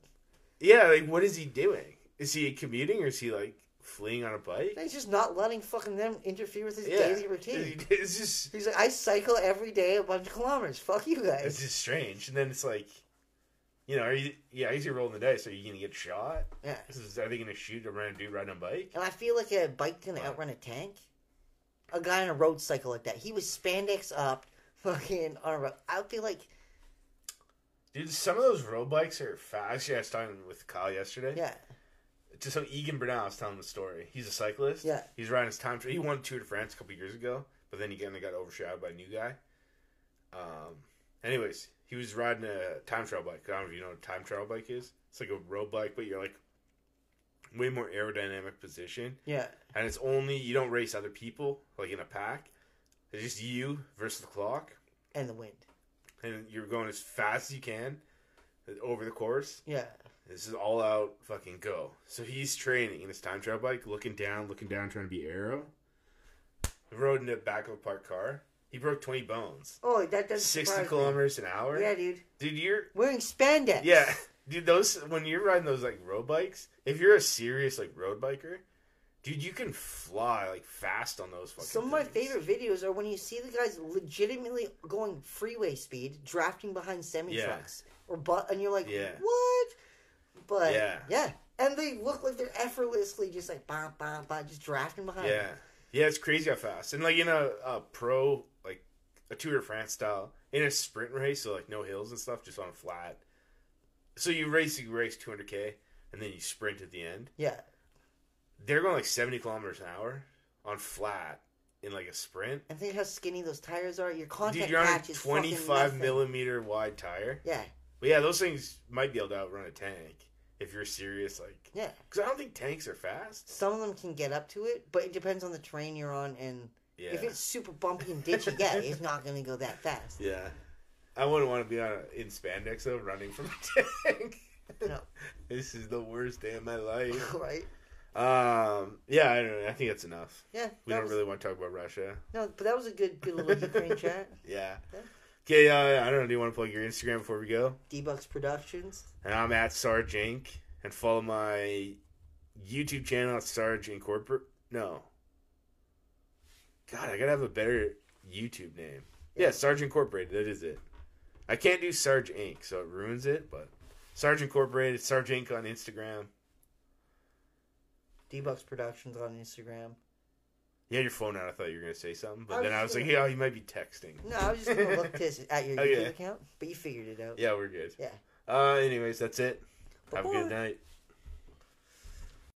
yeah. Like, what is he doing? Is he commuting or is he like fleeing on a bike? He's just not letting fucking them interfere with his Yeah, daily routine. It's just He's like, I cycle every day a bunch of kilometers. Fuck you guys. It's guys. just strange. And then it's like, you know, are you, yeah, he's rolling the dice. Are you to get shot? Yeah. This is, are they to shoot a random dude riding a bike? And I feel like a bike's gonna outrun a tank. A guy on a road cycle like that. He was spandex up, fucking on a road. I feel like, Dude, some of those road bikes are fast. Actually, I was talking with Kyle yesterday. yeah, Just so Egan Bernal was telling the story. He's a cyclist. Yeah. He's riding his time. trial. He won Tour de France a couple years ago, but then he kind of got overshadowed by a new guy. Um. Anyways, he was riding a time trial bike. I don't know if you know what a time trial bike is. It's like a road bike, but you're like way more aerodynamic position. yeah. and it's only you don't race other people like in a pack. It's just you versus the clock, And the wind. and you're going as fast as you can over the course. Yeah. This is all out fucking go. So he's training in his time trial bike, looking down, looking down, trying to be aero. Rode in the back of a parked car. He broke twenty bones. Oh, that doesn't Sixty surprise me. kilometers an hour. Yeah, dude. Dude, you're Wearing spandex. yeah, dude. Those when you're riding those like road bikes, if you're a serious like road biker, dude, you can fly like fast on those fucking. Some of my things. favorite videos are when you see the guys legitimately going freeway speed, drafting behind semi trucks, or but, and you're like, Yeah. what? But Yeah. yeah, and they look like they're effortlessly just like bah bah bah, just drafting behind. Yeah, yeah, it's crazy how fast. And like in a, a pro, like a Tour de France style, in a sprint race, so like no hills and stuff, just on a flat. So you race, you race 200k, and then you sprint at the end. yeah. They're going like 70 kilometers an hour on flat in like a sprint. And think how skinny those tires are. Your contact Dude, you're on a patch is 25 millimeter wide tire. Yeah, But yeah, those things might be able to outrun a tank if you're serious. Like, yeah. because I don't think tanks are fast. Some of them can get up to it, but it depends on the terrain you're on. And Yeah, if it's super bumpy and ditchy, yeah, it's not going to go that fast. yeah. I wouldn't want to be on a, in spandex though, running from a tank. No. This is the worst day of my life. right? Um, yeah, I don't know. I think that's enough. Yeah. We don't was- really want to talk about Russia. No, but that was a good, good little Ukraine chat. Yeah. Yeah. Okay, uh, I don't know. Do you want to plug your Instagram before we go? DBux Productions. And I'm at Sarge Inc. And follow my YouTube channel at Sarge Incorporate. No. God, I gotta have a better YouTube name. Yeah, Sarge Incorporated. That is it. I can't do Sarge Inc. So it ruins it. But Sarge Incorporated, Sarge Inc. on Instagram. DBux Productions on Instagram. You had your phone out. I thought you were gonna say something, but I then was I was like, "Yeah, you might be texting." No, I was just going to look this at your Okay. YouTube account, but you figured it out. Yeah, we're good. Yeah. Uh, anyways, that's it. Have a good night.